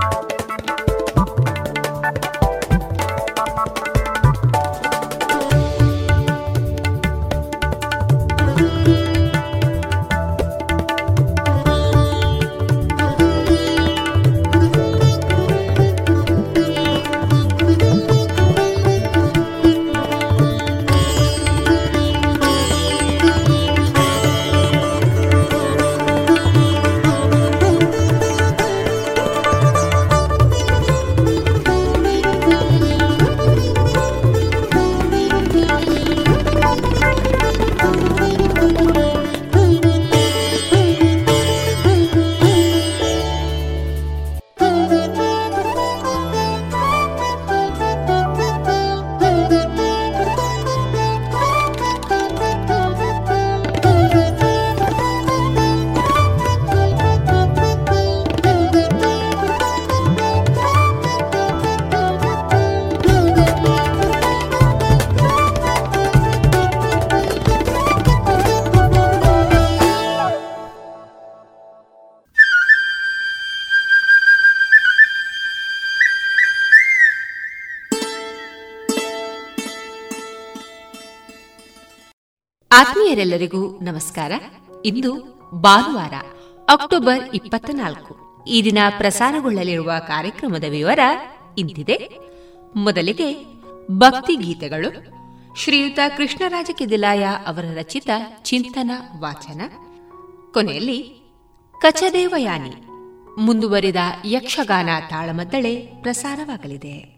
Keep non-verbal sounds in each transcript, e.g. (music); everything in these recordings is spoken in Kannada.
you ಆತ್ಮೀಯರೆಲ್ಲರಿಗೂ ನಮಸ್ಕಾರ. ಇಂದು ಭಾನುವಾರ, ಅಕ್ಟೋಬರ್ ಇಪ್ಪತ್ತ ನಾಲ್ಕು ಈ ದಿನ ಪ್ರಸಾರಗೊಳ್ಳಲಿರುವ ಕಾರ್ಯಕ್ರಮದ ವಿವರ ಇಂತಿದೆ. ಮೊದಲಿಗೆ ಭಕ್ತಿ ಗೀತೆಗಳು, ಶ್ರೀಯುತ ಕೃಷ್ಣರಾಜ ಕೆದಿಲಾಯ ಅವರ ರಚಿತ ಚಿಂತನ ವಾಚನ. ಕೊನೆಯಲ್ಲಿ ಕಚದೇವಯಾನಿ, ಮುಂದುವರಿದ ಯಕ್ಷಗಾನ ತಾಳಮದ್ದಳೆ ಪ್ರಸಾರವಾಗಲಿದೆ.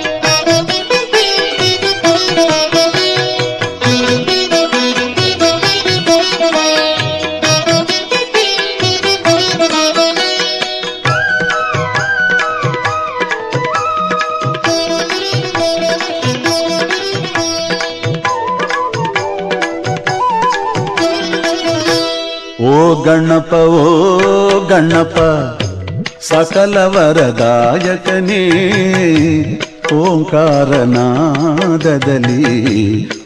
ಗಣಪ ಓ ಗಣಪ ವರದಾಯಕನೇ ಓಂಕಾರನಾದದಲ್ಲಿ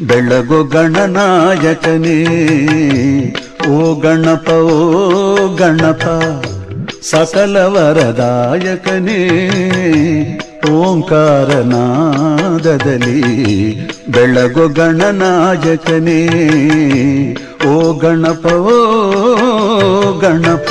ಬೆಳಗು ಗಣನಾಯಕನೇ. ಓ ಗಣಪ ಓ ಗಣಪ ವರದಾಯಕನೇ ಓಂಕಾರನಾದದಲ್ಲಿ ಬೆಳಗು ಗಣನಾಯಕನೇ ಓ ಗಣಪ ಓ ಗಣಪ.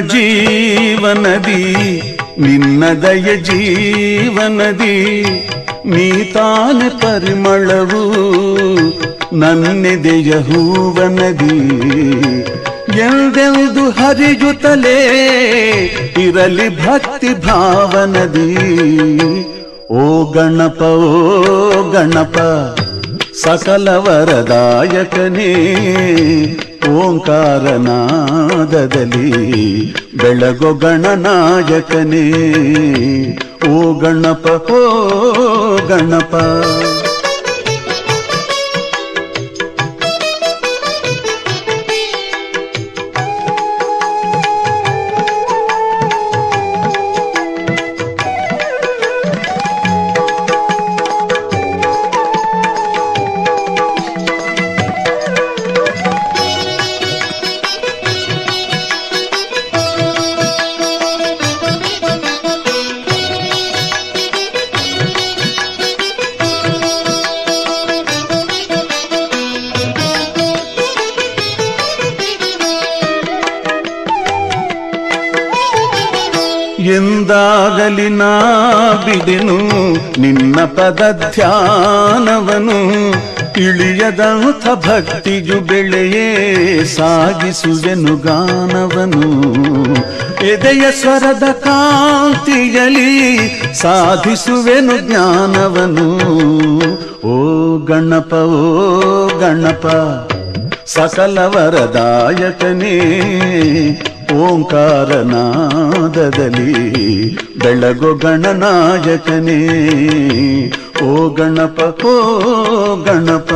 ಜೀವನದಿ, ನಿನ್ನ ದಯ ಜೀವನದಿ, ನೀ ತಾನೆ ಪರಿಮಳವು ನನ್ನೆದೆಯ ಹೂವನದಿ. ಎಂದೆಂದು ಹರಿಯುತ್ತಲೇ ಇರಲಿ ಭಕ್ತಿ ಭಾವನದಿ. ಓ ಗಣಪ ಓ ಗಣಪ ಸಕಲ ವರದಾಯಕನೇ ಓಂಕಾರನಾದದಲ್ಲಿ ಬೆಳಗೊ ಗಣನಾಯಕನೇ ಓ ಗಣಪ ಓ ಗಣಪ. ಬಿಡೆನು ನಿನ್ನ ಪದ ಧ್ಯಾನವನು, ಇಳಿಯದಂಥ ಭಕ್ತಿಯು ಬೆಳೆಯೇ ಸಾಗಿಸುವೆನು ಗಾನವನು. ಎದೆಯ ಸ್ವರದ ಕಾಂತಿಯಲಿ ಸಾಧಿಸುವೆನು ಜ್ಞಾನವನು. ಓ ಗಣಪ ಓ ಗಣಪ, ಸಕಲ ವರದಾಯಕನೇ ಓಂಕಾರನಾದದಲ್ಲಿ ಬೆಳಗು ಗಣನಾಯಕನೇ ಓ ಗಣಪ ಓ ಗಣಪ.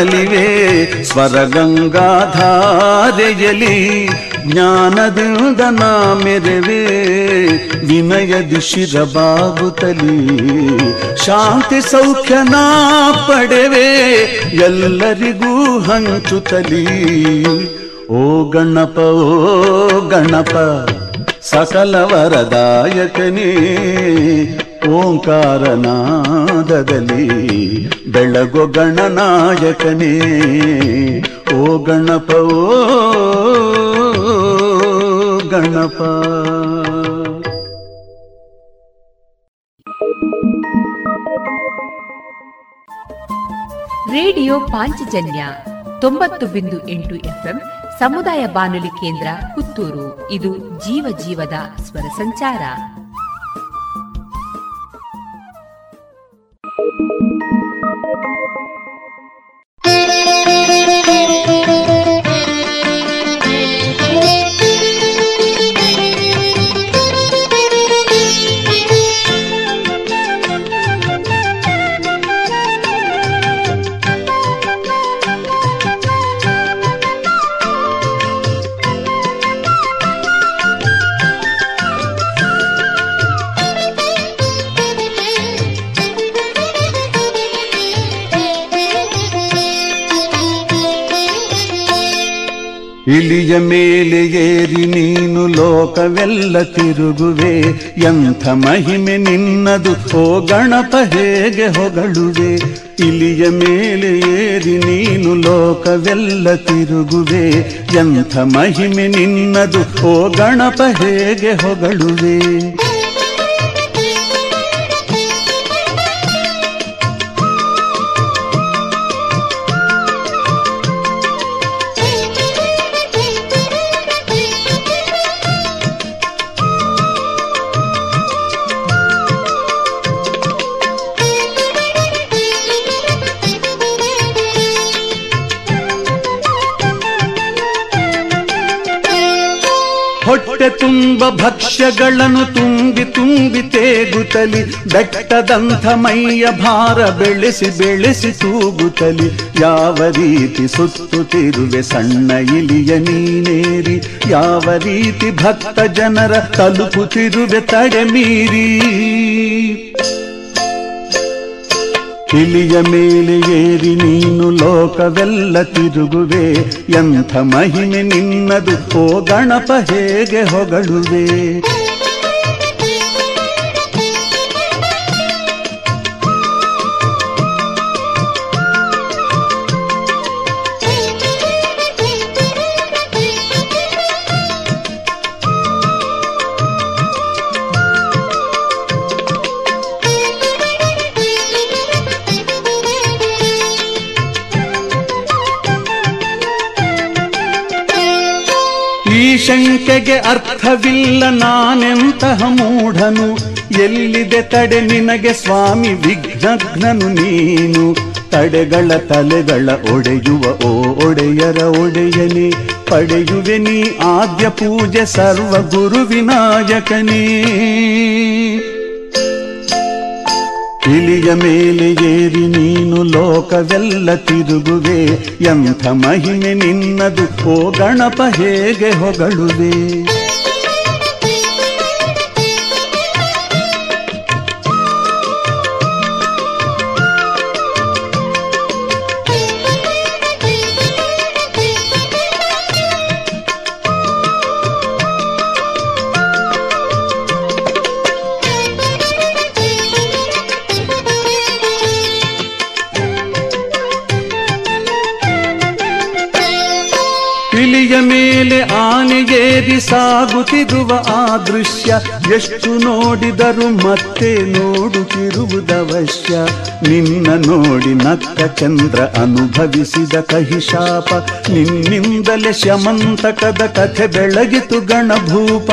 ನಾನಲಿವೆ ಸ್ವರಗಂಗಾಧಾರೆಯಲಿ ಜ್ಞಾನದಿಂದ ನಾ ಮೆರವೆ ವಿನಯದಿ ಶಿರಬಾಗುತ್ತಲಿ ಶಾಂತಿ ಸೌಖ್ಯ ನಾ ಪಡೆವೆ ಎಲ್ಲರಿಗೂ ಹಂಚುತ್ತಲಿ. ಓ ಗಣಪ ಓ ಗಣಪ ಸಕಲ ವರದಾಯಕನೇ ಓಂಕಾರನಾದದಲ್ಲಿ ಬೆಳಗೋ ಗಣನಾಯಕನೇ. ಓ ಗಣಪ ಓ ಗಣಪ. ರೇಡಿಯೋ ಪಾಂಚಜನ್ಯ ತೊಂಬತ್ತು ಬಿಂದು ಎಂಟು ಎಫ್ಎಂ ಸಮುದಾಯ ಬಾನುಲಿ ಕೇಂದ್ರ ಪುತ್ತೂರು. ಇದು ಜೀವ ಜೀವದ ಸ್ವರ ಸಂಚಾರ. ಲೋಕವೆಲ್ಲ ತಿರುಗುವೆ, ಎಂಥ ಮಹಿಮೆ ನಿನ್ನದು? ಓ ಗಣಪ, ಹೇಗೆ ಹೊಗಳುವೆ? ಇಲಿಯ ಮೇಲೆ ಏರಿ ನೀನು ಲೋಕವೆಲ್ಲ ತಿರುಗುವೆ, ಎಂಥ ಮಹಿಮೆ ನಿನ್ನದು? ಓ ಗಣಪ, ಹೇಗೆ ಹೊಗಳುವೆ? ತುಂಬ ಭಕ್ಷ್ಯಗಳನ್ನು ತುಂಬಿ ತುಂಬಿ ತೇಗುತ್ತಲಿ ಬೆಟ್ಟದಂಥ ಮೈಯ ಭಾರ ಬೆಳೆಸಿ ಬೆಳೆಸಿ ತೂಗುತ್ತಲಿ ಯಾವ ರೀತಿ ಸುತ್ತುತ್ತಿರುವೆ ಸಣ್ಣ ಇಲಿಯ ನೀನೇರಿ, ಯಾವ ರೀತಿ ಭಕ್ತ ಜನರ ತಲುಪುತ್ತಿರುವೆ ತಡೆ ಮೀರಿ. ಇಲಿಯ ಮೇಲೆ ಏರಿ ನೀನು ಲೋಕವೆಲ್ಲ ತಿರುಗುವೆ. ಎಂಥ ಮಹಿಮೆ ನಿನ್ನದು ಓ ಗಣಪ ಹೇಗೆ ಹೊಗಳುವೆ? ಶಂಕೆಗೆ ಅರ್ಥವಿಲ್ಲ ನಾನೆಂತಹ ಮೂಢನು. ಎಲ್ಲಿದೆ ತಡೆ ನಿನಗೆ ಸ್ವಾಮಿ ವಿಘ್ನಘ್ನನು ನೀನು. ತಡೆಗಳ ತಲೆಗಳ ಒಡೆಯುವ ಓ ಒಡೆಯರ ಒಡೆಯನೆ. ಪಡೆಯುವೆ ನೀ ಆದ್ಯ ಪೂಜೆ ಸರ್ವ ಗುರು ವಿನಾಯಕನೇ ಇಲಿಯ ಮೇಲೆ ಏರಿ ನೀನು ಲೋಕವೆಲ್ಲ ತಿರುಗುವೆ. ಎಂಥ ಮಹಿಮೆ ನಿನ್ನದು ಓ ಗಣಪ ಹೇಗೆ ಹೊಗಳುವೆ? ಆನೆಗೇರಿ ಸಾಗುತ್ತಿರುವ ಆ ದೃಶ್ಯ, ಎಷ್ಟು ನೋಡಿದರು ಮತ್ತೆ ನೋಡುತ್ತಿರುವುದವಶ್ಯ. ನಿನ್ನ ನೋಡಿ ನಕ್ಕ ಚಂದ್ರ ಅನುಭವಿಸಿದ ಕಹಿಶಾಪ, ನಿನ್ನಿಂದಲೇ ಶಮಂತಕದ ಕಥೆ ಬೆಳಗಿತು ಗಣಭೂಪ.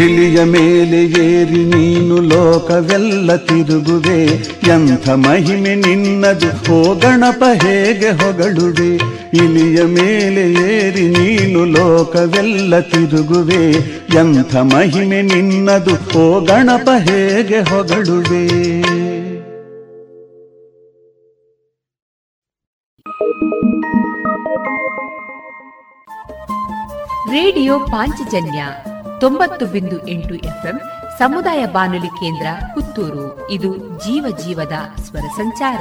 ಇಲಿಯ ಮೇಲೆ ಏರಿ ನೀನು ಲೋಕವೆಲ್ಲ ತಿರುಗುವೆ. ಎಂಥ ಮಹಿಮೆ ನಿನ್ನದು, ಓ ಗಣಪ ಹೇಗೆ ಹೊಗಳುವೆ. ಇಲಿಯ ಮೇಲೆ ಏರಿ ನೀನು ಲೋಕವೆಲ್ಲ ತಿರುಗುವೆ. ಎಂಥ ಮಹಿಮೆ ನಿನ್ನದು, ಓ ಗಣಪ ಹೇಗೆ ಹೊಗಳುವೆ. ರೇಡಿಯೋ ಪಾಂಚಜನ್ಯ ತೊಂಬತ್ತು ಬಿಂದು ಎಂಟು ಎಫ್ಎಂ ಸಮುದಾಯ ಬಾನುಲಿ ಕೇಂದ್ರ ಪುತ್ತೂರು. ಇದು ಜೀವ ಜೀವದ ಸ್ವರ ಸಂಚಾರ.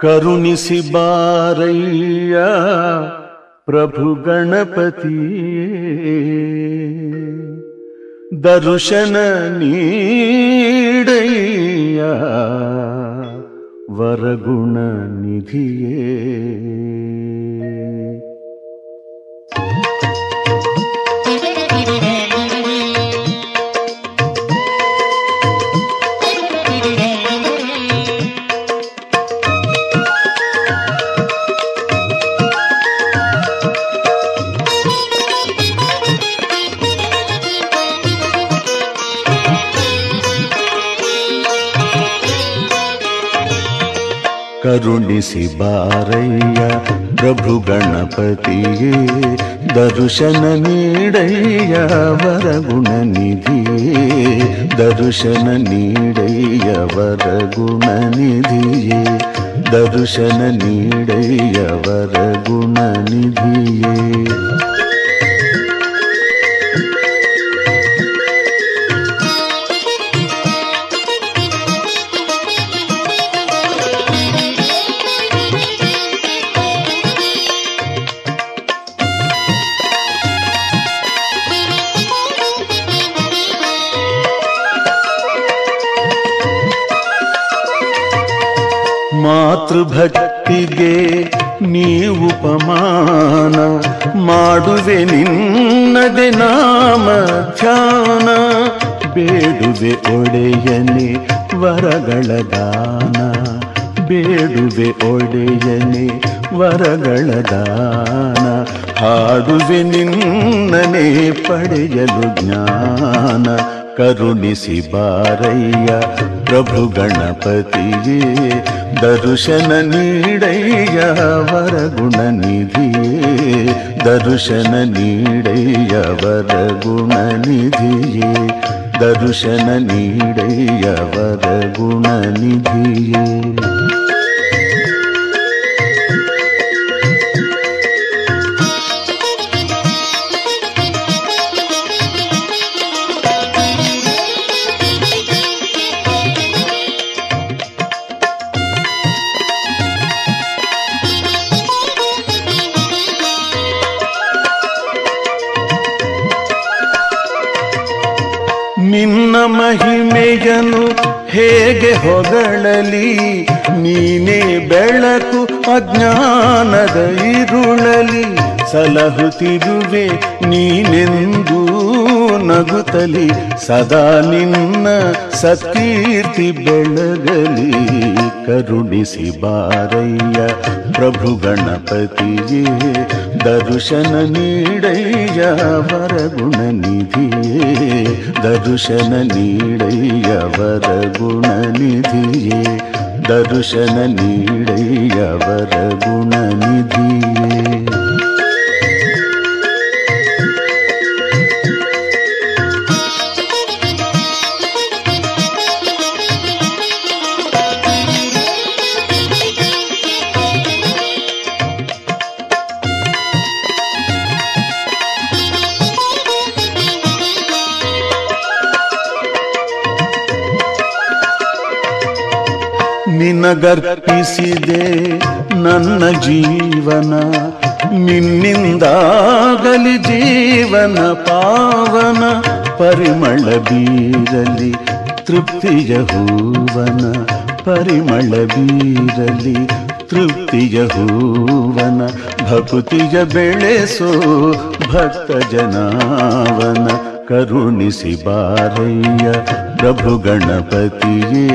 ಕರುಣಿಸಿ ಬಾರಯ್ಯ ಪ್ರಭು ಗಣಪತಿ. ದರ್ಶನ ನೀಡಯ್ಯ ವರಗುಣ ನಿಧಿಯೇ. ಕರುಣಿಸಿ ಬಾರಯ್ಯ ಪ್ರಭು ಗಣಪತಿಯೇ ದರ್ಶನ ನೀಡಯ್ಯ ವರಗುಣ ನಿಧಿಯೇ ದರ್ಶನ ನೀಡಯ್ಯ ವರಗುಣ ನಿಧಿಯೇ ದರ್ಶನ ನೀಡಯ್ಯ ವರಗುಣ ನಿಧಿಯೇ ಮಾತೃಭಕ್ತಿಗೆ ನೀವು ಉಪಮಾನ ಮಾಡುವೆ ನಿನ್ನದೆ ನಾಮ ಧ್ಯಾನ. ಬೇಡುವೆ ಒಡೆಯನೆ ವರಗಳ ದಾನ. ಬೇಡುವೆ ಒಡೆಯನೆ ವರಗಳ ದಾನ. ಹಾಡುವೆ ನಿನ್ನನೆ ಪಡೆಯಲು ಜ್ಞಾನ. ಕರುಣಿಸಿ ಬಾರಯ್ಯ, ಪ್ರಭು ಗಣಪತಿಯೇ, ದರ್ಶನ ನೀಡಯ್ಯ, ವರಗುಣ ನಿಧಿಯೇ, ದರ್ಶನ ನೀಡಯ್ಯ, ವರಗುಣ ನಿಧಿಯೇ, ದರ್ಶನ ನೀಡಯ್ಯ, ವರಗುಣ ನಿಧಿಯೇ. ಹೇಗೆ ಹೊಗಳಲಿ ನೀನೇ ಬೆಳಕು ಅಜ್ಞಾನದ ಇರುಳಲಿ ಸಲಹುತ್ತಿರುವೆ ನೀನೆಂದೂ ನಗುತ್ತಲಿ ಸದಾ ನಿನ್ನ ಸತ್ಕೀರ್ತಿ ಬೆಳಗಲಿ ಕರುಣಿಸಿ ಬಾರಯ್ಯ ಪ್ರಭು ಗಣಪತಿಯೇ ದರ್ಶನ ನೀಡಯ್ಯ ವರಗುಣ ನಿಧಿಯೇ ದರ್ಶನ ನೀಡಯ್ಯ ವರಗುಣ ನಿಧಿಯೇ ದರ್ಶನ ನೀಡಯ್ಯವರ ಗುಣನಿಧಿಯೇ ನಿನಗರ್ಪಿಸಿದೆ ನನ್ನ ಜೀವನ, ನಿನ್ನಿಂದಾಗಲಿ ಜೀವನ ಪಾವನ, ಪರಿಮಳ ಬೀರಲಿ ತೃಪ್ತಿಯ ಹೂವನ, ಪರಿಮಳ ಬೀರಲಿ ತೃಪ್ತಿಯ ಹೂವನ, ಭಕ್ತಿಯ ಬೆಳೆಸೋ ಭಕ್ತ ಜನಾವನ, ಕರುಣಿಸಿ ಬಾರಯ್ಯ ಪ್ರಭು ಗಣಪತಿಯೇ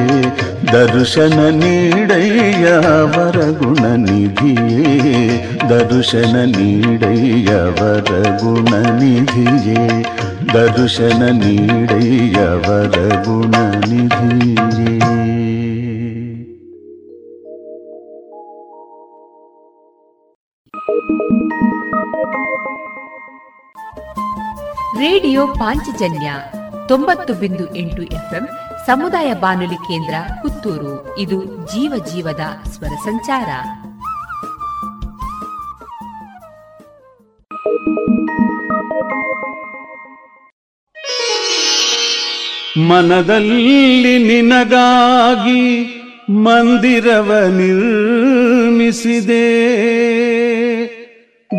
ದರ್ಶನ ನೀಡಯ್ಯ ವರ ಗುಣನಿಧಿಯೇ ದರ್ಶನ ನೀಡಯ್ಯ ವರ ಗುಣನಿಧಿಯೇ ದರ್ಶನ ನೀಡಯ್ಯ ವರ ಗುಣನಿಧಿಯೇ ರೇಡಿಯೋ ಪಾಂಚಜನ್ಯ ತೊಂಬತ್ತು ಬಿಂದು ಎಂಟು ಎಫ್ಎಂ ಸಮುದಾಯ ಬಾನುಲಿ ಕೇಂದ್ರ ಪುತ್ತೂರು. ಇದು ಜೀವ ಜೀವದ ಸ್ವರ ಸಂಚಾರ. ಮನದಲ್ಲಿ ನಿನಗಾಗಿ ಮಂದಿರವ ನಿರ್ಮಿಸಿದೆ.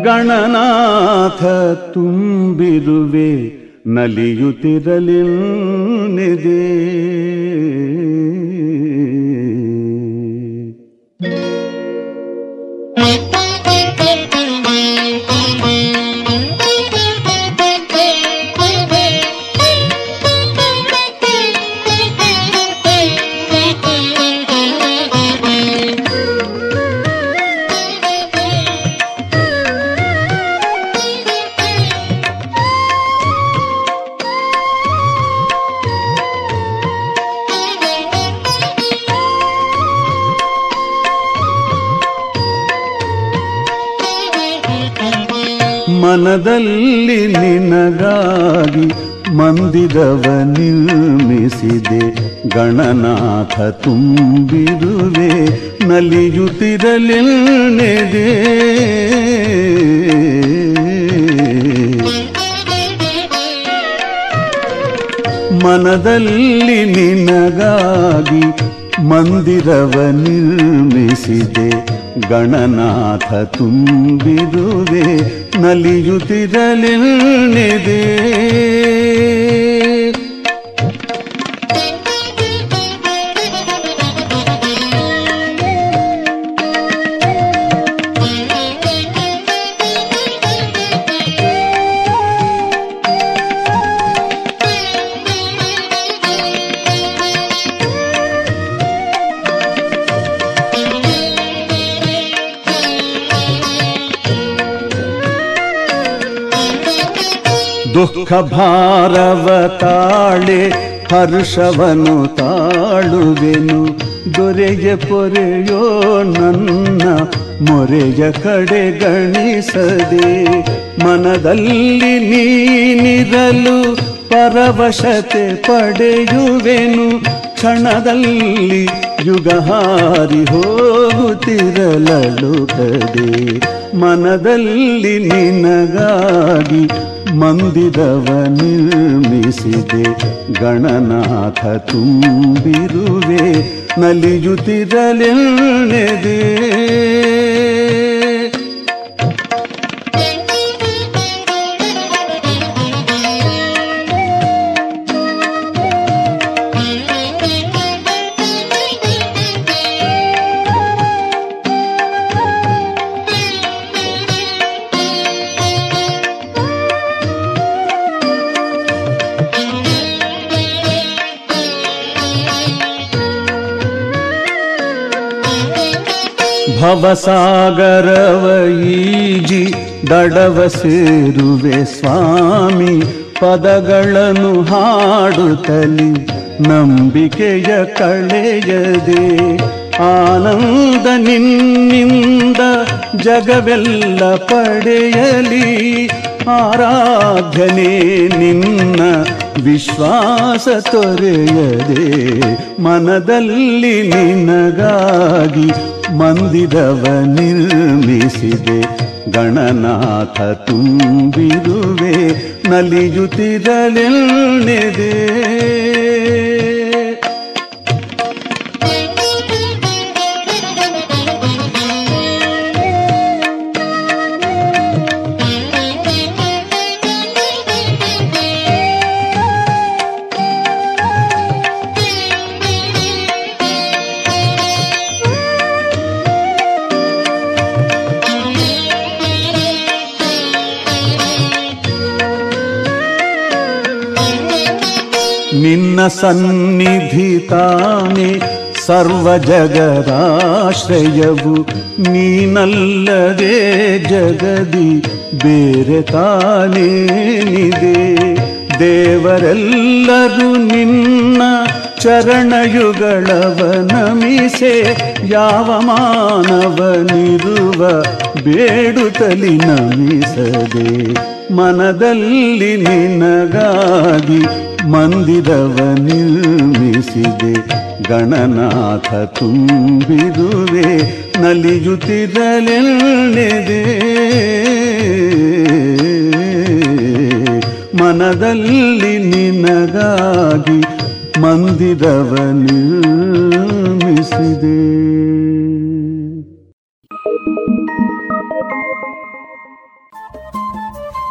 ಗಣನಾಥ ತುಂಬಿರುವೆ ನಲಿಯುತ್ತಿರಲಿದೆ ಮನದಲ್ಲಿ ನಿನಗಾಗಿ ಮಂದಿರವ ನಿರ್ಮಿಸಿದೆ. ಗಣನಾಥ ತುಂಬಿರುವೆ ನಲಿಯುತ್ತಿರಲಿಲ್ಲದೆ ಮನದಲ್ಲಿ ನಿನಗಾಗಿ ಮಂದಿರವ ನಿರ್ಮಿಸಿದೆ. ಗಣನಾಥ ತುಂಬಿರುವೆ ನಲಿಯುತ್ತಿರಲೆನ್ನೆದೆ ಭಾರವ ತಾಳೆ ಹರ್ಷವನು ತಾಳುವೆನು. ದೊರೆಯ ಪೊರೆಯೋ ನನ್ನ, ಮೊರೆಯ ಕಡೆ ಗಣಿಸದೆ. ಮನದಲ್ಲಿ ನೀನಿರಲು ಪರವಶತೆ ಪಡೆಯುವೆನು. ಕ್ಷಣದಲ್ಲಿ ಯುಗಹಾರಿ ಹೋಗುತ್ತಿರಲಲು ಕಡೆ ಮನದಲ್ಲಿ ನಿನಗಾಗಿ ಮಂದಿರವ ನಿರ್ಮಿಸಿದೆ. ಗಣನಾಥ ತುಂಬಿರುವೆ. ನಲಿಯುತ್ತಿರಲೆನ್ನೆದೆ. ಭವಸಾಗರವ ಈಜಿ ದಡವ ಸೇರುವೆ ಸ್ವಾಮಿ, ಪದಗಳನ್ನು ಹಾಡುತ್ತಲಿ ನಂಬಿಕೆಯ ಕಳೆಯದೆ. ಆನಂದ ನಿನ್ನಿಂದ ಜಗವೆಲ್ಲ ಪಡೆಯಲಿ, ಆರಾಧನೆ ನಿನ್ನ ವಿಶ್ವಾಸ ತೊರೆಯದೆ ಮನದಲ್ಲಿ ನಿನಗಾಗಿ ಮಂದಿರವ ನಿರ್ಮಿಸಿದೆ. ಗಣನಾಥ ತುಂಬಿರುವೆ ನಲಿಯುತ್ತಿರಲೆಲ್ನೆದೆ. ನಿನ್ನ ಸನ್ನಿಧಿ ತಾನೆ ಸರ್ವ ಜಗದಾಶ್ರಯವು ನೀನಲ್ಲದೆ ಜಗದಿ ಬೇರೆ ತಾನೇನಿದೆ ದೇವರೆಲ್ಲರೂ ನಿನ್ನ ಚರಣಯುಗಳವ ನಮಿಸೆ ಯಾವ ಮಾನವನಿರುವ ಬೇಡುತ್ತಲಿ ನಮಿಸದೆ. ಮನದಲ್ಲಿ ನಿನಗಾಗಿ ಮಂದಿರವ ನಿರ್ಮಿಸಿದೆ. ಗಣನಾಥ ತುಂಬಿರುವೆ ನಲಿಯುತ್ತಿರಲೆದೆ ಮನದಲ್ಲಿ ನಿನಗಾಗಿ ಮಂದಿರವ ನಿರ್ಮಿಸಿದೆ.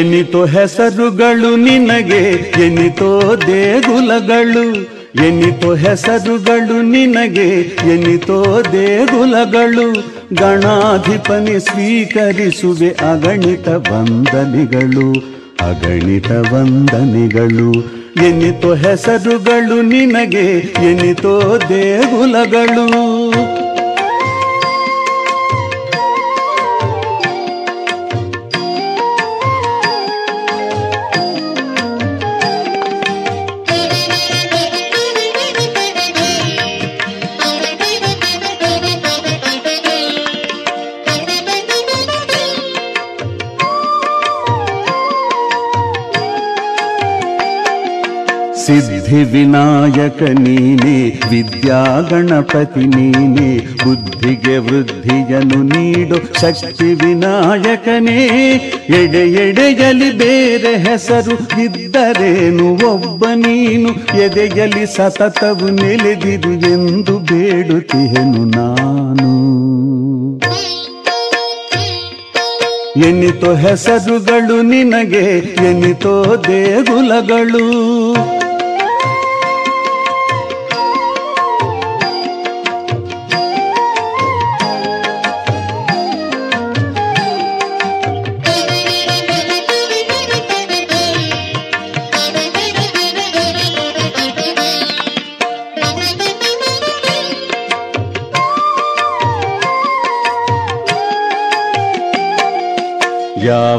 ಎನಿತೋ ಹೆಸರುಗಳು ನಿನಗೆ, ಎನಿತೋ ದೇಗುಲಗಳು, ಎನಿತೋ ಹೆಸರುಗಳು ನಿನಗೆ, ಎನಿತೋ ದೇಗುಲಗಳು. ಗಣಾಧಿಪನಿ ಸ್ವೀಕರಿಸುವೆ ಅಗಣಿತ ವಂದನೆಗಳು ಅಗಣಿತ ವಂದನೆಗಳು. ಎನಿತೋ ಹೆಸರುಗಳು ನಿನಗೆ, ಎನಿತೋ ದೇಗುಲಗಳು. ವಿನಾಯಕ ನೀನೆ, ವಿದ್ಯಾ ಗಣಪತಿ ನೀನೆ, ಬುದ್ಧಿಗೆ ವೃದ್ಧಿಯನ್ನು ನೀಡು ಶಕ್ತಿ ವಿನಾಯಕನೇ. ಎಡೆ ಎಡೆಯಲಿ ಬೇರೆ ಹೆಸರು ಇದ್ದರೇನು, ಒಬ್ಬ ನೀನು ಎದೆಯಲಿ ಸತತವು ನೆಲೆದಿರು ಎಂದು ಬೇಡುತ್ತಿಹೆನು ನಾನು. ಎನಿತೋ ಹೆಸರುಗಳು ನಿನಗೆ ಎನಿತೋ ದೇಗುಲಗಳು.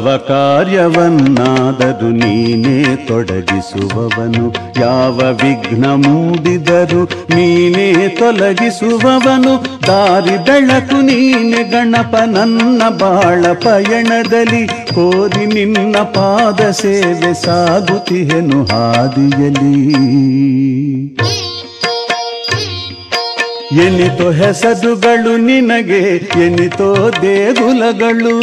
ಯಾವ ಕಾರ್ಯವನ್ನಾದರೂ ನೀನೇ ತೊಡಗಿಸುವವನು. ಯಾವ ವಿಘ್ನ ಮೂಡಿದರೂ ನೀನೇ ತೊಲಗಿಸುವವನು. ದಾರಿ ಬೆಳಕು ನೀನೆ ಗಣಪ ನನ್ನ ಬಾಳ ಪಯಣದಲ್ಲಿ. ಕೋರಿ ನಿನ್ನ ಪಾದ ಸೇವೆ ಸಾಗುತ್ತಿಹೆನು ಹಾದಿಯಲಿ ಎನಿತೋ ಹೆಸರುಗಳು ನಿನಗೆ, ಎನಿತೋ ದೇಗುಲಗಳು.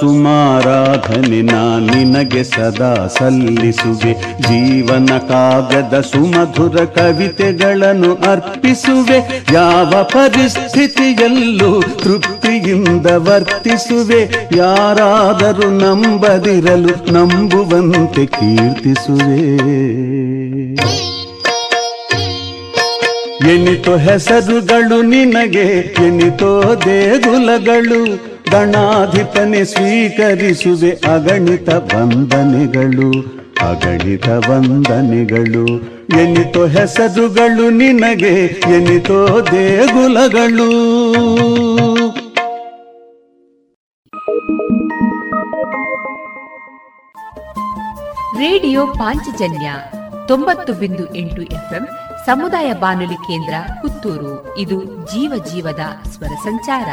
ಸುಮಾರಾಧನೆ ನಾ ನಿನಗೆ ಸದಾ ಸಲ್ಲಿಸುವೆ. ಜೀವನ ಕಾವ್ಯದ ಸುಮಧುರ ಕವಿತೆಗಳನ್ನು ಅರ್ಪಿಸುವೆ. ಯಾವ ಪರಿಸ್ಥಿತಿಯಲ್ಲೂ ತೃಪ್ತಿಯಿಂದ ವರ್ತಿಸುವೆ. ಯಾರಾದರೂ ನಂಬದಿರಲು ನಂಬುವಂತೆ ಕೀರ್ತಿಸುವೆ. ಎನಿತೋ ಹೆಸರುಗಳು ನಿನಗೆ, ಎನಿತೋ ದೇಗುಲಗಳು ಗಣಾಧಿಪನೆ ಸ್ವೀಕರಿಸುವೆ ಅಗಣಿತ ವಂದನೆಗಳು ಅಗಣಿತ ವಂದನೆಗಳು. ಎನಿತೋ ಹೆಸರುಗಳು ನಿನಗೆ, ಎನಿತೋ ದೇಗುಲಗಳು. ರೇಡಿಯೋ ಪಾಂಚಜನ್ಯ ತೊಂಬತ್ತು ಬಿಂದು ಎಂಟು ಎಫ್ಎಂ, ಸಮುದಾಯ ಬಾನುಲಿ ಕೇಂದ್ರ ಪುತ್ತೂರು. ಇದು ಜೀವ ಜೀವದ ಸ್ವರ ಸಂಚಾರ.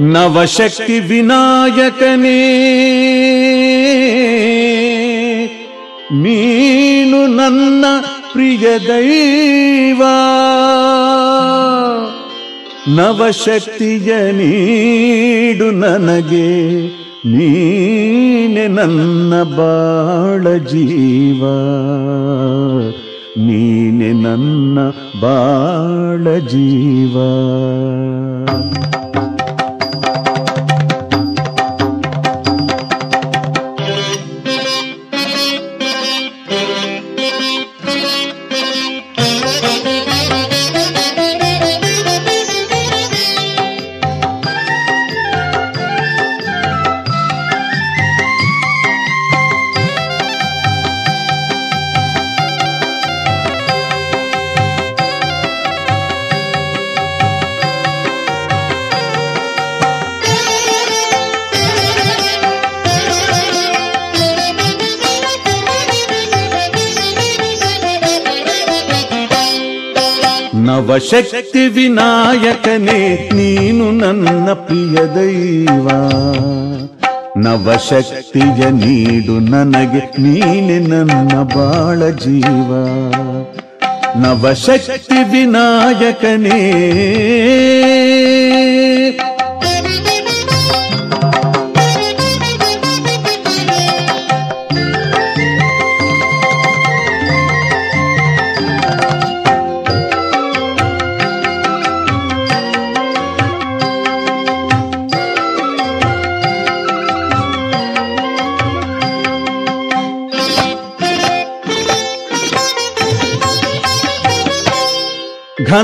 ನವಶಕ್ತಿ ವಿನಾಯಕನೇ ನೀನು ನನ್ನ ಪ್ರಿಯ ದೈವ. ನವಶಕ್ತಿಯ ನೀಡು ನನಗೆ ನೀನೆ ನನ್ನ ಬಾಳ ಜೀವ. ನೀನೆ ನನ್ನ ಬಾಳ ಜೀವ. ನವಶಕ್ತಿ ವಿನಾಯಕನೇ, ನೀನು ನನ್ನ ಪ್ರಿಯ ದೈವ. ನವಶಕ್ತಿಯ ನೀಡು ನನಗೆ, ನೀನೆ ನನ್ನ ಬಾಳ ಜೀವ. ನವಶಕ್ತಿ ವಿನಾಯಕನೇ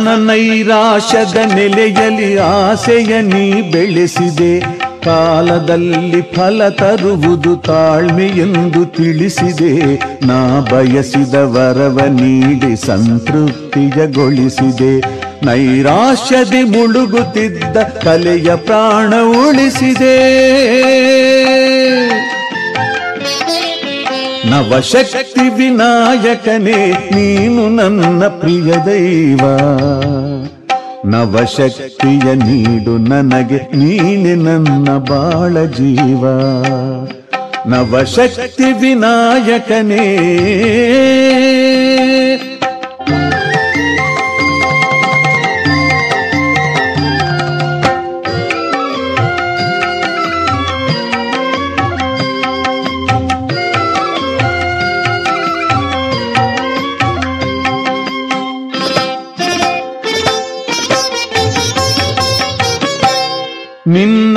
ಘನ ನೈರಾಶದ ನೆಲೆಯಲ್ಲಿ ಆಸೆಯ ನೀ ಬೆಳೆಸಿದೆ. ಕಾಲದಲ್ಲಿ ಫಲ ತರುವುದು ತಾಳ್ಮೆ ಎಂದು ತಿಳಿಸಿದೆ. ನಾ ಬಯಸಿದ ವರವ ನೀಡಿ ಸಂತೃಪ್ತಿಯಗೊಳಿಸಿದೆ. ನೈರಾಶ್ಯದಿ ಮುಳುಗುತ್ತಿದ್ದ ಕಲೆಯ ಪ್ರಾಣ ಉಳಿಸಿದೆ. ನವಶಕ್ತಿ ವಿನಾಯಕನೇ ನೀನು ನನ್ನ ಪ್ರಿಯ ದೈವ. ನವಶಕ್ತಿಯ ನೀಡು ನನಗೆ ನೀನೆ ನನ್ನ ಬಾಳ ಜೀವ. ನವಶಕ್ತಿ ವಿನಾಯಕನೇ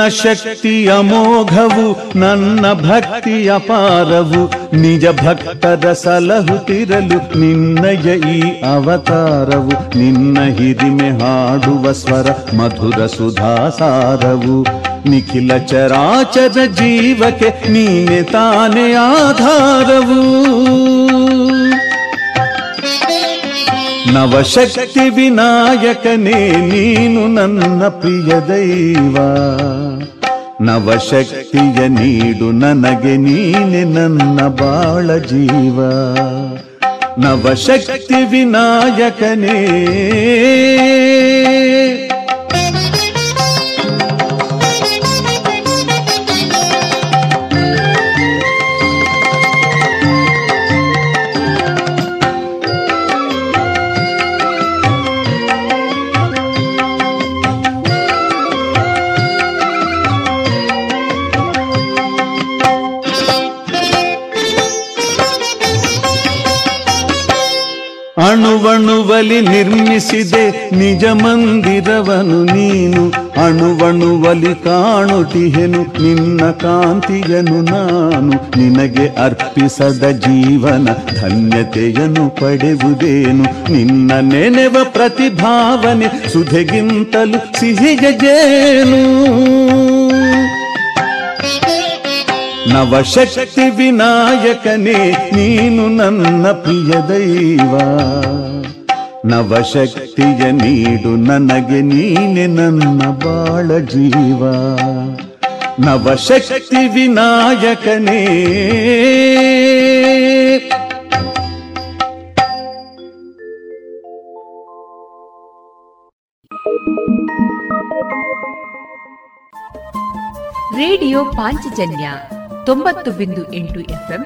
ನಿನ್ನ ಶಕ್ತಿ ಅಮೋಘವು ನನ್ನ ಭಕ್ತಿ ಪಾರವು, ನಿಜ ಭಕ್ತದ ಸಲಹುತ್ತಿರಲು ನಿನ್ನಯ ಈ ಅವತಾರವು, ನಿನ್ನ ಹಿರಿಮೆ ಹಾಡುವ ಸ್ವರ, ಮಧುರ ಸುಧಾಸಾರವು. ನಿಖಿಲ ಚರಾಚರ ಜೀವಕ್ಕೆ ನೀನೆ ತಾನೇ ಆಧಾರವು. ನವಶಕ್ತಿ ವಿನಾಯಕನೇ, ನೀನು ನನ್ನ ಪ್ರಿಯ ದೈವ. ನವಶಕ್ತಿಯ ನೀಡು ನನಗೆ, ನೀನೆ ನನ್ನ ಬಾಳ ಜೀವ. ನವಶಕ್ತಿ ವಿನಾಯಕನೇ. ನಿರ್ಮಿಸಿದೆ ನಿಜ ಮಂದಿರವನು ನೀನು. ಅಣುವಣುವಲಿ ಕಾಣುತಿಹೆನು ನಿನ್ನ ಕಾಂತಿಯನು ನಾನು. ನಿನಗೆ ಅರ್ಪಿಸದ ಜೀವನ ಧನ್ಯತೆಯನ್ನು ಪಡೆಯುವುದೇನು. ನಿನ್ನ ನೆನೆವ ಪ್ರತಿಭಾವನೆ ಸುಧೆಗಿಂತಲೂ ಸಿಹಿಗಜೇನು. ನವಶಕ್ತಿ ವಿನಾಯಕನೇ ನೀನು ನನ್ನ ಪ್ರಿಯ ದೈವ. ನವಶಕ್ತಿಯ ನೀಡು ನನಗೆ ನೀನೆ ನನ್ನ ಬಾಳ ಜೀವ. ನವಶಕ್ತಿ ವಿನಾಯಕನೇ. ರೇಡಿಯೋ ಪಾಂಚಜನ್ಯ ತೊಂಬತ್ತು ಬಿಂದು ಎಂಟು ಎಫ್ಎಂ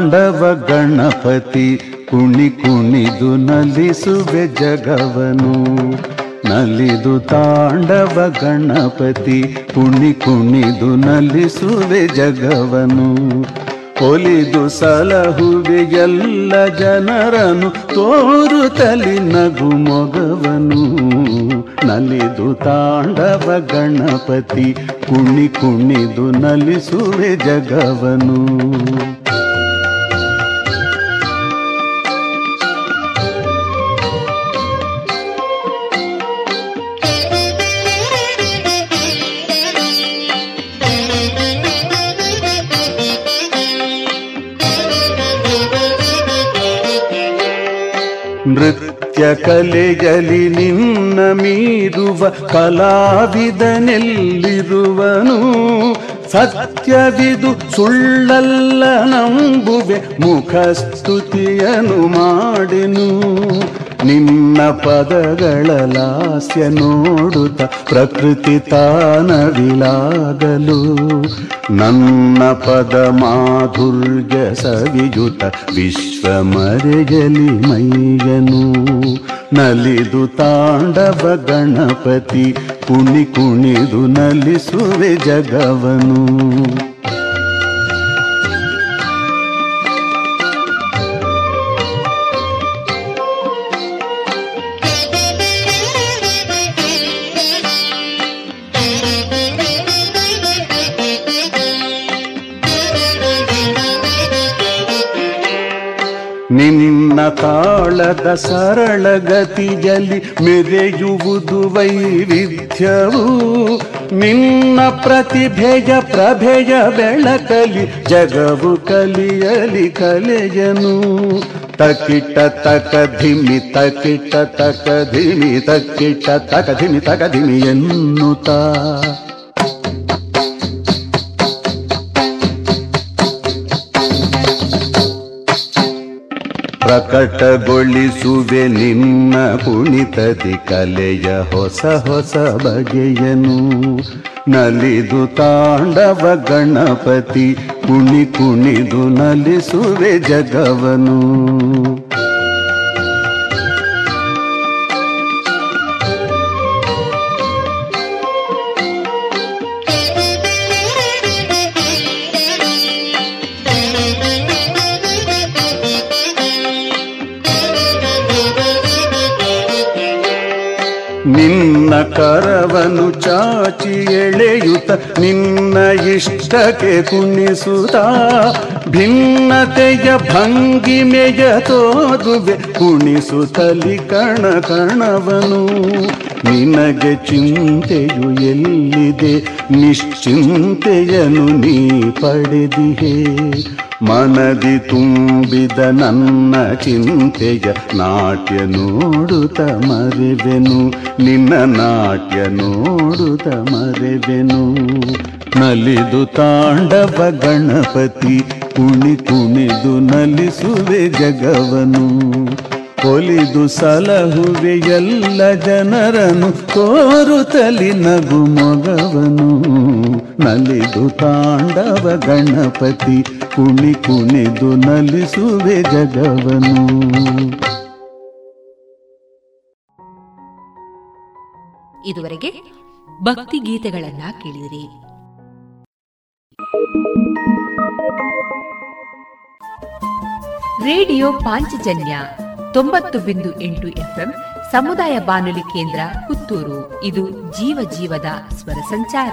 ತಾಂಡವ ಗಣಪತಿ ಕುಣಿ ಕುಣಿದು ನಲಿಸುವೆ ಜಗವನು. ನಲಿದು ತಾಂಡವ ಗಣಪತಿ ಕುಣಿ ಕುಣಿದು ನಲಿಸುವೆ ಜಗವನು. ಒಲಿದು ಸಲಹುವೆ ಎಲ್ಲ ಜನರನು ತಲಿ ನಗು ಮೊಗವನು. ನಲಿದು ತಾಂಡವ ಗಣಪತಿ ಕುಣಿ ಕುಣಿದು ನಲಿಸುವೆ ಜಗವನು. ನೃತ್ಯ ಕಲೆಯಲಿ ನಿನ್ನ ಮೀರುವ ಕಲಾವಿದನೆಲ್ಲಿರುವನು? ಸತ್ಯವಿದು ಸುಳ್ಳಲ್ಲ ನಂಬುವೆ ಮುಖಸ್ತುತಿಯನು ಮಾಡೆನು. ನಿನ್ನ ಪದಗಳ ಲಾಸ್ಯ ನೋಡುತ್ತ ಪ್ರಕೃತಿ ತಾನವಿಲಾಗಲು ನನ್ನ ಪದ ಮಾಧುರ್ಯ ಸವಿಯುತ ವಿಶ್ವ ಮರೆಯಲಿ ಮೈಯನು. ನಲಿದು ತಾಂಡವ ಗಣಪತಿ, ಕುಣಿ ಕುಣಿದು ನಲಿಸುವೆ ಜಗವನು. ತಾಳದ ಗತಿಯಲ್ಲಿ ಮೆರೆಯುವುದು ವೈವಿಧ್ಯವು. ನಿನ್ನ ಪ್ರತಿಭೆಯ ಪ್ರಭೆಯ ಬೆಳಕಲಿ ಜಗವು ಕಲಿಯಲಿ ಕಲೆಯನು. ತಕಿಟ ತಕ ಧಿಮಿ ತಕಿಟ ತಕ ಧಿಮಿ ತಕಿಟ ತಕ ಧಿಮಿ ತಕ ಧಿಮಿ ಎನ್ನುತ್ತಾ. ಪ್ರಕಟಗೊಳಿಸುವೆ ನಿನ್ನ ಕುಣಿತದಿ ಕಲೆಯ ಹೊಸ ಹೊಸ ಬಗೆಯನು. ನಲಿದು ತಾಂಡವ ಗಣಪತಿ ಕುಣಿ ಕುಣಿದು ನಲಿಸುವೆ ಜಗವನು. ಕರವನು ಚಾಚಿ ಎಳೆಯುತ್ತ ನಿನ್ನ ಇಷ್ಟಕ್ಕೆ ಕುಣಿಸುತ್ತ ಭಿನ್ನತೆಯ ಭಂಗಿಮೆಯ ತೋದುವೆ ಕುಣಿಸುತ್ತಲಿ ಕಣ ಕಣವನು. ನಿನಗೆ ಚಿಂತೆಯು ಎಲ್ಲಿದೆ? ನಿಶ್ಚಿಂತೆಯನು ನೀ ಪಡೆದಿಹೆ. ಮನದಿ ತುಂಬಿದ ನನ್ನ ಚಿಂತೆಯ ನಾಟ್ಯ ನೋಡುತ್ತ ಮರೆವೆನು, ನಿನ್ನ ನಾಟ್ಯ ನೋಡುತ್ತ ಮರೆವೆನು. ನಲಿದು ತಾಂಡವ ಗಣಪತಿ, ಕುಣಿ ಕುಣಿದು ನಲಿಸುವೆ ಜಗವನು. ಕೊಲಿದು ಸಲಹುವೆ ಎಲ್ಲ ಜನರನು ತೋರುತ್ತಲಿ ನಗು ಮೊಗವನು ನಲಿದು ತಾಂಡವ ಗಣಪತಿ ಕುಣಿ ಕುಣಿದು ನಲಿಸುವೆ ಜಗವನು ಇದುವರೆಗೆ ಭಕ್ತಿ ಗೀತೆಗಳನ್ನ ಕೇಳಿದಿರಿ. ರೇಡಿಯೋ ಪಾಂಚಜನ್ಯ ತೊಂಬತ್ತು ಬಿಂದು ಎಂಟು ಎಫ್ಎಂ ಸಮುದಾಯ ಬಾನುಲಿ ಕೇಂದ್ರ ಪುತ್ತೂರು. ಇದು ಜೀವ ಜೀವದ ಸ್ವರ ಸಂಚಾರ.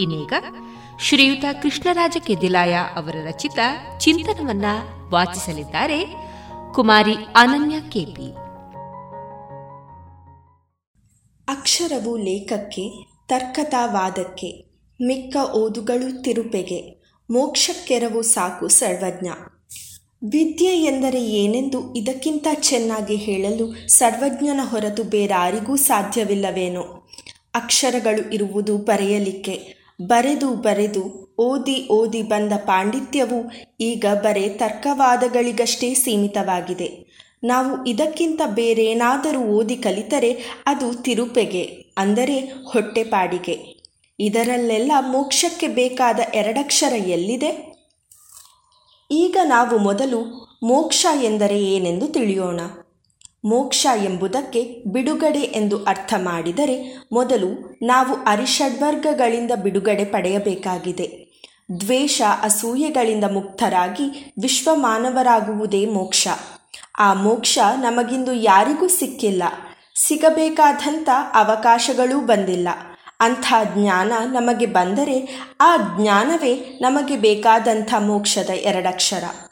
ಇನ್ನೀಗ ಶ್ರೀಯುತ ಕೃಷ್ಣರಾಜ ಕೆದಿಲಾಯ ಅವರ ರಚಿತ ಚಿಂತನವನ್ನ ವಾಚಿಸಲಿದ್ದಾರೆ ಕುಮಾರಿ ಅನನ್ಯ ಕೆಪಿ. ಅಕ್ಷರವು ಲೇಖಕ್ಕೆ, ತರ್ಕತಾವಾದಕ್ಕೆ, ಮಿಕ್ಕ ಓದುಗಳು ತಿರುಪೆಗೆ, ಮೋಕ್ಷಕ್ಕೆರವು ಸಾಕು ಸರ್ವಜ್ಞ. ವಿದ್ಯೆ ಎಂದರೆ ಏನೆಂದು ಇದಕ್ಕಿಂತ ಚೆನ್ನಾಗಿ ಹೇಳಲು ಸರ್ವಜ್ಞನ ಹೊರತು ಬೇರಾರಿಗೂ ಸಾಧ್ಯವಿಲ್ಲವೇನೋ? ಅಕ್ಷರಗಳು ಇರುವುದು ಬರೆಯಲಿಕ್ಕೆ ಬರೆದು ಬರೆದು ಓದಿ ಓದಿ ಬಂದ ಪಾಂಡಿತ್ಯವು ಈಗ ಬರೆ ತರ್ಕವಾದಗಳಿಗಷ್ಟೇ ಸೀಮಿತವಾಗಿದೆ. ನಾವು ಇದಕ್ಕಿಂತ ಬೇರೇನಾದರೂ ಓದಿ ಕಲಿತರೆ ಅದು ತಿರುಪೆಗೆ, ಅಂದರೆ ಹೊಟ್ಟೆಪಾಡಿಗೆ. ಇದರಲ್ಲೆಲ್ಲ ಮೋಕ್ಷಕ್ಕೆ ಬೇಕಾದ ಎರಡಕ್ಷರ ಎಲ್ಲಿದೆ? ಈಗ ನಾವು ಮೊದಲು ಮೋಕ್ಷ ಎಂದರೆ ಏನೆಂದು ತಿಳಿಯೋಣ. ಮೋಕ್ಷ ಎಂಬುದಕ್ಕೆ ಬಿಡುಗಡೆ ಎಂದು ಅರ್ಥ ಮಾಡಿದರೆ ಮೊದಲು ನಾವು ಅರಿಷಡ್ವರ್ಗಗಳಿಂದ ಬಿಡುಗಡೆ ಪಡೆಯಬೇಕಾಗಿದೆ. ದ್ವೇಷ ಅಸೂಯೆಗಳಿಂದ ಮುಕ್ತರಾಗಿ ವಿಶ್ವ ಮಾನವರಾಗುವುದೇ ಮೋಕ್ಷ. ಆ ಮೋಕ್ಷ ನಮಗಿಂದು ಯಾರಿಗೂ ಸಿಕ್ಕಿಲ್ಲ. ಸಿಗಬೇಕಾದಂಥ ಅವಕಾಶಗಳೂ ಬಂದಿಲ್ಲ. ಅಂಥ ಜ್ಞಾನ ನಮಗೆ ಬಂದರೆ ಆ ಜ್ಞಾನವೇ ನಮಗೆ ಬೇಕಾದಂಥ ಮೋಕ್ಷದ ಎರಡಕ್ಷರ.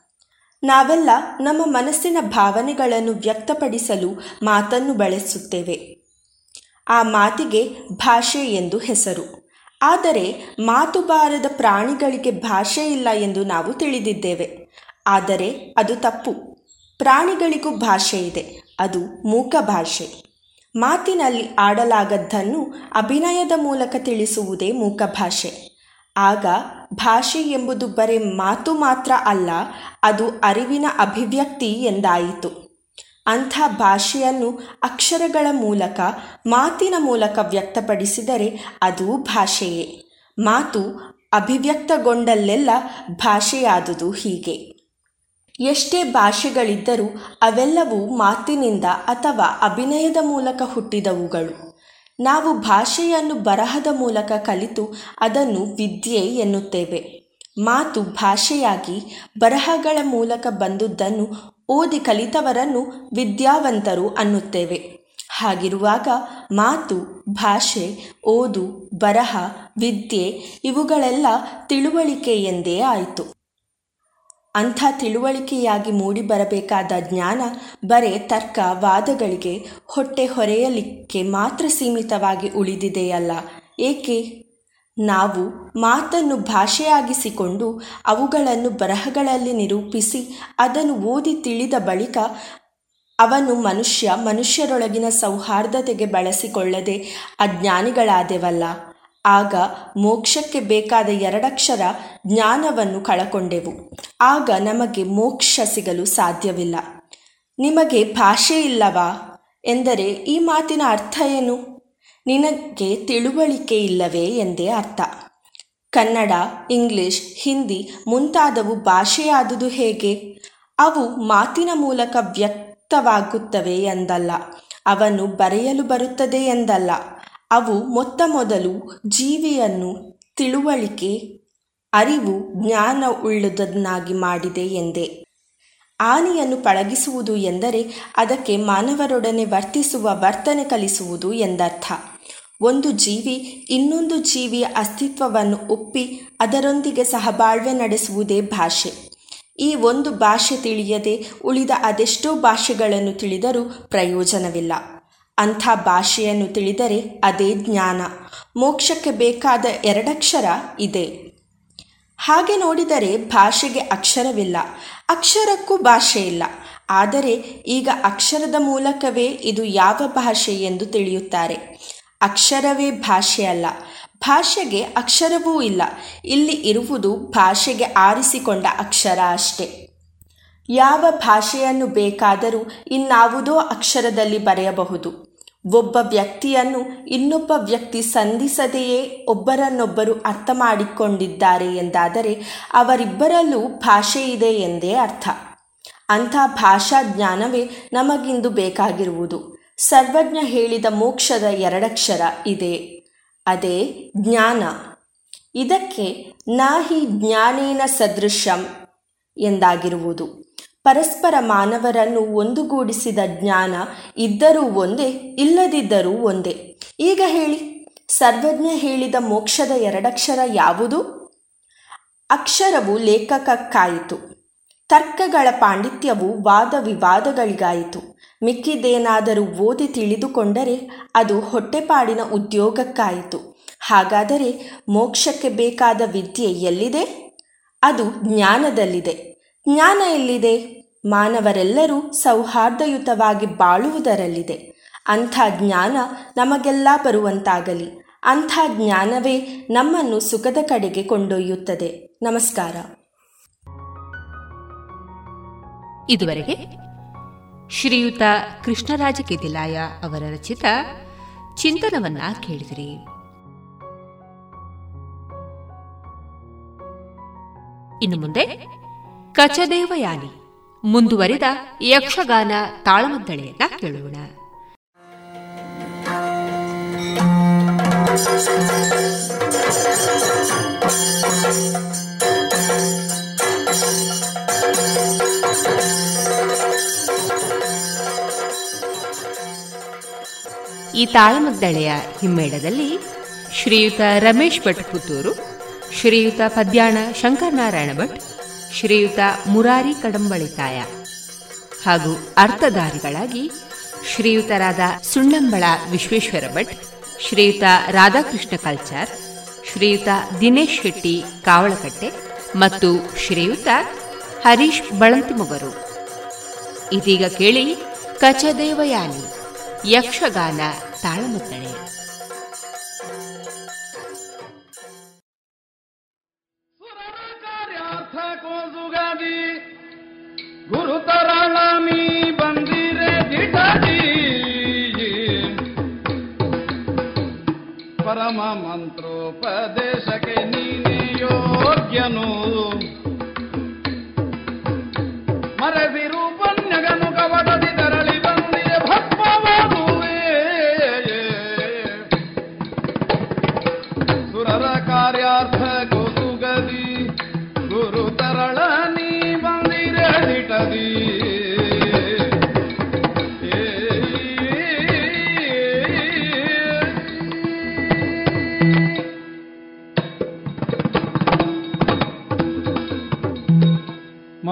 ನಾವೆಲ್ಲ ನಮ್ಮ ಮನಸ್ಸಿನ ಭಾವನೆಗಳನ್ನು ವ್ಯಕ್ತಪಡಿಸಲು ಮಾತನ್ನು ಬಳಸುತ್ತೇವೆ. ಆ ಮಾತಿಗೆ ಭಾಷೆ ಎಂದು ಹೆಸರು. ಆದರೆ ಮಾತು ಬಾರದ ಪ್ರಾಣಿಗಳಿಗೆ ಭಾಷೆ ಇಲ್ಲ ಎಂದು ನಾವು ತಿಳಿದಿದ್ದೇವೆ. ಆದರೆ ಅದು ತಪ್ಪು. ಪ್ರಾಣಿಗಳಿಗೂ ಭಾಷೆ ಇದೆ. ಅದು ಮೂಕ ಭಾಷೆ. ಮಾತಿನಲ್ಲಿ ಆಡಲಾಗದ್ದನ್ನು ಅಭಿನಯದ ಮೂಲಕ ತಿಳಿಸುವುದೇ ಮೂಕ ಭಾಷೆ. ಆಗ ಭಾಷೆ ಎಂಬುದು ಬರೇ ಮಾತು ಮಾತ್ರ ಅಲ್ಲ, ಅದು ಅರಿವಿನ ಅಭಿವ್ಯಕ್ತಿ ಎಂದಾಯಿತು. ಅಂಥ ಭಾಷೆಯನ್ನು ಅಕ್ಷರಗಳ ಮೂಲಕ, ಮಾತಿನ ಮೂಲಕ ವ್ಯಕ್ತಪಡಿಸಿದರೆ ಅದು ಭಾಷೆಯೇ. ಮಾತು ಅಭಿವ್ಯಕ್ತಗೊಂಡಲ್ಲೆಲ್ಲ ಭಾಷೆಯಾದುದು ಹೀಗೆ. ಎಷ್ಟೇ ಭಾಷೆಗಳಿದ್ದರೂ ಅವೆಲ್ಲವೂ ಮಾತಿನಿಂದ ಅಥವಾ ಅಭಿನಯದ ಮೂಲಕ ಹುಟ್ಟಿದವುಗಳು. ನಾವು ಭಾಷೆಯನ್ನು ಬರಹದ ಮೂಲಕ ಕಲಿತು ಅದನ್ನು ವಿದ್ಯೆ ಎನ್ನುತ್ತೇವೆ. ಮಾತು ಭಾಷೆಯಾಗಿ ಬರಹಗಳ ಮೂಲಕ ಬಂದುದನ್ನು ಓದಿ ಕಲಿತವರನ್ನು ವಿದ್ಯಾವಂತರು ಅನ್ನುತ್ತೇವೆ. ಹಾಗಿರುವಾಗ ಮಾತು, ಭಾಷೆ, ಓದು, ಬರಹ, ವಿದ್ಯೆ ಇವುಗಳೆಲ್ಲ ತಿಳುವಳಿಕೆ ಎಂದೇ ಆಯಿತು. ಅಂಥ ತಿಳುವಳಿಕೆಯಾಗಿ ಮೂಡಿಬರಬೇಕಾದ ಜ್ಞಾನ ಬರೇ ತರ್ಕ ವಾದಗಳಿಗೆ ಹೊಟ್ಟೆ ಹೊರೆಯಲಿಕ್ಕೆ ಮಾತ್ರ ಸೀಮಿತವಾಗಿ ಉಳಿದಿದೆಯಲ್ಲ. ಏಕೆ? ನಾವು ಮಾತನ್ನು ಭಾಷೆಯಾಗಿಸಿಕೊಂಡು ಅವುಗಳನ್ನು ಬರಹಗಳಲ್ಲಿ ನಿರೂಪಿಸಿ ಅದನ್ನು ಓದಿ ತಿಳಿದ ಬಳಿಕ ಅವನು ಮನುಷ್ಯ ಮನುಷ್ಯರೊಳಗಿನ ಸೌಹಾರ್ದತೆಗೆ ಬಳಸಿಕೊಳ್ಳದೆ ಅಜ್ಞಾನಿಗಳಾದೆವಲ್ಲ. ಆಗ ಮೋಕ್ಷಕ್ಕೆ ಬೇಕಾದ ಎರಡಕ್ಷರ ಜ್ಞಾನವನ್ನು ಕಳಕೊಂಡೆವು. ಆಗ ನಮಗೆ ಮೋಕ್ಷ ಸಿಗಲು ಸಾಧ್ಯವಿಲ್ಲ. ನಿಮಗೆ ಭಾಷೆ ಇಲ್ಲವಾ? ಎಂದರೆ ಈ ಮಾತಿನ ಅರ್ಥ ಏನು? ನಿನಗೆ ತಿಳುವಳಿಕೆ ಇಲ್ಲವೇ ಎಂದೇ ಅರ್ಥ. ಕನ್ನಡ, ಇಂಗ್ಲಿಷ್, ಹಿಂದಿ ಮುಂತಾದವು ಭಾಷೆಯಾದುದು ಹೇಗೆ? ಅವು ಮಾತಿನ ಮೂಲಕ ವ್ಯಕ್ತವಾಗುತ್ತವೆ ಎಂದಲ್ಲ. ಅವನ್ನು ಬರೆಯಲು ಬರುತ್ತದೆ ಎಂದಲ್ಲ. ಅವು ಮೊತ್ತ ಮೊದಲು ಜೀವಿಯನ್ನು ತಿಳುವಳಿಕೆ, ಅರಿವು, ಜ್ಞಾನ ಉಳ್ಳದನ್ನಾಗಿ ಮಾಡಿದೆ ಎಂದೆ. ಆನೆಯನ್ನು ಪಳಗಿಸುವುದು ಎಂದರೆ ಅದಕ್ಕೆ ಮಾನವರೊಡನೆ ವರ್ತಿಸುವ ವರ್ತನೆ ಕಲಿಸುವುದು ಎಂದರ್ಥ. ಒಂದು ಜೀವಿ ಇನ್ನೊಂದು ಜೀವಿಯ ಅಸ್ತಿತ್ವವನ್ನು ಒಪ್ಪಿ ಅದರೊಂದಿಗೆ ಸಹಬಾಳ್ವೆ ನಡೆಸುವುದೇ ಭಾಷೆ. ಈ ಒಂದು ಭಾಷೆ ತಿಳಿಯದೆ ಉಳಿದ ಅದೆಷ್ಟೋ ಭಾಷೆಗಳನ್ನು ತಿಳಿದರೂ ಪ್ರಯೋಜನವಿಲ್ಲ. ಅಂಥ ಭಾಷೆಯನ್ನು ತಿಳಿದರೆ ಅದೇ ಜ್ಞಾನ. ಮೋಕ್ಷಕ್ಕೆ ಬೇಕಾದ ಎರಡಕ್ಷರ ಇದೆ. ಹಾಗೆ ನೋಡಿದರೆ ಭಾಷೆಗೆ ಅಕ್ಷರವಿಲ್ಲ. ಅಕ್ಷರಕ್ಕೂ ಭಾಷೆ ಇಲ್ಲ. ಆದರೆ ಈಗ ಅಕ್ಷರದ ಮೂಲಕವೇ ಇದು ಯಾವ ಭಾಷೆ ಎಂದು ತಿಳಿಯುತ್ತಾರೆ. ಅಕ್ಷರವೇ ಭಾಷೆ ಅಲ್ಲ. ಭಾಷೆಗೆ ಅಕ್ಷರವೂ ಇಲ್ಲ. ಇಲ್ಲಿ ಇರುವುದು ಭಾಷೆಗೆ ಆರಿಸಿಕೊಂಡ ಅಕ್ಷರ ಅಷ್ಟೆ. ಯಾವ ಭಾಷೆಯನ್ನು ಬೇಕಾದರೂ ಇನ್ನಾವುದೋ ಅಕ್ಷರದಲ್ಲಿ ಬರೆಯಬಹುದು. ಒಬ್ಬ ವ್ಯಕ್ತಿಯನ್ನು ಇನ್ನೊಬ್ಬ ವ್ಯಕ್ತಿ ಸಂಧಿಸದೆಯೇ ಒಬ್ಬರನ್ನೊಬ್ಬರು ಅರ್ಥ ಮಾಡಿಕೊಂಡಿದ್ದಾರೆ ಎಂದಾದರೆ ಅವರಿಬ್ಬರಲ್ಲೂ ಭಾಷೆ ಇದೆ ಎಂದೇ ಅರ್ಥ. ಅಂಥ ಭಾಷಾ ಜ್ಞಾನವೇ ನಮಗಿಂದು ಬೇಕಾಗಿರುವುದು. ಸರ್ವಜ್ಞ ಹೇಳಿದ ಮೋಕ್ಷದ ಎರಡಕ್ಷರ ಇದೆ. ಅದೇ ಜ್ಞಾನ. ಇದಕ್ಕೆ ನಾಹಿ ಜ್ಞಾನೇನ ಸದೃಶಂ ಎಂದಾಗಿರುವುದು. ಪರಸ್ಪರ ಮಾನವರನ್ನು ಒಂದುಗೂಡಿಸಿದ ಜ್ಞಾನ ಇದ್ದರೂ ಒಂದೇ, ಇಲ್ಲದಿದ್ದರೂ ಒಂದೇ. ಈಗ ಹೇಳಿ, ಸರ್ವಜ್ಞ ಹೇಳಿದ ಮೋಕ್ಷದ ಎರಡಕ್ಷರ ಯಾವುದು? ಅಕ್ಷರವು ಲೇಖಕಕ್ಕಾಯಿತು. ತರ್ಕಗಳ ಪಾಂಡಿತ್ಯವು ವಾದ ವಿವಾದಗಳಿಗಾಯಿತು ಮಿಕ್ಕಿದೇನಾದರೂ ಓದಿ ತಿಳಿದುಕೊಂಡರೆ ಅದು ಹೊಟ್ಟೆಪಾಡಿನ ಉದ್ಯೋಗಕ್ಕಾಯಿತು. ಹಾಗಾದರೆ ಮೋಕ್ಷಕ್ಕೆ ಬೇಕಾದ ವಿದ್ಯೆ ಎಲ್ಲಿದೆ? ಅದು ಜ್ಞಾನದಲ್ಲಿದೆ. ಜ್ಞಾನ ಎಲ್ಲಿದೆ? ಮಾನವರೆಲ್ಲರೂ ಸೌಹಾರ್ದಯುತವಾಗಿ ಬಾಳುವುದರಲ್ಲಿದೆ. ಅಂಥ ಜ್ಞಾನ ನಮಗೆಲ್ಲ ಬರುವಂತಾಗಲಿ. ಅಂಥ ಜ್ಞಾನವೇ ನಮ್ಮನ್ನು ಸುಖದ ಕಡೆಗೆ ಕೊಂಡೊಯ್ಯುತ್ತದೆ. ನಮಸ್ಕಾರ. ಇದುವರೆಗೆ ಶ್ರೀಯುತ ಕೃಷ್ಣರಾಜ ಕೆದಿಲಾಯ ಅವರ ರಚಿತ ಚಿಂತನವನ್ನ ಕೇಳಿದಿರಿ. ಇನ್ನು ಮುಂದೆ ಕಚದೇವಯಾನಿ. ಮುಂದುವರಿದ ಯಕ್ಷಗಾನ ತಾಳಮದ್ದಳೆಯನ್ನ ಕೇಳೋಣ. ಈ ತಾಳಮದ್ದಳೆಯ ಹಿಮ್ಮೇಳದಲ್ಲಿ ಶ್ರೀಯುತ ರಮೇಶ್ ಭಟ್ ಪುತ್ತೂರು, ಶ್ರೀಯುತ ಪದ್ಯಾಣ ಶಂಕರನಾರಾಯಣ ಭಟ್ ಶ್ರೀಯುತ ಮುರಾರಿ ಕಡಂಬಳಿತಾಯ ಹಾಗೂ ಅರ್ಥಧಾರಿಗಳಾಗಿ ಶ್ರೀಯುತರಾದ ಸುಣ್ಣಂಬಳ ವಿಶ್ವೇಶ್ವರ ಭಟ್, ಶ್ರೀಯುತ ರಾಧಾಕೃಷ್ಣ ಕಲ್ಚಾರ್, ಶ್ರೀಯುತ ದಿನೇಶ್ ಶೆಟ್ಟಿ ಕಾವಳಕಟ್ಟೆ ಮತ್ತು ಶ್ರೀಯುತ ಹರೀಶ್ ಬಳಂತಿಮೊಗರು. ಇದೀಗ ಕೇಳಿ ಕಚದೇವಯಾನಿ, ಯಕ್ಷಗಾನ ತಾಳಮದ್ದಳೆ. ಪರಮ ಮಂತ್ರೋಪದೇಶಕ್ಕೆ ನೀನೆ ಯೋಗ್ಯನು.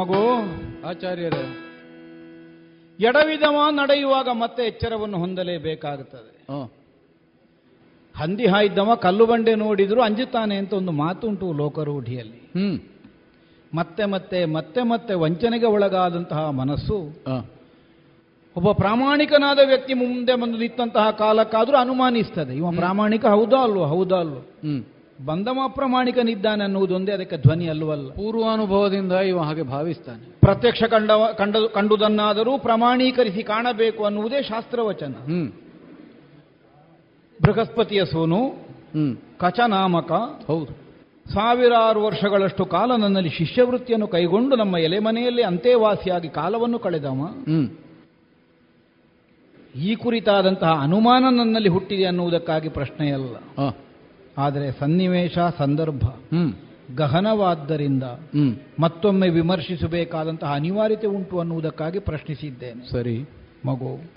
ಮಗು ಆಚಾರ್ಯರೇ ಎಡವಿದವ ನಡೆಯುವಾಗ ಮತ್ತೆ ಎಚ್ಚರವನ್ನು ಹೊಂದಲೇಬೇಕಾಗುತ್ತದೆ. ಹಂದಿ ಹಾಯ್ದವ ಕಲ್ಲು ಬಂಡೆ ನೋಡಿದ್ರು ಅಂಜುತ್ತಾನೆ ಅಂತ ಒಂದು ಮಾತುಂಟು ಲೋಕರೂಢಿಯಲ್ಲಿ. ಹ್ಮ್ ಮತ್ತೆ ಮತ್ತೆ ಮತ್ತೆ ಮತ್ತೆ ವಂಚನೆಗೆ ಒಳಗಾದಂತಹ ಮನಸ್ಸು ಒಬ್ಬ ಪ್ರಾಮಾಣಿಕನಾದ ವ್ಯಕ್ತಿ ಮುಂದೆ ಬಂದು ನಿಂತಹ ಕಾಲಕ್ಕಾದ್ರೂ ಅನುಮಾನಿಸ್ತದೆ. ಇವ ಪ್ರಾಮಾಣಿಕ ಹೌದಾ ಅಲ್ವೋ? ಹೌದಾ ಅಲ್ವೋ? ಹ್ಮ್ ಪ್ರಮಾಣಿಕನಿದ್ದಾನೆ ಪ್ರಾಮಾಣಿಕನಿದ್ದಾನೆ ಅನ್ನುವುದೊಂದೇ ಅದಕ್ಕೆ ಧ್ವನಿ ಅಲ್ಲವಲ್ಲ? ಪೂರ್ವಾನುಭವದಿಂದ ಇವ ಹಾಗೆ ಭಾವಿಸ್ತಾನೆ. ಪ್ರತ್ಯಕ್ಷ ಕಂಡ ಕಂಡ ಕಂಡುದನ್ನಾದರೂ ಪ್ರಮಾಣೀಕರಿಸಿ ಕಾಣಬೇಕು ಅನ್ನುವುದೇ ಶಾಸ್ತ್ರವಚನ. ಹ್ಮ್. ಬೃಹಸ್ಪತಿಯ ಸೋನು ಹ್ಮ್. ಕಚನಾಮಕ ಹೌದು. ಸಾವಿರಾರು ವರ್ಷಗಳಷ್ಟು ಕಾಲ ನನ್ನಲ್ಲಿ ಶಿಷ್ಯವೃತ್ತಿಯನ್ನು ಕೈಗೊಂಡು ನಮ್ಮ ಎಲೆಮನೆಯಲ್ಲಿ ಅಂತೇವಾಸಿಯಾಗಿ ಕಾಲವನ್ನು ಕಳೆದವ. ಹ್ಮ್. ಈ ಕುರಿತಾದಂತಹ ಅನುಮಾನ ನನ್ನಲ್ಲಿ ಹುಟ್ಟಿದೆ ಅನ್ನುವುದಕ್ಕಾಗಿ ಪ್ರಶ್ನೆಯಲ್ಲ. ಆದರೆ ಸನ್ನಿವೇಶ ಸಂದರ್ಭ ಹ್ಮ್. ಗಹನವಾದ್ದರಿಂದ ಮತ್ತೊಮ್ಮೆ ವಿಮರ್ಶಿಸಬೇಕಾದಂತಹ ಅನಿವಾರ್ಯತೆ ಉಂಟು ಅನ್ನುವುದಕ್ಕಾಗಿ ಪ್ರಶ್ನಿಸಿದ್ದೇನೆ. ಸರಿ. ಮಗು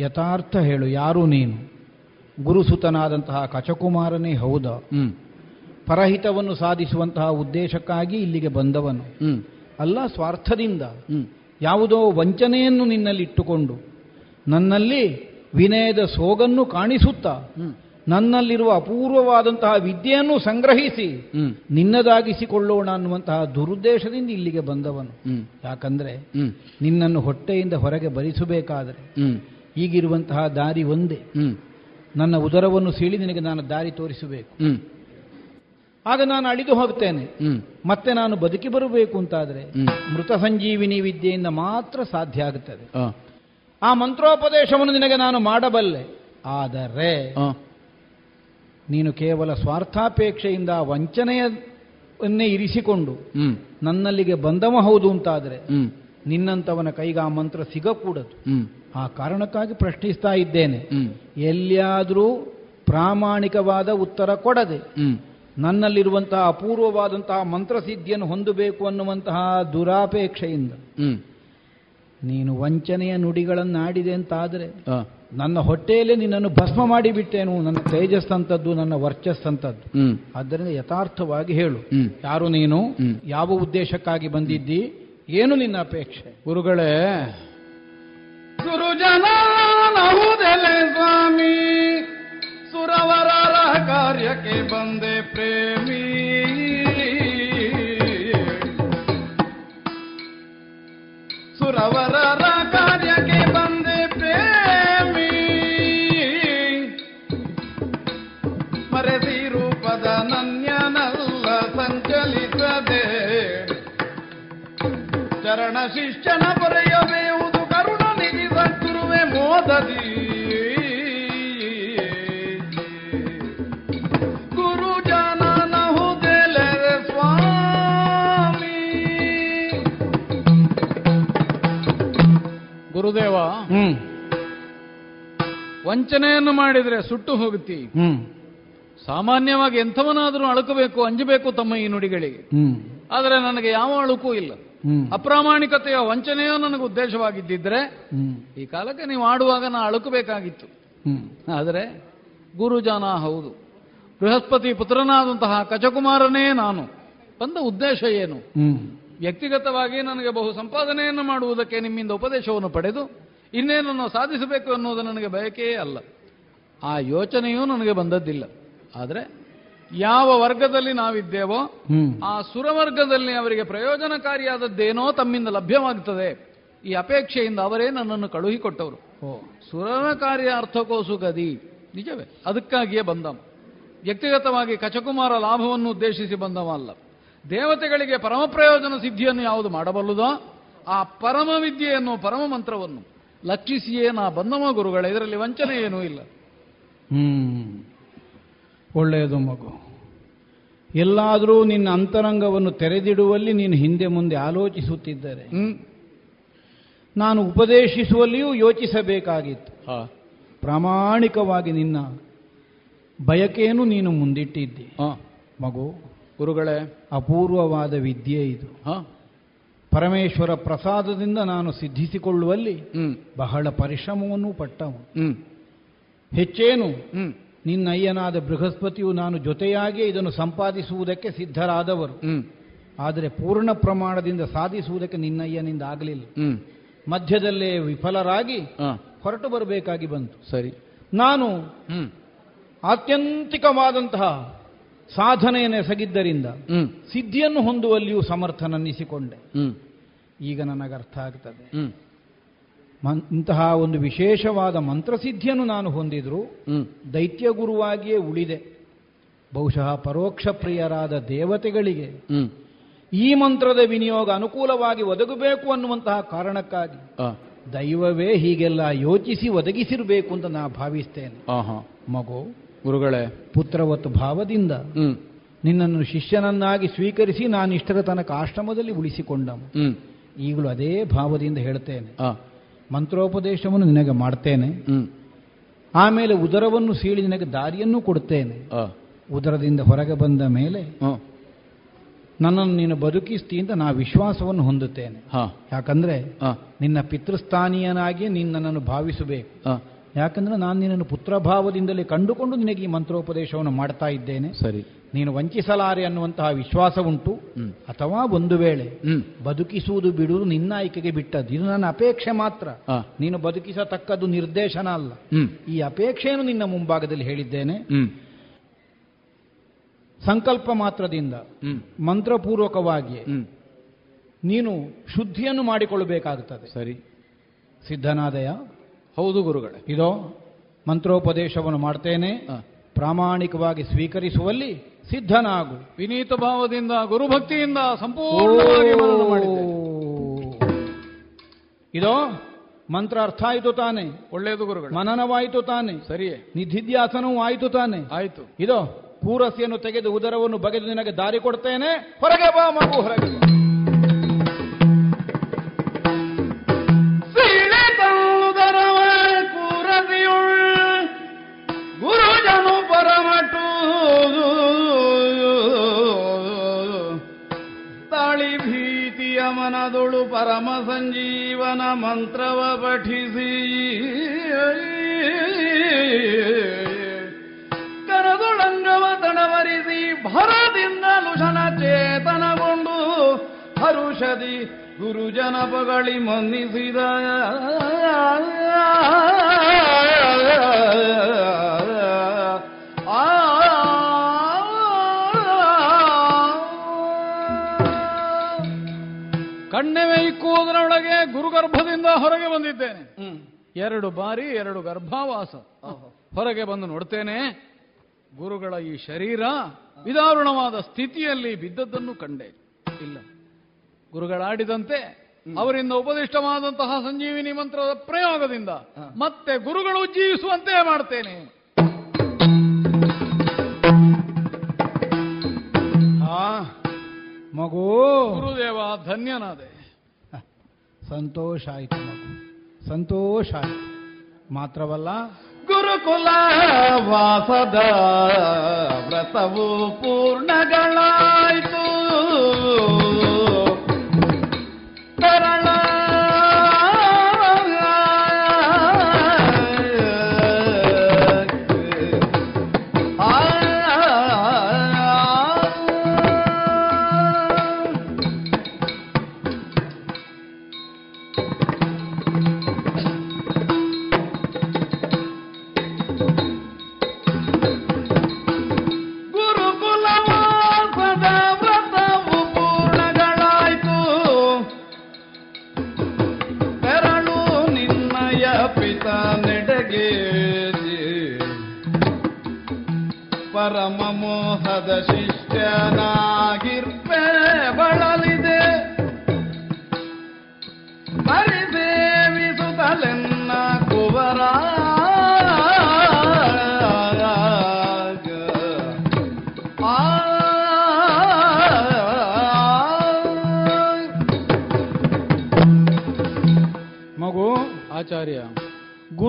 ಯಥಾರ್ಥ ಹೇಳು ಯಾರು ನೀನು? ಗುರುಸುತನಾದಂತಹ ಕಚಕುಮಾರನೇ ಹೌದಾ? ಪರಹಿತವನ್ನು ಸಾಧಿಸುವಂತಹ ಉದ್ದೇಶಕ್ಕಾಗಿ ಇಲ್ಲಿಗೆ ಬಂದವನು? ಅಲ್ಲ ಸ್ವಾರ್ಥದಿಂದ? ಯಾವುದೋ ವಂಚನೆಯನ್ನು ನಿನ್ನಲ್ಲಿ ಇಟ್ಟುಕೊಂಡು ನನ್ನಲ್ಲಿ ವಿನಯದ ಸೋಗನ್ನು ಕಾಣಿಸುತ್ತಾ? ನನ್ನಲ್ಲಿರುವ ಅಪೂರ್ವವಾದಂತಹ ವಿದ್ಯೆಯನ್ನು ಸಂಗ್ರಹಿಸಿ ನಿನ್ನದಾಗಿಸಿಕೊಳ್ಳೋಣ ಅನ್ನುವಂತಹ ದುರುದ್ದೇಶದಿಂದ ಇಲ್ಲಿಗೆ ಬಂದವನು. ಯಾಕಂದ್ರೆ ನಿನ್ನನ್ನು ಹೊಟ್ಟೆಯಿಂದ ಹೊರಗೆ ಬರಿಸಬೇಕಾದರೆ ಈಗಿರುವಂತಹ ದಾರಿ ಒಂದೇ. ನನ್ನ ಉದರವನ್ನು ಸೀಳಿ ನಿನಗೆ ನಾನು ದಾರಿ ತೋರಿಸಬೇಕು. ಆಗ ನಾನು ಅಳಿದು ಹೋಗ್ತೇನೆ. ಮತ್ತೆ ನಾನು ಬದುಕಿ ಬರಬೇಕು ಅಂತಾದ್ರೆ. ಮೃತ ಸಂಜೀವಿನಿ ವಿದ್ಯೆಯಿಂದ ಮಾತ್ರ ಸಾಧ್ಯ ಆಗುತ್ತದೆ ಆ, ಮಂತ್ರೋಪದೇಶವನ್ನು ನಿನಗೆ ನಾನು ಮಾಡಬಲ್ಲೆ. ಆದರೆ ನೀನು ಕೇವಲ ಸ್ವಾರ್ಥಾಪೇಕ್ಷೆಯಿಂದ ವಂಚನೆಯನ್ನೇ ಇರಿಸಿಕೊಂಡು ನನ್ನಲ್ಲಿಗೆ ಬಂದವ ಹೌದು ಅಂತಾದರೆ ನಿನ್ನಂತವನ ಕೈಗೆ ಆ ಮಂತ್ರ ಸಿಗಕೂಡದು. ಆ ಕಾರಣಕ್ಕಾಗಿ ಪ್ರಶ್ನಿಸ್ತಾ ಇದ್ದೇನೆ. ಎಲ್ಲಿಯಾದರೂ ಪ್ರಾಮಾಣಿಕವಾದ ಉತ್ತರ ಕೊಡದೆ ನನ್ನಲ್ಲಿರುವಂತಹ ಅಪೂರ್ವವಾದಂತಹ ಮಂತ್ರಸಿದ್ಧಿಯನ್ನು ಹೊಂದಬೇಕು ಅನ್ನುವಂತಹ ದುರಾಪೇಕ್ಷೆಯಿಂದ ನೀನು ವಂಚನೆಯ ನುಡಿಗಳನ್ನಾಡಿದೆ ಅಂತಾದರೆ ನನ್ನ ಹೊಟ್ಟೆಯಲ್ಲಿ ನಿನ್ನನ್ನು ಭಸ್ಮ ಮಾಡಿಬಿಟ್ಟೇನು ನನ್ನ ತೇಜಸ್ ಅಂತದ್ದು ನನ್ನ ವರ್ಚಸ್ ಅಂತದ್ದು ಹ್ಮ್. ಆದ್ದರಿಂದ ಯಥಾರ್ಥವಾಗಿ ಹೇಳು. ಯಾರು ನೀನು? ಯಾವ ಉದ್ದೇಶಕ್ಕಾಗಿ ಬಂದಿದ್ದಿ? ಏನು ನಿನ್ನ ಅಪೇಕ್ಷೆ? ಗುರುಗಳೇ ಸ್ವಾಮಿ ಸುರವರ ಕಾರ್ಯಕ್ಕೆ ಬಂದೆ ಪ್ರೇಮಿ. ಚರಣ ಶಿಷ್ಯನ ಬರೆಯಬೇವುದು ಕರುಣ ನಿಧಿ ಸದ್ಗುರುವೆ ಮೋದದಿ. ಗುರು ಜನನ ಹುದೆಲೆರೆ ಸ್ವಾಮಿ. ಗುರುದೇವ ಹ್ಮ್. ವಂಚನೆಯನ್ನು ಮಾಡಿದ್ರೆ ಸುಟ್ಟು ಹೋಗುತ್ತಿ. ಸಾಮಾನ್ಯವಾಗಿ ಎಂಥವನಾದರೂ ಅಳುಕಬೇಕು ಅಂಜಬೇಕು ತಮ್ಮ ಈ ನುಡಿಗಳಿಗೆ. ಆದರೆ ನನಗೆ ಯಾವ ಅಳುಕೂ ಇಲ್ಲ. ಅಪ್ರಾಮಾಣಿಕತೆಯ ವಂಚನೆಯೋ ನನಗೆ ಉದ್ದೇಶವಾಗಿದ್ದಿದ್ರೆ ಈ ಕಾಲಕ್ಕೆ ನೀವು ಆಡುವಾಗ ನಾ ಅಳುಕಬೇಕಾಗಿತ್ತು. ಆದರೆ ಗುರುಜಾನ ಹೌದು. ಬೃಹಸ್ಪತಿ ಪುತ್ರನಾದಂತಹ ಕಚಕುಮಾರನೇ ನಾನು. ಬಂದ ಉದ್ದೇಶ ಏನು? ವ್ಯಕ್ತಿಗತವಾಗಿ ನನಗೆ ಬಹು ಸಂಪಾದನೆಯನ್ನು ಮಾಡುವುದಕ್ಕೆ ನಿಮ್ಮಿಂದ ಉಪದೇಶವನ್ನು ಪಡೆದು ಇನ್ನೇನನ್ನು ಸಾಧಿಸಬೇಕು ಅನ್ನೋದು ನನಗೆ ಬಯಕೆಯೇ ಅಲ್ಲ. ಆ ಯೋಚನೆಯೂ ನನಗೆ ಬಂದದ್ದಿಲ್ಲ. ಆದರೆ ಯಾವ ವರ್ಗದಲ್ಲಿ ನಾವಿದ್ದೇವೋ ಆ ಸುರವರ್ಗದಲ್ಲಿ ಅವರಿಗೆ ಪ್ರಯೋಜನಕಾರಿಯಾದದ್ದೇನೋ ತಮ್ಮಿಂದ ಲಭ್ಯವಾಗುತ್ತದೆ ಈ ಅಪೇಕ್ಷೆಯಿಂದ ಅವರೇ ನನ್ನನ್ನು ಕಳುಹಿಕೊಟ್ಟವರು. ಸುರ ಸುರನ ಕಾರ್ಯ ಅರ್ಥಕೋಸು ಗದಿ. ನಿಜವೇ. ಅದಕ್ಕಾಗಿಯೇ ಬಂದ ವ್ಯಕ್ತಿಗತವಾಗಿ ಕಚಕುಮಾರ ಲಾಭವನ್ನು ಉದ್ದೇಶಿಸಿ ಬಂದವ ಅಲ್ಲ. ದೇವತೆಗಳಿಗೆ ಪರಮ ಪ್ರಯೋಜನ ಸಿದ್ಧಿಯನ್ನು ಯಾವುದು ಮಾಡಬಲ್ಲುದೋ ಆ ಪರಮ ವಿದ್ಯೆಯನ್ನು ಪರಮ ಮಂತ್ರವನ್ನು ಲಕ್ಷಿಸಿಯೇ ನಾ ಬಂದವ ಗುರುಗಳೇ. ಇದರಲ್ಲಿ ವಂಚನೆ ಏನೂ ಇಲ್ಲ. ಹ್ಮ್. ಒಳ್ಳೆಯದು ಮಗು. ಎಲ್ಲಾದರೂ ನಿನ್ನ ಅಂತರಂಗವನ್ನು ತೆರೆದಿಡುವಲ್ಲಿ ನೀನು ಹಿಂದೆ ಮುಂದೆ ಆಲೋಚಿಸುತ್ತಿದ್ದರೆ ನಾನು ಉಪದೇಶಿಸುವಲ್ಲಿಯೂ ಯೋಚಿಸಬೇಕಾಗಿತ್ತು. ಪ್ರಾಮಾಣಿಕವಾಗಿ ನಿನ್ನ ಬಯಕೆಯನ್ನು ನೀನು ಮುಂದಿಟ್ಟಿದ್ದಿ. ಮಗು ಗುರುಗಳೇ. ಅಪೂರ್ವವಾದ ವಿದ್ಯೆ ಇದು. ಪರಮೇಶ್ವರ ಪ್ರಸಾದದಿಂದ ನಾನು ಸಿದ್ಧಿಸಿಕೊಳ್ಳುವಲ್ಲಿ ಬಹಳ ಪರಿಶ್ರಮವನ್ನು ಪಟ್ಟವು ಹೆಚ್ಚೇನು? ನಿನ್ನ ಅಯ್ಯನಾದ ಬೃಹಸ್ಪತಿಯು ನಾನು ಜೊತೆಯಾಗಿ ಇದನ್ನು ಸಂಪಾದಿಸುವುದಕ್ಕೆ ಸಿದ್ಧರಾದವರು. ಆದರೆ ಪೂರ್ಣ ಪ್ರಮಾಣದಿಂದ ಸಾಧಿಸುವುದಕ್ಕೆ ನಿನ್ನಯ್ಯನಿಂದ ಆಗಲಿಲ್ಲ. ಮಧ್ಯದಲ್ಲೇ ವಿಫಲರಾಗಿ ಹೊರಟು ಬರಬೇಕಾಗಿ ಬಂತು. ಸರಿ. ನಾನು ಆತ್ಯಂತಿಕವಾದಂತಹ ಸಾಧನೆಯನ್ನು ಎಸಗಿದ್ದರಿಂದ ಹ್ಮ್. ಸಿದ್ಧಿಯನ್ನು ಹೊಂದುವಲ್ಲಿಯೂ ಸಮರ್ಥನನ್ನಿಸಿಕೊಂಡೆ. ಈಗ ನನಗೆ ಅರ್ಥ ಆಗ್ತದೆ ಇಂತಹ ಒಂದು ವಿಶೇಷವಾದ ಮಂತ್ರಸಿದ್ಧಿಯನ್ನು ನಾನು ಹೊಂದಿದ್ರು ದೈತ್ಯ ಗುರುವಾಗಿಯೇ ಉಳಿದೆ. ಬಹುಶಃ ಪರೋಕ್ಷ ಪ್ರಿಯರಾದ ದೇವತೆಗಳಿಗೆ ಈ ಮಂತ್ರದ ವಿನಿಯೋಗ ಅನುಕೂಲವಾಗಿ ಒದಗಬೇಕು ಅನ್ನುವಂತಹ ಕಾರಣಕ್ಕಾಗಿ ದೈವವೇ ಹೀಗೆಲ್ಲ ಯೋಚಿಸಿ ಒದಗಿಸಿರಬೇಕು ಅಂತ ನಾ ಭಾವಿಸ್ತೇನೆ. ಮಗು ಗುರುಗಳೇ. ಪುತ್ರವತ್ ಭಾವದಿಂದ ನಿನ್ನನ್ನು ಶಿಷ್ಯನನ್ನಾಗಿ ಸ್ವೀಕರಿಸಿ ನಾನು ಇಷ್ಟರ ತನಕ ಆಶ್ರಮದಲ್ಲಿ ಉಳಿಸಿಕೊಂಡನು. ಈಗಲೂ ಅದೇ ಭಾವದಿಂದ ಹೇಳ್ತೇನೆ. ಮಂತ್ರೋಪದೇಶವನ್ನು ನಿನಗೆ ಮಾಡ್ತೇನೆ. ಆಮೇಲೆ ಉದರವನ್ನು ಸೀಳಿ ನಿನಗೆ ದಾರಿಯನ್ನು ಕೊಡ್ತೇನೆ ಉದರದಿಂದ ಹೊರಗೆ ಬಂದ ಮೇಲೆ ನನ್ನನ್ನು ನೀನು ಬದುಕಿಸ್ತಿ ಅಂತ ನಾ ವಿಶ್ವಾಸವನ್ನು ಹೊಂದುತ್ತೇನೆ. ಯಾಕಂದ್ರೆ ನಿನ್ನ ಪಿತೃಸ್ಥಾನೀಯನಾಗಿ ನೀನು ನನ್ನನ್ನು ಭಾವಿಸಬೇಕು. ಯಾಕಂದ್ರೆ ನಾನು ನಿನ್ನನ್ನು ಪುತ್ರಭಾವದಿಂದಲೇ ಕಂಡುಕೊಂಡು ನಿನಗೆ ಈ ಮಂತ್ರೋಪದೇಶವನ್ನು ಮಾಡ್ತಾ ಇದ್ದೇನೆ. ಸರಿ. ನೀನು ವಂಚಿಸಲಾರೆ ಅನ್ನುವಂತಹ ವಿಶ್ವಾಸ ಉಂಟು ಅಥವಾ ಒಂದು ವೇಳೆ ಬದುಕಿಸುವುದು ಬಿಡುವುದು ನಿನ್ನ ಆಯ್ಕೆಗೆ ಬಿಟ್ಟದ್ದು. ಇದು ನನ್ನ ಅಪೇಕ್ಷೆ ಮಾತ್ರ. ನೀನು ಬದುಕಿಸತಕ್ಕದ್ದು ನಿರ್ದೇಶನ ಅಲ್ಲ. ಈ ಅಪೇಕ್ಷೆಯನ್ನು ನಿನ್ನ ಮುಂಭಾಗದಲ್ಲಿ ಹೇಳಿದ್ದೇನೆ. ಸಂಕಲ್ಪ ಮಾತ್ರದಿಂದ ಮಂತ್ರಪೂರ್ವಕವಾಗಿ ನೀನು ಶುದ್ಧಿಯನ್ನು ಮಾಡಿಕೊಳ್ಳಬೇಕಾಗುತ್ತದೆ. ಸರಿ. ಸಿದ್ಧನಾದಯ? ಹೌದು ಗುರುಗಳೇ. ಇದೋ ಮಂತ್ರೋಪದೇಶವನ್ನು ಮಾಡ್ತೇನೆ. ಪ್ರಾಮಾಣಿಕವಾಗಿ ಸ್ವೀಕರಿಸುವಲ್ಲಿ ಸಿದ್ಧನಾಗು. ವಿನೀತ ಭಾವದಿಂದ ಗುರುಭಕ್ತಿಯಿಂದ ಸಂಪೂರ್ಣವಾಗಿ ಮನನ ಮಾಡಿದ್ದೇನೆ ಇದೋ ಮಂತ್ರ ಅರ್ಥ ಆಯಿತು ತಾನೆ. ಒಳ್ಳೆಯದು ಗುರುಗಳು. ಮನನವಾಯಿತು ತಾನೆ. ಸರಿಯೇ. ನಿಧಿಧ್ಯಾಸನವೂ ಆಯಿತು ತಾನೆ. ಆಯಿತು. ಇದು ಕೂರಸಿಯನ್ನು ತೆಗೆದು ಉದರವನ್ನು ಬಗೆದು ನಿನಗೆ ದಾರಿ ಕೊಡ್ತೇನೆ. ಹೊರಗೆ ಬಾ ಮಗು ಹೊರಗೆ ಮನದೊಳು ಪರಮ ಸಂಜೀವನ ಮಂತ್ರವ ಪಠಿಸಿ. ಕರದೊಳಂಗವ ತಣವರಿಸಿ ಭರದಿಂದ ಲುಷನ ಚೇತನಗೊಂಡು ಹರುಷದಿ ಗುರುಜನ ಪಗಳಿ ಮನ್ನಿಸಿದ. ಕಣ್ಣೆವೆ ಇಕ್ಕುವುದರೊಳಗೆ ಗುರುಗರ್ಭದಿಂದ ಹೊರಗೆ ಬಂದಿದ್ದೇನೆ. ಎರಡು ಬಾರಿ ಎರಡು ಗರ್ಭಾವಾಸ. ಹೊರಗೆ ಬಂದು ನೋಡ್ತೇನೆ ಗುರುಗಳ ಈ ಶರೀರ ವಿದಾರುಣವಾದ ಸ್ಥಿತಿಯಲ್ಲಿ ಬಿದ್ದದ್ದನ್ನು ಕಂಡೆ. ಇಲ್ಲ. ಗುರುಗಳಾಡಿದಂತೆ ಅವರಿಂದ ಉಪದಿಷ್ಟವಾದಂತಹ ಸಂಜೀವಿನಿ ಮಂತ್ರದ ಪ್ರಯೋಗದಿಂದ ಮತ್ತೆ ಗುರುಗಳು ಜೀವಿಸುವಂತೆ ಮಾಡ್ತೇನೆ. ಮಗು. ಗುರುದೇವ ಧನ್ಯನಾದೆ. ಸಂತೋಷ ಆಯಿತು ಮಗು. ಸಂತೋಷ ಆಯ್ತು. ಮಾತ್ರವಲ್ಲ ಗುರುಕುಲ ವಾಸದ ವ್ರತವು ಪೂರ್ಣಗಳಾಯಿತು.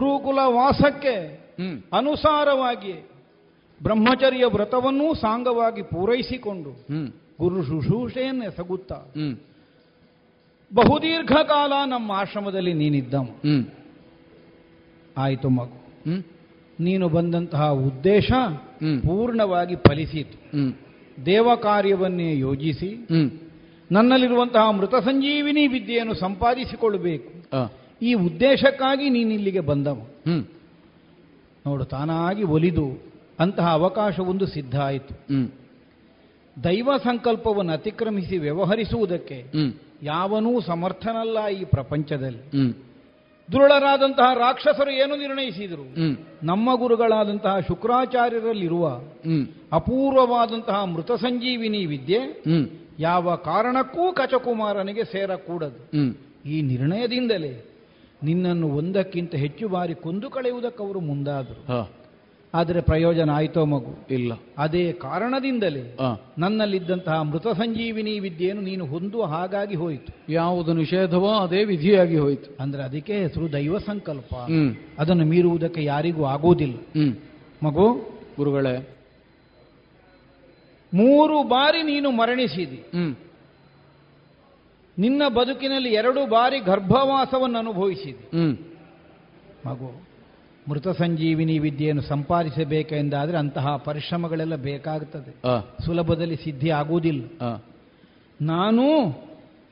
ಗುರುಕುಲ ವಾಸಕ್ಕೆ ಅನುಸಾರವಾಗಿ ಬ್ರಹ್ಮಚರ್ಯ ವ್ರತವನ್ನೂ ಸಾಂಗವಾಗಿ ಪೂರೈಸಿಕೊಂಡು ಗುರು ಶುಶ್ರೂಷೆಯನ್ನು ಎಸಗುತ್ತ. ಬಹುದೀರ್ಘ ಕಾಲ ನಮ್ಮ ಆಶ್ರಮದಲ್ಲಿ ನೀನಿದ್ದ ಆಯಿತು ಮಗು. ನೀನು ಬಂದಂತಹ ಉದ್ದೇಶ. ಪೂರ್ಣವಾಗಿ ಫಲಿಸಿತು. ದೇವ ಕಾರ್ಯವನ್ನೇ ಯೋಜಿಸಿ. ನನ್ನಲ್ಲಿರುವಂತಹ ಮೃತ ಸಂಜೀವಿನಿ ವಿದ್ಯೆಯನ್ನು ಸಂಪಾದಿಸಿಕೊಳ್ಳಬೇಕು. ಈ ಉದ್ದೇಶಕ್ಕಾಗಿ ನೀನಿಲ್ಲಿಗೆ ಬಂದವು. ಹ್ಮ್. ನೋಡು ತಾನಾಗಿ ಒಲಿದು ಅಂತಹ ಅವಕಾಶವೊಂದು ಸಿದ್ಧ ಆಯಿತು. ಹ್ಮ್. ದೈವ ಸಂಕಲ್ಪವನ್ನು ಅತಿಕ್ರಮಿಸಿ ವ್ಯವಹರಿಸುವುದಕ್ಕೆ ಯಾವನೂ ಸಮರ್ಥನಲ್ಲ ಈ ಪ್ರಪಂಚದಲ್ಲಿ. ಹ್ಮ್. ದುರುಳರಾದಂತಹ ರಾಕ್ಷಸರು ಏನು ನಿರ್ಣಯಿಸಿದರು? ನಮ್ಮ ಗುರುಗಳಾದಂತಹ ಶುಕ್ರಾಚಾರ್ಯರಲ್ಲಿರುವ ಅಪೂರ್ವವಾದಂತಹ ಮೃತ ಸಂಜೀವಿನಿ ವಿದ್ಯೆ ಯಾವ ಕಾರಣಕ್ಕೂ ಕಚಕುಮಾರನಿಗೆ ಸೇರಕೂಡದು. ಈ ನಿರ್ಣಯದಿಂದಲೇ ನಿನ್ನನ್ನು ಒಂದಕ್ಕಿಂತ ಹೆಚ್ಚು ಬಾರಿ ಕೊಂದು ಕಳೆಯುವುದಕ್ಕೆ ಅವರು ಮುಂದಾದರು. ಆದರೆ ಪ್ರಯೋಜನ ಆಯ್ತೋ ಮಗು? ಇಲ್ಲ. ಅದೇ ಕಾರಣದಿಂದಲೇ ನನ್ನಲ್ಲಿದ್ದಂತಹ ಮೃತ ಸಂಜೀವಿನಿ ವಿದ್ಯೆಯನ್ನು ನೀನು ಹೊಂದುವ ಹಾಗಾಗಿ ಹೋಯಿತು. ಯಾವುದು ನಿಷೇಧವೋ ಅದೇ ವಿಧಿಯಾಗಿ ಹೋಯಿತು. ಅಂದ್ರೆ ಅದಕ್ಕೆ ಹೆಸರು ದೈವ ಸಂಕಲ್ಪ. ಅದನ್ನು ಮೀರುವುದಕ್ಕೆ ಯಾರಿಗೂ ಆಗುವುದಿಲ್ಲ. ಮಗು? ಗುರುಗಳೇ. ಮೂರು ಬಾರಿ ನೀನು ಮರಣಿಸಿದಿ. ನಿನ್ನ ಬದುಕಿನಲ್ಲಿ ಎರಡು ಬಾರಿ ಗರ್ಭವಾಸವನ್ನು ಅನುಭವಿಸಿದೆ. ಮಗು ಮೃತ ಸಂಜೀವಿನಿ ವಿದ್ಯೆಯನ್ನು ಸಂಪಾದಿಸಬೇಕೆಂದಾದರೆ ಅಂತಹ ಪರಿಶ್ರಮಗಳೆಲ್ಲ ಬೇಕಾಗುತ್ತದೆ ಸುಲಭದಲ್ಲಿ ಸಿದ್ಧಿ ಆಗುವುದಿಲ್ಲ. ನಾನು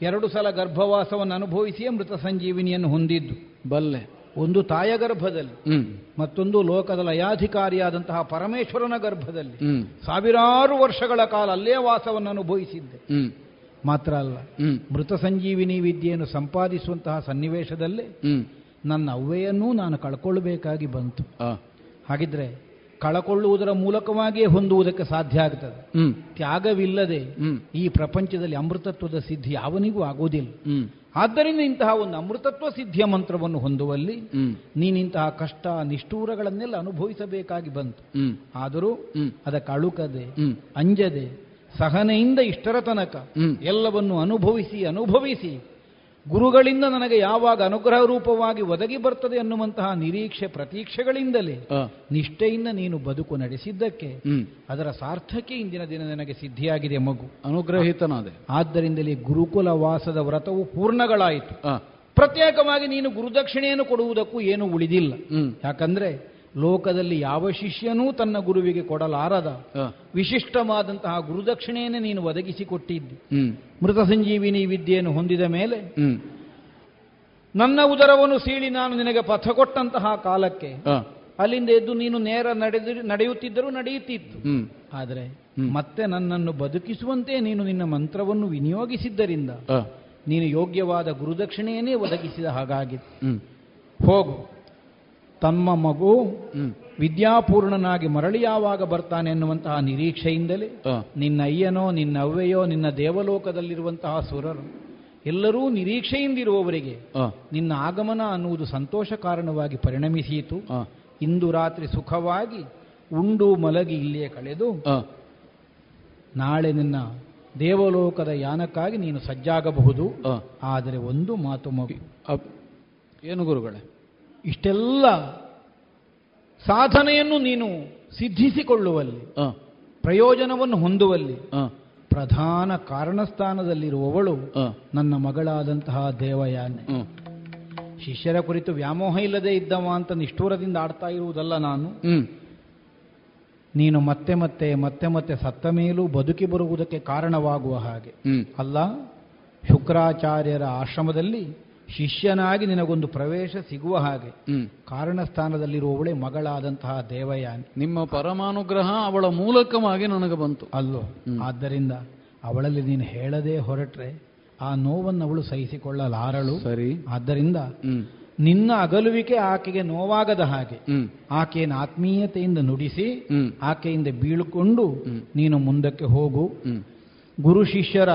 ಎರಡು ಸಲ ಗರ್ಭವಾಸವನ್ನು ಅನುಭವಿಸಿಯೇ ಮೃತ ಸಂಜೀವಿನಿಯನ್ನು ಹೊಂದಿದ್ದು. ಬಲ್ಲೆ. ಒಂದು ತಾಯ ಗರ್ಭದಲ್ಲಿ ಮತ್ತೊಂದು ಲೋಕದ ಲಯಾಧಿಕಾರಿಯಾದಂತಹ ಪರಮೇಶ್ವರನ ಗರ್ಭದಲ್ಲಿ. ಸಾವಿರಾರು ವರ್ಷಗಳ ಕಾಲ ಅಲ್ಲೇ ವಾಸವನ್ನು ಅನುಭವಿಸಿದ್ದೆ. ಮಾತ್ರ ಅಲ್ಲ. ಮೃತ ಸಂಜೀವಿನಿ ವಿದ್ಯೆಯನ್ನು ಸಂಪಾದಿಸುವಂತಹ ಸನ್ನಿವೇಶದಲ್ಲಿ ನನ್ನ ಅವ್ವೆಯನ್ನೂ ನಾನು ಕಳ್ಕೊಳ್ಬೇಕಾಗಿ ಬಂತು. ಹಾಗಿದ್ರೆ ಕಳಕೊಳ್ಳುವುದರ ಮೂಲಕವಾಗಿಯೇ ಹೊಂದುವುದಕ್ಕೆ ಸಾಧ್ಯ ಆಗ್ತದೆ. ತ್ಯಾಗವಿಲ್ಲದೆ ಈ ಪ್ರಪಂಚದಲ್ಲಿ ಅಮೃತತ್ವದ ಸಿದ್ಧಿ ಯಾವನಿಗೂ ಆಗೋದಿಲ್ಲ. ಆದ್ದರಿಂದ ಇಂತಹ ಒಂದು ಅಮೃತತ್ವ ಸಿದ್ಧಿಯ ಮಂತ್ರವನ್ನು ಹೊಂದುವಲ್ಲಿ ನೀನಿಂತಹ ಕಷ್ಟ ನಿಷ್ಠೂರಗಳನ್ನೆಲ್ಲ ಅನುಭವಿಸಬೇಕಾಗಿ ಬಂತು. ಆದರೂ ಅದಕ್ಕೆ ಅಳುಕದೆ ಅಂಜದೆ ಸಹನೆಯಿಂದ ಇಷ್ಟರ ತನಕ. ಎಲ್ಲವನ್ನು ಅನುಭವಿಸಿ ಅನುಭವಿಸಿ. ಗುರುಗಳಿಂದ ನನಗೆ ಯಾವಾಗ ಅನುಗ್ರಹ ರೂಪವಾಗಿ ಒದಗಿ ಬರ್ತದೆ ಅನ್ನುವಂತಹ ನಿರೀಕ್ಷೆ ಪ್ರತೀಕ್ಷೆಗಳಿಂದಲೇ ನಿಷ್ಠೆಯಿಂದ ನೀನು ಬದುಕು ನಡೆಸಿದ್ದಕ್ಕೆ ಅದರ ಸಾರ್ಥಕ್ಕೆ ಇಂದಿನ ದಿನ ನನಗೆ ಸಿದ್ಧಿಯಾಗಿದೆ ಮಗು. ಅನುಗ್ರಹಿತನಾದೆ. ಆದ್ದರಿಂದಲೇ ಗುರುಕುಲ ವಾಸದ ವ್ರತವು ಪೂರ್ಣಗಳಾಯಿತು. ಪ್ರತ್ಯೇಕವಾಗಿ ನೀನು ಗುರುದಕ್ಷಿಣೆಯನ್ನು ಕೊಡುವುದಕ್ಕೂ ಏನು ಉಳಿದಿಲ್ಲ. ಯಾಕಂದ್ರೆ ಲೋಕದಲ್ಲಿ ಯಾವ ಶಿಷ್ಯನೂ ತನ್ನ ಗುರುವಿಗೆ ಕೊಡಲಾರದ ವಿಶಿಷ್ಟವಾದಂತಹ ಗುರುದಕ್ಷಿಣೆಯನ್ನೇ ನೀನು ಒದಗಿಸಿಕೊಟ್ಟಿದ್ದಿ. ಮೃತ ಸಂಜೀವಿನಿ ವಿದ್ಯೆಯನ್ನು ಹೊಂದಿದ ಮೇಲೆ ನನ್ನ ಉದರವನ್ನು ಸೀಳಿ ನಾನು ನಿನಗೆ ಪಥ ಕೊಟ್ಟಂತಹ ಕಾಲಕ್ಕೆ ಅಲ್ಲಿಂದ ಎದ್ದು ನೀನು ನೇರ ನಡೆದು ನಡೆಯುತ್ತಿದ್ದರೂ ನಡೆಯುತ್ತಿತ್ತು. ಆದರೆ. ಮತ್ತೆ ನನ್ನನ್ನು ಬದುಕಿಸುವಂತೆ ನೀನು ನಿನ್ನ ಮಂತ್ರವನ್ನು ವಿನಿಯೋಗಿಸಿದ್ದರಿಂದ ನೀನು ಯೋಗ್ಯವಾದ ಗುರುದಕ್ಷಿಣೆಯನ್ನೇ ಒದಗಿಸಿದ ಹಾಗಾಗಿತ್ತು. ಹೋಗು. ತಮ್ಮ ಮಗು ವಿದ್ಯಾಪೂರ್ಣನಾಗಿ ಮರಳಿ ಯಾವಾಗ ಬರ್ತಾನೆ ಎನ್ನುವಂತಹ ನಿರೀಕ್ಷೆಯಿಂದಲೇ ನಿನ್ನ ಅಯ್ಯನೋ ನಿನ್ನ ಅವ್ವೆಯೋ ನಿನ್ನ ದೇವಲೋಕದಲ್ಲಿರುವಂತಹ ಸುರರು. ಎಲ್ಲರೂ ನಿರೀಕ್ಷೆಯಿಂದಿರುವವರಿಗೆ ನಿನ್ನ ಆಗಮನ ಅನ್ನುವುದು ಸಂತೋಷ ಕಾರಣವಾಗಿ ಪರಿಣಮಿಸಿತು. ಇಂದು ರಾತ್ರಿ ಸುಖವಾಗಿ ಉಂಡು ಮಲಗಿ ಇಲ್ಲಿಯೇ ಕಳೆದು ನಾಳೆ ನಿನ್ನ ದೇವಲೋಕದ ಯಾನಕ್ಕಾಗಿ ನೀನು ಸಜ್ಜಾಗಬಹುದು. ಆದರೆ ಒಂದು ಮಾತು ಮಗು. ಏನು ಗುರುಗಳೇ? ಇಷ್ಟೆಲ್ಲ ಸಾಧನೆಯನ್ನು ನೀನು ಸಿದ್ಧಿಸಿಕೊಳ್ಳುವಲ್ಲಿ ಆ, ಪ್ರಯೋಜನವನ್ನು ಹೊಂದುವಲ್ಲಿ ಆ, ಪ್ರಧಾನ ಕಾರಣಸ್ಥಾನದಲ್ಲಿರುವವಳು ನನ್ನ ಮಗಳಾದಂತಹ ದೇವಯಾನೆ. ಶಿಷ್ಯರ ಕುರಿತು ವ್ಯಾಮೋಹ ಇಲ್ಲದೆ ಇದ್ದವ ಅಂತ ನಿಷ್ಠೂರದಿಂದ ಆಡ್ತಾ ಇರುವುದಲ್ಲ ನಾನು. ನೀನು ಮತ್ತೆ ಮತ್ತೆ ಮತ್ತೆ ಮತ್ತೆ ಸತ್ತ ಮೇಲೂ ಬದುಕಿ ಬರುವುದಕ್ಕೆ ಕಾರಣವಾಗುವ ಹಾಗೆ. ಅಲ್ಲ ಶುಕ್ರಾಚಾರ್ಯರ ಆಶ್ರಮದಲ್ಲಿ ಶಿಷ್ಯನಾಗಿ ನಿನಗೊಂದು ಪ್ರವೇಶ ಸಿಗುವ ಹಾಗೆ ಕಾರಣಸ್ಥಾನದಲ್ಲಿರುವವಳೆ ಮಗಳಾದಂತಹ ದೇವಯಾನಿ. ನಿಮ್ಮ ಪರಮಾನುಗ್ರಹ ಅವಳ ಮೂಲಕವಾಗಿ ನನಗೆ ಬಂತು. ಅಲ್ಲೋ ಆದ್ದರಿಂದ ಅವಳಲ್ಲಿ ನೀನು ಹೇಳದೆ ಹೊರಟ್ರೆ ಆ ನೋವನ್ನು ಅವಳು ಸಹಿಸಿಕೊಳ್ಳಲಾರಳು. ಸರಿ. ಆದ್ದರಿಂದ ನಿನ್ನ ಅಗಲುವಿಕೆ ಆಕೆಗೆ ನೋವಾಗದ ಹಾಗೆ ಆಕೆಯನ್ನು ಆತ್ಮೀಯತೆಯಿಂದ ನುಡಿಸಿ ಆಕೆಯಿಂದ ಬೀಳ್ಕೊಂಡು ನೀನು ಮುಂದಕ್ಕೆ ಹೋಗು. ಗುರು ಶಿಷ್ಯರ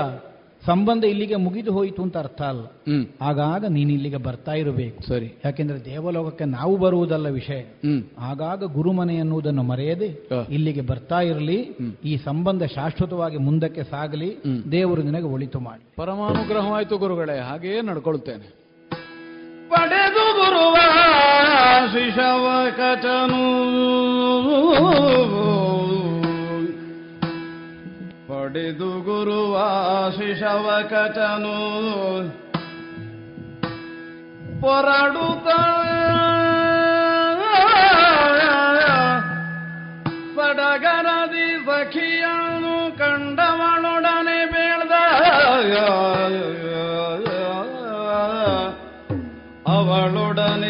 ಸಂಬಂಧ ಇಲ್ಲಿಗೆ ಮುಗಿದು ಹೋಯಿತು ಅಂತ ಅರ್ಥ ಅಲ್ಲ. ಹ್ಮ್. ಆಗಾಗ ನೀನು ಇಲ್ಲಿಗೆ ಬರ್ತಾ ಇರಬೇಕು. ಸರಿ. ಯಾಕೆಂದ್ರೆ ದೇವಲೋಕಕ್ಕೆ ನಾವು ಬರುವುದಲ್ಲ ವಿಷಯ. ಹ್ಮ್. ಆಗಾಗ ಗುರುಮನೆ ಎನ್ನುವುದನ್ನು ಮರೆಯದೆ ಇಲ್ಲಿಗೆ ಬರ್ತಾ ಇರಲಿ. ಈ ಸಂಬಂಧ ಶಾಶ್ವತವಾಗಿ ಮುಂದಕ್ಕೆ ಸಾಗಲಿ. ದೇವರು ನಿನಗೆ ಒಳಿತು ಮಾಡಿ. ಪರಮಾನುಗ್ರಹವಾಯಿತು ಗುರುಗಳೇ ಹಾಗೆಯೇ ನಡ್ಕೊಳ್ತೇನೆ. ಪಡೆದು ಗುರುವ ಶಿಶವ ಕಟನು ಪಡೆದು ಗುರುವ ಶಿಶವ ಕಟನು ಪೊರಡುತ್ತ ಪಡಗರದಿ ಸಖಿಯನು ಕಂಡವಳೊಡನೆ ಬೇಳ್ದ. ಅವಳೊಡನೆ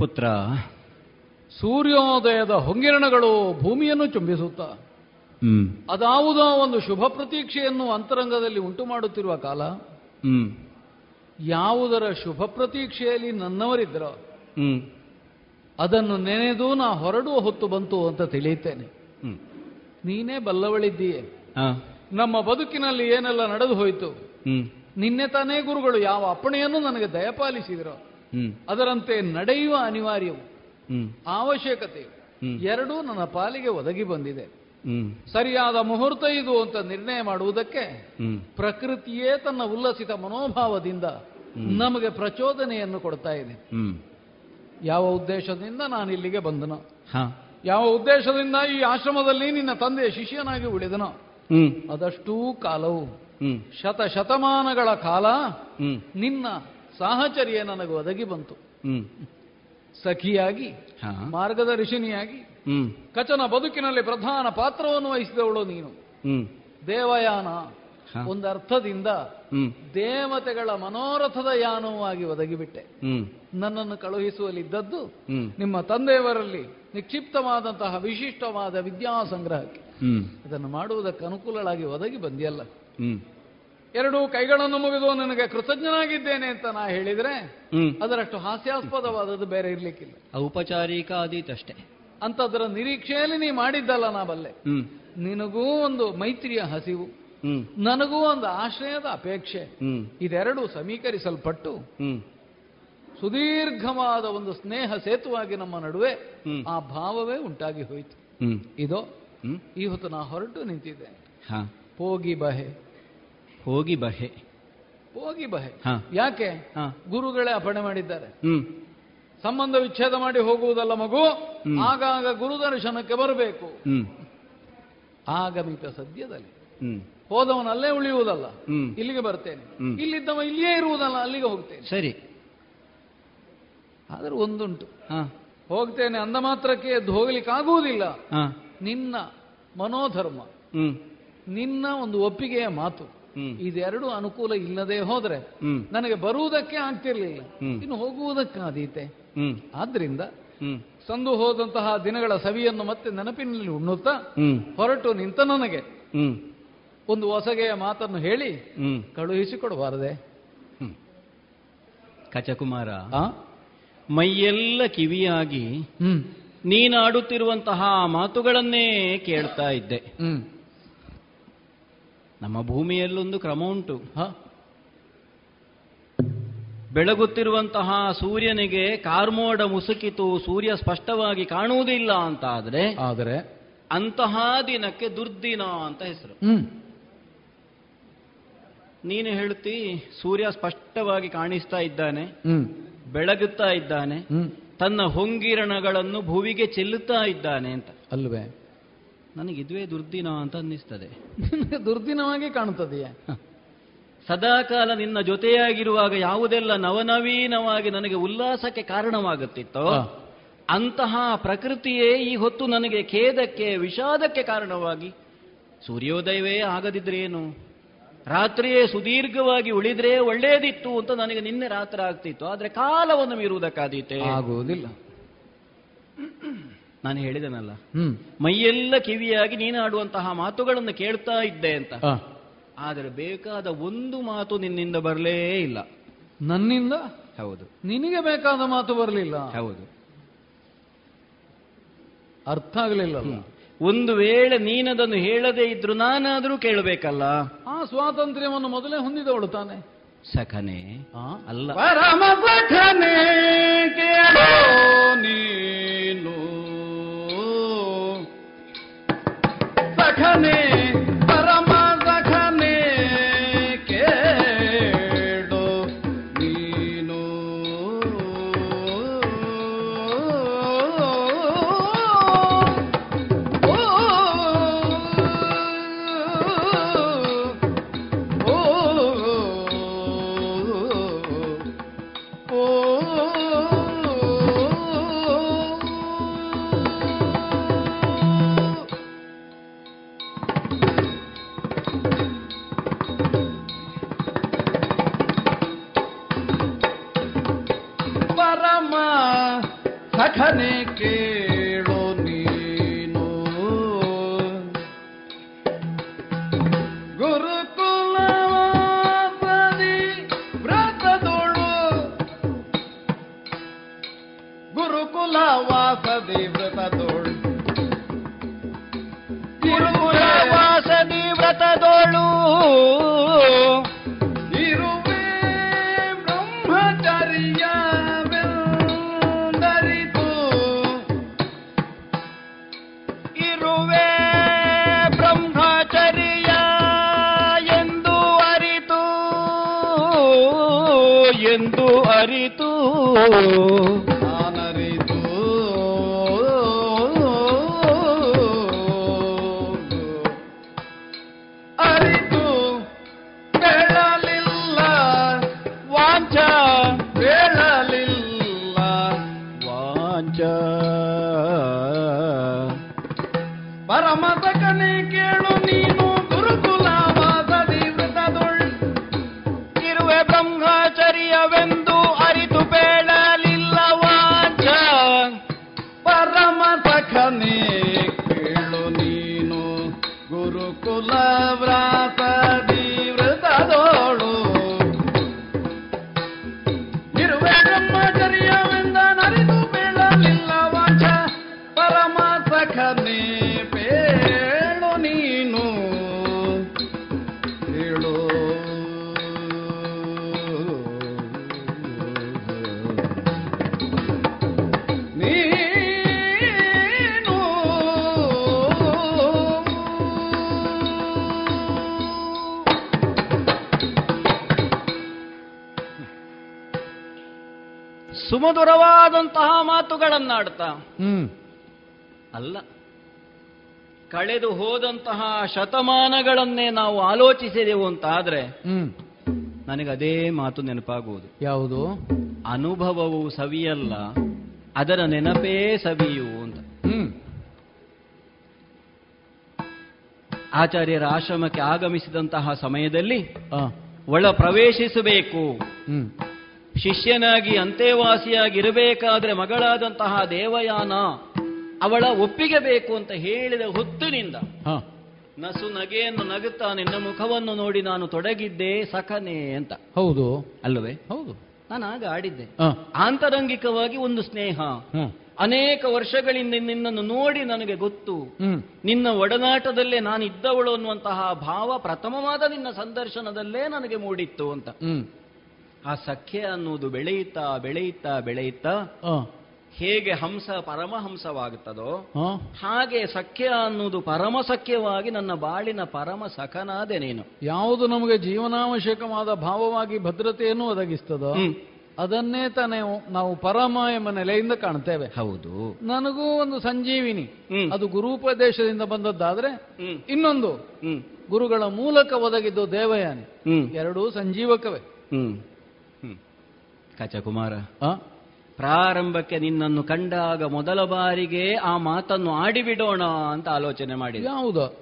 ಗುರುಪುತ್ರ ಸೂರ್ಯೋದಯದ ಹೊಂಗಿರಣಗಳು ಭೂಮಿಯನ್ನು ಚುಂಬಿಸುತ್ತಾ ಅದಾವುದೋ ಒಂದು ಶುಭ ಪ್ರತೀಕ್ಷೆಯನ್ನು ಅಂತರಂಗದಲ್ಲಿ ಉಂಟು ಮಾಡುತ್ತಿರುವ ಕಾಲ ಯಾವುದರ ಶುಭ ಪ್ರತೀಕ್ಷೆಯಲ್ಲಿ ನನ್ನವರಿದ್ದರೋ ಹ್ಮ್. ಅದನ್ನು ನೆನೆದು ನಾ ಹೊರಡುವ ಹೊತ್ತು ಬಂತು ಅಂತ ತಿಳಿಯುತ್ತೇನೆ. ನೀನೇ ಬಲ್ಲವಳಿದ್ದೀಯೆ. ನಮ್ಮ ಬದುಕಿನಲ್ಲಿ ಏನೆಲ್ಲ ನಡೆದು ಹೋಯಿತು ನಿನ್ನೆ ತಾನೇ ಗುರುಗಳು ಯಾವ ಅಪ್ಪಣೆಯನ್ನು ನನಗೆ ದಯಪಾಲಿಸಿದರೋ ಅದರಂತೆ ನಡೆಯುವ ಅನಿವಾರ್ಯವು ಅವಶ್ಯಕತೆ ಅವಶ್ಯಕತೆಯು. ಎರಡೂ ನನ್ನ ಪಾಲಿಗೆ ಒದಗಿ ಬಂದಿದೆ. ಸರಿಯಾದ ಮುಹೂರ್ತ ಇದು ಅಂತ ನಿರ್ಣಯ ಮಾಡುವುದಕ್ಕೆ ಪ್ರಕೃತಿಯೇ ತನ್ನ ಉಲ್ಲಸಿತ ಮನೋಭಾವದಿಂದ ನಮಗೆ ಪ್ರಚೋದನೆಯನ್ನು ಕೊಡ್ತಾ ಇದೆ. ಯಾವ ಉದ್ದೇಶದಿಂದ ನಾನು ಇಲ್ಲಿಗೆ ಬಂದನೋ ಯಾವ ಉದ್ದೇಶದಿಂದ ಈ ಆಶ್ರಮದಲ್ಲಿ ನಿನ್ನ ತಂದೆಯ ಶಿಷ್ಯನಾಗಿ ಉಳಿದನೋ ಅದಷ್ಟೂ ಕಾಲವು. ಶತ ಶತಮಾನಗಳ ಕಾಲ ನಿನ್ನ ಸಾಹಚರ್ಯ ನನಗೆ ಒದಗಿ ಬಂತು. ಸಖಿಯಾಗಿ ಮಾರ್ಗದ ಮಾರ್ಗದರ್ಶಿನಿಯಾಗಿ ಕಚನ ಬದುಕಿನಲ್ಲಿ ಪ್ರಧಾನ ಪಾತ್ರವನ್ನು ವಹಿಸಿದವಳು ನೀನು. ದೇವಯಾನ ಒಂದು ಅರ್ಥದಿಂದ ದೇವತೆಗಳ ಮನೋರಥದ ಯಾನವಾಗಿ ಒದಗಿಬಿಟ್ಟೆ. ನನ್ನನ್ನು ಕಳುಹಿಸುವಲ್ಲಿದ್ದದ್ದು ನಿಮ್ಮ ತಂದೆಯವರಲ್ಲಿ ನಿಕ್ಷಿಪ್ತವಾದಂತಹ ವಿಶಿಷ್ಟವಾದ ವಿದ್ಯಾ ಸಂಗ್ರಹಕ್ಕೆ ಹ್ಮ್. ಇದನ್ನು ಮಾಡುವುದಕ್ಕೆ ಅನುಕೂಲಳಾಗಿ ಒದಗಿ ಬಂದಿಯಲ್ಲ. ಎರಡೂ ಕೈಗಳನ್ನು ಮುಗಿದು ನನಗೆ ಕೃತಜ್ಞನಾಗಿದ್ದೇನೆ ಅಂತ ನಾ ಹೇಳಿದ್ರೆ ಅದರಷ್ಟು ಹಾಸ್ಯಾಸ್ಪದವಾದದ್ದು ಬೇರೆ ಇರ್ಲಿಕ್ಕಿಲ್ಲ. ಔಪಚಾರಿಕ ಆದೀತಷ್ಟೇ ಅಂತದ್ರ ನಿರೀಕ್ಷೆಯಲ್ಲಿ ನೀ ಮಾಡಿದ್ದಲ್ಲ ನಾ ಬಲ್ಲೆ. ನಿನಗೂ ಒಂದು ಮೈತ್ರಿಯ ಹಸಿವು. ನನಗೂ ಒಂದು ಆಶ್ರಯದ ಅಪೇಕ್ಷೆ. ಇದೆರಡು ಸಮೀಕರಿಸಲ್ಪಟ್ಟು ಸುದೀರ್ಘವಾದ ಒಂದು ಸ್ನೇಹ ಸೇತುವಾಗಿ ನಮ್ಮ ನಡುವೆ ಆ ಭಾವವೇ ಉಂಟಾಗಿ ಹೋಯಿತು. ಇದು ಈ ಹೊತ್ತು ನಾ ಹೊರಟು ನಿಂತಿದ್ದೇನೆ. ಹಾ. ಹೋಗಿ ಬಹೆ. ಹೋಗಿ ಬಹೆ. ಹೋಗಿ ಬಹೆ. ಯಾಕೆ. ಗುರುಗಳೇ ಅಪಣೆ ಮಾಡಿದ್ದಾರೆ. ಸಂಬಂಧ ವಿಚ್ಛೇದ ಮಾಡಿ ಹೋಗುವುದಲ್ಲ ಮಗು ಆಗಾಗ ಆಗಾಗ ಗುರುದರ್ಶನಕ್ಕೆ ಬರಬೇಕು. ಆಗಮಿತ ಸದ್ಯದಲ್ಲಿ. ಹೋದವನಲ್ಲೇ ಹೋದವನು ಅಲ್ಲೇ ಉಳಿಯುವುದಲ್ಲ ಇಲ್ಲಿಗೆ ಬರ್ತೇನೆ. ಇಲ್ಲಿದ್ದವ ಇಲ್ಲಿಯೇ ಇರುವುದಲ್ಲ ಅಲ್ಲಿಗೆ ಹೋಗ್ತೇನೆ. ಸರಿ. ಆದ್ರೆ ಒಂದುಂಟು. ಹೋಗ್ತೇನೆ ಅಂದ ಮಾತ್ರಕ್ಕೆ ಎದ್ದು ಹೋಗ್ಲಿಕ್ಕಾಗುವುದಿಲ್ಲ. ನಿನ್ನ ಮನೋಧರ್ಮ ನಿನ್ನ ಒಂದು ಒಪ್ಪಿಗೆಯ ಮಾತು. ಇದೆರಡು ಅನುಕೂಲ ಇಲ್ಲದೆ ಹೋದ್ರೆ ನನಗೆ ಬರುವುದಕ್ಕೆ ಆಗ್ತಿರ್ಲಿಲ್ಲ. ಇನ್ನು ಹೋಗುವುದಕ್ಕಾದೀತೆ. ಹ್ಮ್. ಆದ್ರಿಂದ ಸಂದು ಹೋದಂತಹ ದಿನಗಳ ಸವಿಯನ್ನು ಮತ್ತೆ ನೆನಪಿನಲ್ಲಿ ಉಣ್ಣುತ್ತಾ ಹ್ಮ್. ಹೊರಟು ನಿಂತ ನನಗೆ ಹ್ಮ್. ಒಂದು ಹೊಸಗೆಯ ಮಾತನ್ನು ಹೇಳಿ ಹ್ಮ್. ಕಳುಹಿಸಿಕೊಡಬಾರದೆ. ಕಚಕುಮಾರ? ಮೈಯೆಲ್ಲ ಕಿವಿಯಾಗಿ ನೀನಾಡುತ್ತಿರುವಂತಹ ಮಾತುಗಳನ್ನೇ ಕೇಳ್ತಾ ಇದ್ದೆ. ಹ್ಮ್. ನಮ್ಮ ಭೂಮಿಯಲ್ಲೊಂದು ಕ್ರಮ ಉಂಟು. ಹ? ಬೆಳಗುತ್ತಿರುವಂತಹ ಸೂರ್ಯನಿಗೆ ಕಾರ್ಮೋಡ ಮುಸುಕಿತು ಸೂರ್ಯ ಸ್ಪಷ್ಟವಾಗಿ ಕಾಣುವುದಿಲ್ಲ ಅಂತ ಆದ್ರೆ ಆದರೆ ಅಂತಹ ದಿನಕ್ಕೆ ದುರ್ದಿನ ಅಂತ ಹೆಸರು. ನೀನು ಹೇಳ್ತಿ ಸೂರ್ಯ ಸ್ಪಷ್ಟವಾಗಿ ಕಾಣಿಸ್ತಾ ಇದ್ದಾನೆ ಬೆಳಗುತ್ತಾ ಇದ್ದಾನೆ ತನ್ನ ಹೊಂಗಿರಣಗಳನ್ನು ಭೂವಿಗೆ ಚೆಲ್ಲುತ್ತಾ ಇದ್ದಾನೆ ಅಂತ. ಅಲ್ವೇ ನನಗಿದುವೇ ದುರ್ದಿನ ಅಂತ ಅನ್ನಿಸ್ತದೆ. (laughs) ನಿನಗೆ ದುರ್ದಿನವಾಗಿ ಕಾಣುತ್ತದೆಯೇ? ಸದಾಕಾಲ ನಿನ್ನ ಜೊತೆಯಾಗಿರುವಾಗ ಯಾವುದೆಲ್ಲ ನವನವೀನವಾಗಿ ನನಗೆ ಉಲ್ಲಾಸಕ್ಕೆ ಕಾರಣವಾಗುತ್ತಿತ್ತೋ ಅಂತಹ ಪ್ರಕೃತಿಯೇ ಈ ಹೊತ್ತು ನನಗೆ ಖೇದಕ್ಕೆ ವಿಷಾದಕ್ಕೆ ಕಾರಣವಾಗಿ ಸೂರ್ಯೋದಯವೇ ಆಗದಿದ್ರೆ ಏನು ರಾತ್ರಿಯೇ ಸುದೀರ್ಘವಾಗಿ ಉಳಿದ್ರೆ ಒಳ್ಳೇದಿತ್ತು ಅಂತ ನನಗೆ ನಿನ್ನೆ ರಾತ್ರಿ ಆಗ್ತಿತ್ತು. ಆದ್ರೆ ಕಾಲವನ್ನು ಮೀರುವುದಕ್ಕಾದೀತೆ? ಆಗುವುದಿಲ್ಲ. (coughs) ನಾನು ಹೇಳಿದನಲ್ಲ. ಹ್ಮ್. ಮೈಯೆಲ್ಲ ಕಿವಿಯಾಗಿ ನೀನಾಡುವಂತಹ ಮಾತುಗಳನ್ನು ಕೇಳ್ತಾ ಇದ್ದೆ ಅಂತ. ಆದರೆ ಬೇಕಾದ ಒಂದು ಮಾತು ನಿನ್ನಿಂದ ಬರಲೇ ಇಲ್ಲ. ನನ್ನಿಂದ? ಹೌದು. ನಿನಗೆ ಬೇಕಾದ ಮಾತು ಬರಲಿಲ್ಲ. ಹೌದು. ಅರ್ಥ ಆಗಲಿಲ್ಲ. ಒಂದು ವೇಳೆ ನೀನದನ್ನು ಹೇಳದೇ ಇದ್ರು ನಾನಾದ್ರೂ ಕೇಳಬೇಕಲ್ಲ. ಆ ಸ್ವಾತಂತ್ರ್ಯವನ್ನು ಮೊದಲೇ ಹೊಂದಿದವಳು ತಾನೆ. ಸಖನೆ. ಅಲ್ಲ. ಸಖನೆ ಎಂದು ಅರಿತು ಸುಮಧುರವಾದಂತಹ ಮಾತುಗಳನ್ನಾಡ್ತಾ ಹ್ಮ್. ಅಲ್ಲ. ಕಳೆದು ಹೋದಂತಹ ಶತಮಾನಗಳನ್ನೇ ನಾವು ಆಲೋಚಿಸಿದೆವು ಅಂತ ಆದ್ರೆ ಹ್ಮ್. ನನಗೆ ಅದೇ ಮಾತು ನೆನಪಾಗುವುದು. ಯಾವುದು? ಅನುಭವವು ಸವಿಯಲ್ಲ ಅದರ ನೆನಪೇ ಸವಿಯು ಅಂತ. ಹ್ಮ್. ಆಚಾರ್ಯರ ಆಶ್ರಮಕ್ಕೆ ಆಗಮಿಸಿದಂತಹ ಸಮಯದಲ್ಲಿ ಒಳ ಪ್ರವೇಶಿಸಬೇಕು. ಶಿಷ್ಯನಾಗಿ ಅಂತೆವಾಸಿಯಾಗಿ ಇರಬೇಕಾದ್ರೆ ಮಗಳಾದಂತಹ ದೇವಯಾನ ಅವಳ ಒಪ್ಪಿಗೆ ಬೇಕು ಅಂತ ಹೇಳಿದ ಹೊತ್ತಿನಿಂದ ನಸು ನಗೆಯನ್ನು ನಗುತ್ತಾ ನಿನ್ನ ಮುಖವನ್ನು ನೋಡಿ ನಾನು ತೊಡಗಿದ್ದೆ ಸಖನೆ ಅಂತ. ಹೌದು. ಅಲ್ಲವೇ? ಹೌದು. ನಾನು ಆಗ ಆಡಿದ್ದೆ ಆಂತರಂಗಿಕವಾಗಿ ಒಂದು ಸ್ನೇಹ. ಅನೇಕ ವರ್ಷಗಳಿಂದ ನಿನ್ನನ್ನು ನೋಡಿ ನನಗೆ ಗೊತ್ತು. ನಿನ್ನ ಒಡನಾಟದಲ್ಲೇ ನಾನು ಇದ್ದವಳು ಅನ್ನುವಂತಹ ಭಾವ ಪ್ರಥಮವಾದ ನಿನ್ನ ಸಂದರ್ಶನದಲ್ಲೇ ನನಗೆ ಮೂಡಿತ್ತು ಅಂತ. ಆ ಸಖ್ಯ ಅನ್ನುವುದು ಬೆಳೆಯುತ್ತಾ ಬೆಳೆಯುತ್ತಾ ಬೆಳೆಯುತ್ತಾ ಹೇಗೆ ಹಂಸ ಪರಮಹಂಸವಾಗುತ್ತದೋ ಹಾಗೆ ಸಖ್ಯ ಅನ್ನುವುದು ಪರಮ ಸಖ್ಯವಾಗಿ ನನ್ನ ಬಾಳಿನ ಪರಮ ಸಖನಾದೆ ನೀನು. ಯಾವುದು ನಮಗೆ ಜೀವನಾವಶ್ಯಕವಾದ ಭಾವವಾಗಿ ಭದ್ರತೆಯನ್ನು ಒದಗಿಸ್ತದೋ ಅದನ್ನೇ ತಾನೇ ನಾವು ಪರಮ ಎಂಬ ನೆಲೆಯಿಂದ ಕಾಣ್ತೇವೆ. ಹೌದು. ನನಗೂ ಒಂದು ಸಂಜೀವಿನಿ. ಅದು ಗುರುಪದೇಶದಿಂದ ಬಂದದ್ದಾದ್ರೆ ಇನ್ನೊಂದು. ಗುರುಗಳ ಮೂಲಕ ಒದಗಿದ್ದು ದೇವಯಾನಿ. ಎರಡೂ ಸಂಜೀವಕವೇ. ಕಚಕುಮಾರ ಆ? ಪ್ರಾರಂಭಕ್ಕೆ ನಿನ್ನನ್ನು ಕಂಡಾಗ ಮೊದಲ ಬಾರಿಗೆ ಆ ಮಾತನ್ನು ಆಡಿಬಿಡೋಣ ಅಂತ ಆಲೋಚನೆ ಮಾಡಿದ. ಹೌದು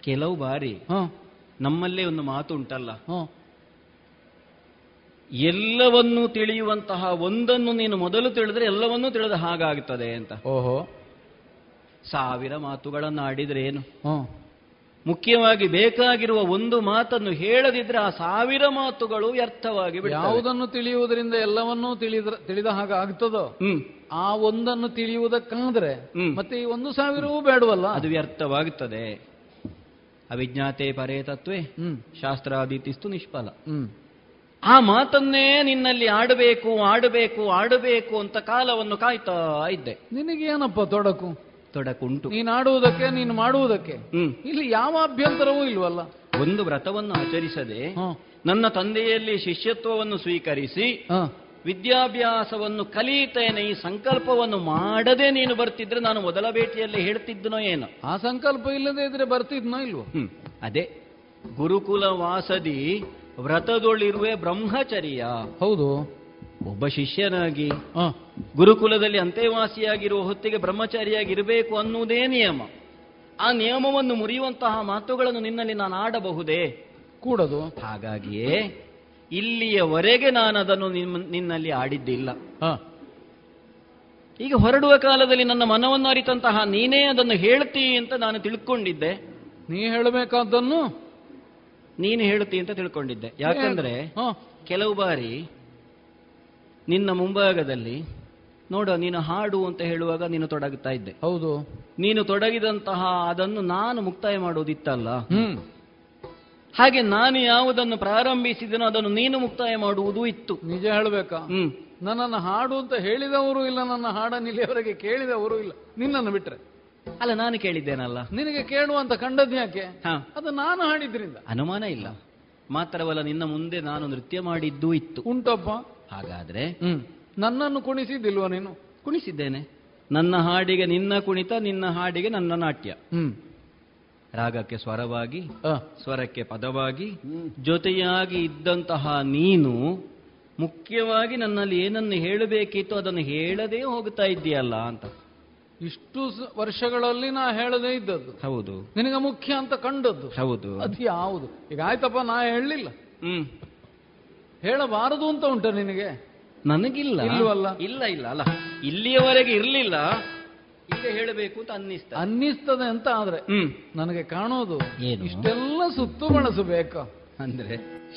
ಕೆಲವು ಬಾರಿ ಹ. ನಮ್ಮಲ್ಲೇ ಒಂದು ಮಾತು ಉಂಟಲ್ಲ. ಎಲ್ಲವನ್ನೂ ತಿಳಿಯುವಂತಹ ಒಂದನ್ನು ನೀನು ಮೊದಲು ತಿಳಿದ್ರೆ ಎಲ್ಲವನ್ನೂ ತಿಳಿದ ಹಾಗಾಗುತ್ತದೆ ಅಂತ. ಓಹೋ. ಸಾವಿರ ಮಾತುಗಳನ್ನು ಆಡಿದ್ರೆ ಏನು ಹ. ಮುಖ್ಯವಾಗಿ ಬೇಕಾಗಿರುವ ಒಂದು ಮಾತನ್ನು ಹೇಳದಿದ್ರೆ ಆ ಸಾವಿರ ಮಾತುಗಳು ವ್ಯರ್ಥವಾಗಿ. ಯಾವುದನ್ನು ತಿಳಿಯುವುದರಿಂದ ಎಲ್ಲವನ್ನೂ ತಿಳಿದ ತಿಳಿದ ಹಾಗೆ ಆಗ್ತದೋ? ಆ ಒಂದನ್ನು ತಿಳಿಯುವುದಕ್ಕಾದ್ರೆ ಮತ್ತೆ ಈ ಒಂದು ಸಾವಿರವೂ ಬೇಡವಲ್ಲ? ಅದು ವ್ಯರ್ಥವಾಗುತ್ತದೆ. ಅವಿಜ್ಞಾತೆ ಪರೇ ತತ್ವೇ ಹ್ಮ್. ಶಾಸ್ತ್ರಾದಿತಿಸ್ತು ನಿಷ್ಫಲ. ಹ್ಮ್. ಆ ಮಾತನ್ನೇ ನಿನ್ನಲ್ಲಿ ಆಡಬೇಕು ಆಡಬೇಕು ಆಡಬೇಕು ಅಂತ ಕಾಲವನ್ನು ಕಾಯ್ತಾ ಇದ್ದೆ. ನಿನಗೇನಪ್ಪ ತೊಡಕು? ತೊಡಕುಂಟು. ನೀನು ಆಡುವುದಕ್ಕೆ ನೀನು ಮಾಡುವುದಕ್ಕೆ. ಇಲ್ಲಿ ಯಾವ ಅಭ್ಯಂತರವೂ ಇಲ್ವಲ್ಲ. ಒಂದು ವ್ರತವನ್ನು ಆಚರಿಸದೆ ನನ್ನ ತಂದೆಯಲ್ಲಿ ಶಿಷ್ಯತ್ವವನ್ನು ಸ್ವೀಕರಿಸಿ. ವಿದ್ಯಾಭ್ಯಾಸವನ್ನು ಕಲಿಯುತ್ತೇನೆ ಈ ಸಂಕಲ್ಪವನ್ನು ಮಾಡದೆ ನೀನು ಬರ್ತಿದ್ರೆ ನಾನು ಮೊದಲ ಭೇಟಿಯಲ್ಲಿ ಹೇಳ್ತಿದ್ದನೋ ಏನೋ. ಆ ಸಂಕಲ್ಪ ಇಲ್ಲದೆ ಇದ್ರೆ ಬರ್ತಿದ್ನೋ ಇಲ್ವೋ? ಹ್ಮ್ ಅದೇ. ಗುರುಕುಲ ವಾಸದಿ ವ್ರತದೊಳಿರುವೆ ಬ್ರಹ್ಮಚರ್ಯ. ಹೌದು. ಒಬ್ಬ ಶಿಷ್ಯನಾಗಿ. ಗುರುಕುಲದಲ್ಲಿ ಅಂತೆವಾಸಿಯಾಗಿರುವ ಹೊತ್ತಿಗೆ ಬ್ರಹ್ಮಚಾರಿಯಾಗಿರಬೇಕು ಅನ್ನುವುದೇ ನಿಯಮ. ಆ ನಿಯಮವನ್ನು ಮುರಿಯುವಂತಹ ಮಾತುಗಳನ್ನು ನಿನ್ನಲ್ಲಿ ನಾನು ಆಡಬಹುದೇ? ಕೂಡದು. ಹಾಗಾಗಿಯೇ ಇಲ್ಲಿಯವರೆಗೆ ನಾನು ಅದನ್ನು ನಿಮ್ಮ- ನಿನ್ನಲ್ಲಿ ಆಡಿದ್ದಿಲ್ಲ. ಈಗ ಹೊರಡುವ ಕಾಲದಲ್ಲಿ ನನ್ನ ಮನವನ್ನು ಅರಿತಂತಹ ನೀನೇ ಅದನ್ನು ಹೇಳ್ತೀ ಅಂತ ನಾನು ತಿಳ್ಕೊಂಡಿದ್ದೆ. ನೀ ಹೇಳಬೇಕಾದ್ದನ್ನು? ನೀನು ಹೇಳ್ತಿ ಅಂತ ತಿಳ್ಕೊಂಡಿದ್ದೆ. ಯಾಕಂದ್ರೆ. ಕೆಲವು ಬಾರಿ ನಿನ್ನ ಮುಂಭಾಗದಲ್ಲಿ ನೋಡ ನೀನು ಹಾಡು ಅಂತ ಹೇಳುವಾಗ ನೀನು ತೊಡಗುತ್ತಾ ಇದ್ದೆ. ಹೌದು. ನೀನು ತೊಡಗಿದಂತಹ ಅದನ್ನು ನಾನು ಮುಕ್ತಾಯ ಮಾಡುವುದಿತ್ತಲ್ಲ? ಹ್ಮ್. ಹಾಗೆ ನಾನು ಯಾವುದನ್ನು ಪ್ರಾರಂಭಿಸಿದನೋ ಅದನ್ನು ನೀನು ಮುಕ್ತಾಯ ಮಾಡುವುದು ಇತ್ತು. ನಿಜ ಹೇಳಬೇಕಾ? ಹ್ಮ್. ನನ್ನನ್ನು ಹಾಡು ಅಂತ ಹೇಳಿದವರು ಇಲ್ಲ ನನ್ನ ಹಾಡ ಇಲ್ಲಿಯವರೆಗೆ ಕೇಳಿದವರು ಇಲ್ಲ. ನಿನ್ನನ್ನು ಬಿಟ್ರೆ. ಅಲ್ಲ ನಾನು ಕೇಳಿದ್ದೇನಲ್ಲ? ನಿನಗೆ ಕೇಳುವಂತ ಕಂಡದ್ ಯಾಕೆ? ಅದು ನಾನು ಹಾಡಿದ್ರಿಂದ. ಅನುಮಾನ ಇಲ್ಲ. ಮಾತ್ರವಲ್ಲ ನಿನ್ನ ಮುಂದೆ ನಾನು ನೃತ್ಯ ಮಾಡಿದ್ದು ಇತ್ತು. ಉಂಟಪ್ಪ. ಹಾಗಾದ್ರೆ ಹ್ಮ್. ನನ್ನನ್ನು ಕುಣಿಸಿದ್ದಿಲ್ವ ನೀನು? ಕುಣಿಸಿದ್ದೇನೆ. ನನ್ನ ಹಾಡಿಗೆ ನಿನ್ನ ಕುಣಿತ ನಿನ್ನ ಹಾಡಿಗೆ ನನ್ನ ನಾಟ್ಯ. ಹ್ಮ್. ರಾಗಕ್ಕೆ ಸ್ವರವಾಗಿ ಸ್ವರಕ್ಕೆ ಪದವಾಗಿ ಜೊತೆಯಾಗಿ ಇದ್ದಂತಹ ನೀನು ಮುಖ್ಯವಾಗಿ ನನ್ನಲ್ಲಿ ಏನನ್ನು ಹೇಳಬೇಕಿತ್ತು ಅದನ್ನು ಹೇಳದೇ ಹೋಗ್ತಾ ಇದ್ದೀಯಲ್ಲ ಅಂತ. ಇಷ್ಟು ವರ್ಷಗಳಲ್ಲಿ ನಾ ಹೇಳದೇ ಇದ್ದದ್ದು. ಹೌದು. ನಿನಗೆ ಮುಖ್ಯ ಅಂತ ಕಂಡದ್ದು. ಹೌದು. ಅದು ಯಾವುದು? ಈಗ ಆಯ್ತಪ್ಪ ನಾ ಹೇಳಲಿಲ್ಲ. ಹ್ಮ್. ಹೇಳಬಾರದು ಅಂತ ಉಂಟ ನಿನಗೆ? ನನಗಿಲ್ಲ. ಇಲ್ವಲ್ಲ? ಇಲ್ಲ ಇಲ್ಲ ಅಲ್ಲ. ಇಲ್ಲಿಯವರೆಗೆ ಇರ್ಲಿಲ್ಲ. ಈಗ ಹೇಳಬೇಕು ಅಂತ ಅನ್ನಿಸ್ತ. ಅನ್ನಿಸ್ತದೆ ಅಂತ ಆದ್ರೆ ಹ್ಮ್. ನನಗೆ ಕಾಣೋದು? ಇಷ್ಟೆಲ್ಲ ಸುತ್ತು ಬಳಸಬೇಕು ಅಂದ್ರೆ?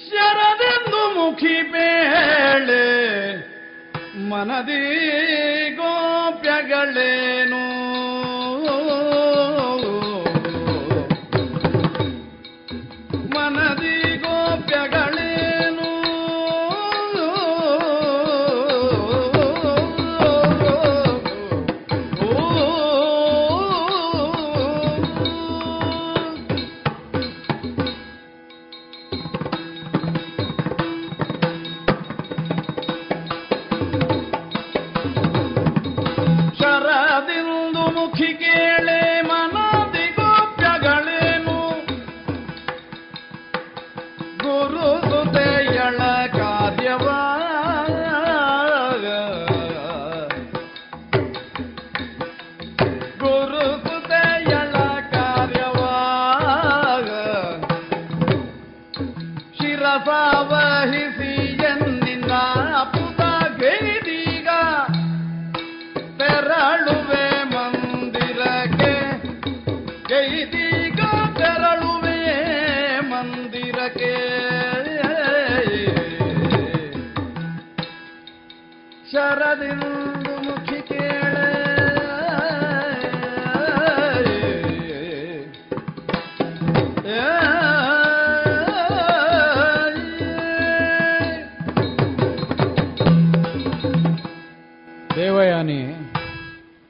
ಶರದೆಂದು ಮುಖಿ ಬೇಳೆ ಮನದಿ ಗೋಪ್ಯಗಳೇನು?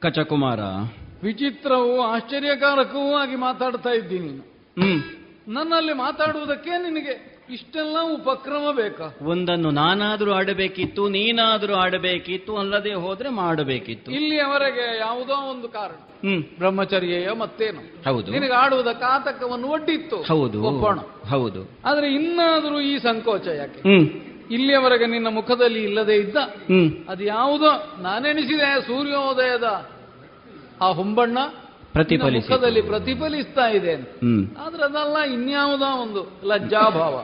ಕಚಕುಮಾರ. ವಿಚಿತ್ರವೂ ಆಶ್ಚರ್ಯಕಾರಕವೂ ಆಗಿ ಮಾತಾಡ್ತಾ ಇದ್ದೀನಿ ಹ್ಮ್. ನನ್ನಲ್ಲಿ ಮಾತಾಡುವುದಕ್ಕೆ ನಿನಗೆ ಇಷ್ಟೆಲ್ಲ ಉಪಕ್ರಮ ಬೇಕಾ? ಒಂದನ್ನು ನಾನಾದ್ರೂ ಆಡಬೇಕಿತ್ತು ನೀನಾದ್ರೂ ಆಡಬೇಕಿತ್ತು ಅಲ್ಲದೆ ಹೋದ್ರೆ ಮಾಡಬೇಕಿತ್ತು. ಇಲ್ಲಿಯವರೆಗೆ ಯಾವುದೋ ಒಂದು ಕಾರಣ. ಹ್ಮ್. ಬ್ರಹ್ಮಚರ್ಯ ಮತ್ತೇನು. ಹೌದು. ನಿನಗೆ ಆಡುವುದಕ್ಕೆ ಆತಕವನ್ನು ಒಡ್ಡಿತ್ತು. ಹೌದು. ಒಪ್ಪೋಣ. ಹೌದು. ಆದ್ರೆ ಇನ್ನಾದ್ರೂ ಈ ಸಂಕೋಚ ಯಾಕೆ? ಹ್ಮ್. ಇಲ್ಲಿಯವರೆಗೆ ನಿನ್ನ ಮುಖದಲ್ಲಿ ಇಲ್ಲದೆ ಇದ್ದ ಹ್ಮ್. ಅದು ಯಾವುದೋ ನಾನೆಣಿಸಿದೆ ಸೂರ್ಯೋದಯದ ಆ ಹುಂಬಣ್ಣ ಪ್ರತಿಫಲಿಸಿ ಮುಖದಲ್ಲಿ ಪ್ರತಿಫಲಿಸ್ತಾ ಇದೆ ಆದ್ರೆ ಅದಲ್ಲ ಇನ್ಯಾವುದೋ ಒಂದು ಲಜ್ಜಾಭಾವ.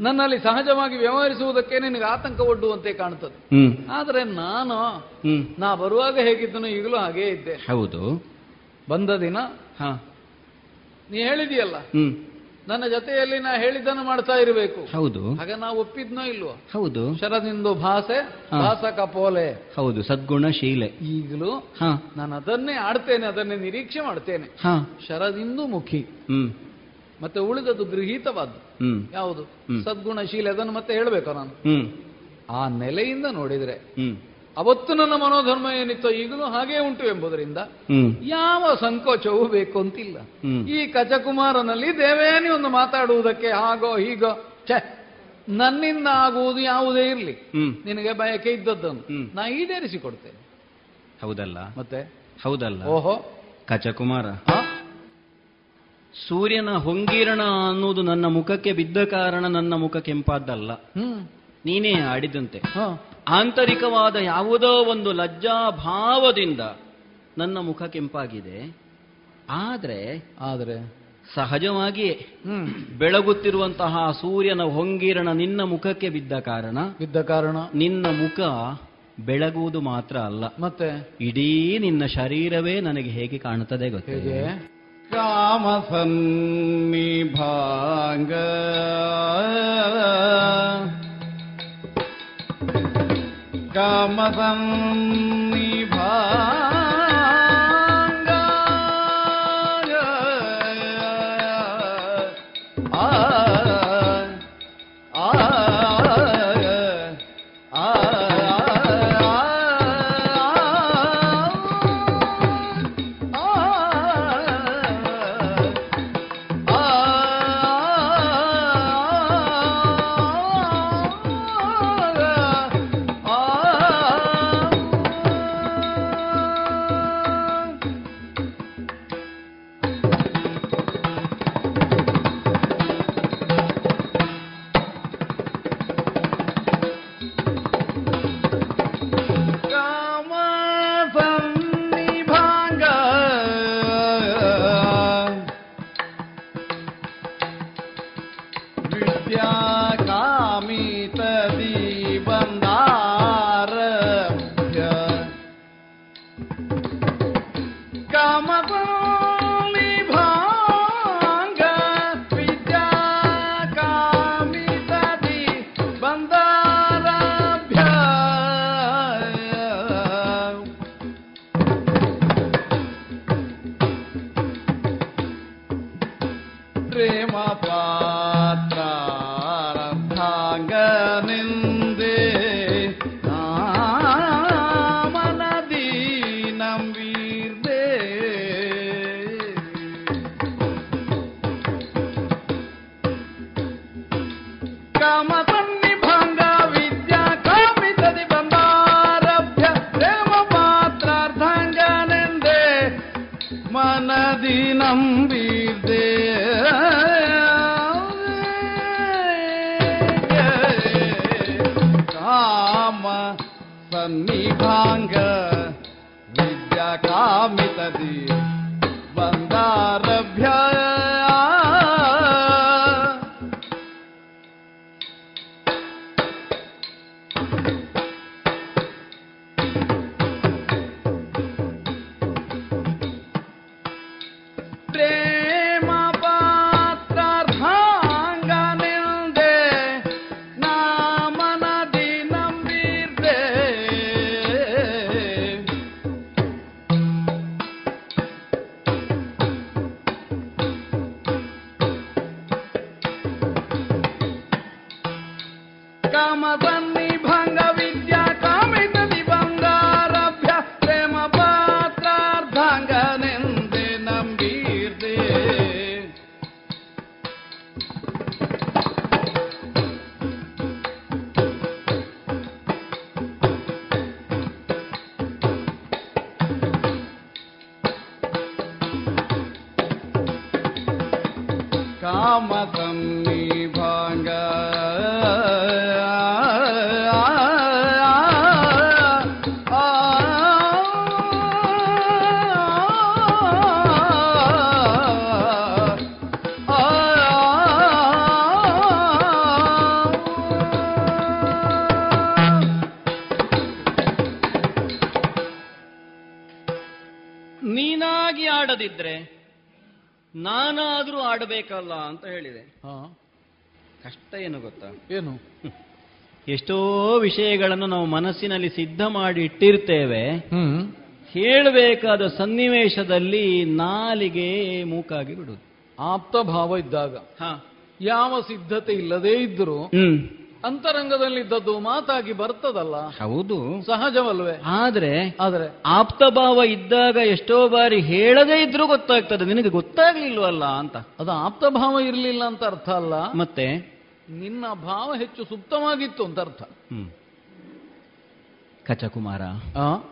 ನನ್ನಲ್ಲಿ ಸಹಜವಾಗಿ ವ್ಯವಹರಿಸುವುದಕ್ಕೆ ನಿನಗೆ ಆತಂಕ ಒಡ್ಡುವಂತೆ ಕಾಣುತ್ತದೆ ಆದ್ರೆ ನಾನು ನಾ ಬರುವಾಗ ಹೇಗಿದ್ದನೋ ಈಗಲೂ ಹಾಗೇ ಇದ್ದೆ. ಹೌದು. ಬಂದ ದಿನ ಹಾ. ನೀ ಹೇಳಿದೆಯಲ್ಲ ನನ್ನ ಜೊತೆಯಲ್ಲಿ ನಾ ಹೇಳಿದ್ದನ್ನು ಮಾಡ್ತಾ ಇರಬೇಕು. ಹೌದು. ಹಾಗೆ ನಾವು ಒಪ್ಪಿದ್ನೋ ಇಲ್ವೋ? ಹೌದು. ಶರದಿಂದು ಭಾಷೆ ಭಾಸ ಕಪೋಲೆ. ಹೌದು ಸದ್ಗುಣ ಶೀಲೆ. ಈಗಲೂ ನಾನು ಅದನ್ನೇ ಆಡ್ತೇನೆ ಅದನ್ನೇ ನಿರೀಕ್ಷೆ ಮಾಡ್ತೇನೆ. ಶರದಿಂದು ಮುಖಿ. ಹ್ಮ್. ಮತ್ತೆ ಉಳಿದದ್ದು ಗೃಹೀತವಾದ್ದು. ಹ್ಮ್. ಯಾವುದು? ಸದ್ಗುಣ ಶೀಲೆ ಅದನ್ನು ಮತ್ತೆ ಹೇಳಬೇಕು ನಾನು? ಆ ನೆಲೆಯಿಂದ ನೋಡಿದ್ರೆ ಅವತ್ತು ನನ್ನ ಮನೋಧರ್ಮ ಏನಿತ್ತೋ ಈಗಲೂ ಹಾಗೇ ಉಂಟು ಎಂಬುದರಿಂದ ಯಾವ ಸಂಕೋಚವೂ ಬೇಕು ಅಂತಿಲ್ಲ. ಈ ಕಚಕುಮಾರನಲ್ಲಿ ದೇವೇನಿ ಒಂದು ಮಾತಾಡುವುದಕ್ಕೆ ಹಾಗೋ ಹೀಗೋ ಛೆ ನನ್ನಿಂದ ಆಗುವುದು ಯಾವುದೇ ಇರಲಿ. ನಿನಗೆ ಬಯಕೆ ಇದ್ದದ್ದನ್ನು. ನಾ ಈಡೇರಿಸಿಕೊಡ್ತೇನೆ. ಹೌದಲ್ಲ? ಮತ್ತೆ? ಹೌದಲ್ಲ? ಓಹೋ. ಕಚಕುಮಾರ? ಸೂರ್ಯನ ಹೊಂಗಿರಣ ಅನ್ನೋದು ನನ್ನ ಮುಖಕ್ಕೆ ಬಿದ್ದ ಕಾರಣ ನನ್ನ ಮುಖ ಕೆಂಪಾದ್ದಲ್ಲ. ಹ್ಮ್. ನೀನೇ ಆಡಿದಂತೆ. ಹ. ಆಂತರಿಕವಾದ ಯಾವುದೋ ಒಂದು ಲಜ್ಜಾಭಾವದಿಂದ ನನ್ನ ಮುಖ ಕೆಂಪಾಗಿದೆ. ಆದರೆ ಆದರೆ ಸಹಜವಾಗಿಯೇ ಬೆಳಗುತ್ತಿರುವಂತಹ ಸೂರ್ಯನ ಹೊಂಗಿರಣ ನಿನ್ನ ಮುಖಕ್ಕೆ ಬಿದ್ದ ಕಾರಣ ಬಿದ್ದ ಕಾರಣ? ನಿನ್ನ ಮುಖ ಬೆಳಗುವುದು ಮಾತ್ರ ಅಲ್ಲ. ಮತ್ತೆ? ಇಡೀ ನಿನ್ನ ಶರೀರವೇ ನನಗೆ ಹೇಗೆ ಕಾಣುತ್ತದೆ ಗೊತ್ತೇ? ಹೇಗೆ? kamatam ni Ramadan ಆಡಬೇಕಲ್ಲ ಅಂತ ಹೇಳಿದೆ. ಕಷ್ಟ ಏನು ಗೊತ್ತಾ? ಏನು? (laughs) ಎಷ್ಟೋ ವಿಷಯಗಳನ್ನು ನಾವು ಮನಸ್ಸಿನಲ್ಲಿ ಸಿದ್ಧ ಮಾಡಿ ಇಟ್ಟಿರ್ತೇವೆ. ಹೇಳಬೇಕಾದ ಸನ್ನಿವೇಶದಲ್ಲಿ ನಾಲಿಗೆ ಮೂಕಾಗಿ ಬಿಡುದು ಆಪ್ತ ಭಾವ ಇದ್ದಾಗ. ಹಾ. ಯಾವ ಸಿದ್ಧತೆ ಇಲ್ಲದೇ ಇದ್ದರೂ ಹ್ಮ್. ಅಂತರಂಗದಲ್ಲಿದ್ದದ್ದು ಮಾತಾಗಿ ಬರ್ತದಲ್ಲ? ಹೌದು. ಸಹಜವಲ್ವೇ? ಆದ್ರೆ ಆದ್ರೆ? ಆಪ್ತಭಾವ ಇದ್ದಾಗ ಎಷ್ಟೋ ಬಾರಿ ಹೇಳದೇ ಇದ್ರೂ ಗೊತ್ತಾಗ್ತದೆ. ನಿನಗೆ ಗೊತ್ತಾಗ್ಲಿಲ್ವಲ್ಲ ಅಂತ. ಅದು ಆಪ್ತ ಭಾವ ಇರಲಿಲ್ಲ ಅಂತ ಅರ್ಥ ಅಲ್ಲ. ಮತ್ತೆ? ನಿನ್ನ ಭಾವ ಹೆಚ್ಚು ಸುಪ್ತವಾಗಿತ್ತು ಅಂತ ಅರ್ಥ. ಕಚಕುಮಾರ ಆ?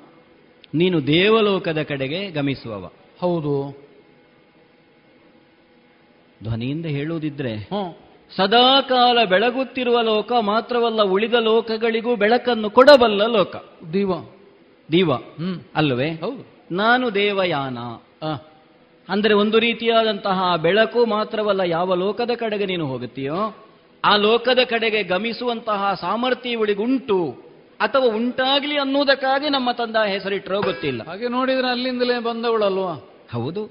ನೀನು ದೇವಲೋಕದ ಕಡೆಗೆ ಗಮಿಸುವವ. ಹೌದು. ಧ್ವನಿಯಿಂದ ಹೇಳುವುದಿದ್ರೆ ಸದಾಕಾಲ ಬೆಳಗುತ್ತಿರುವ ಲೋಕ ಮಾತ್ರವಲ್ಲ ಉಳಿದ ಲೋಕಗಳಿಗೂ ಬೆಳಕನ್ನು ಕೊಡಬಲ್ಲ ಲೋಕ. ದೀವ. ದೀವ. ಹ್ಮ್. ಅಲ್ವೇ ಹೌದು. ನಾನು ದೇವಯಾನ. ಅಂದರೆ ಒಂದು ರೀತಿಯಾದಂತಹ ಬೆಳಕು ಮಾತ್ರವಲ್ಲ ಯಾವ ಲೋಕದ ಕಡೆಗೆ ನೀನು ಹೋಗುತ್ತೀಯೋ ಆ ಲೋಕದ ಕಡೆಗೆ ಗಮಿಸುವಂತಹ ಸಾಮರ್ಥ್ಯ ಇವಳಿಗುಂಟು ಅಥವಾ ಉಂಟಾಗ್ಲಿ ಅನ್ನುವುದಕ್ಕಾಗಿ ನಮ್ಮ ತಂದ ಹೆಸರಿಟ್ಟರೋ ಗೊತ್ತಿಲ್ಲ. ಹಾಗೆ ನೋಡಿದ್ರೆ ಅಲ್ಲಿಂದಲೇ ಬಂದವಳಲ್ವಾ? ಹೌದು.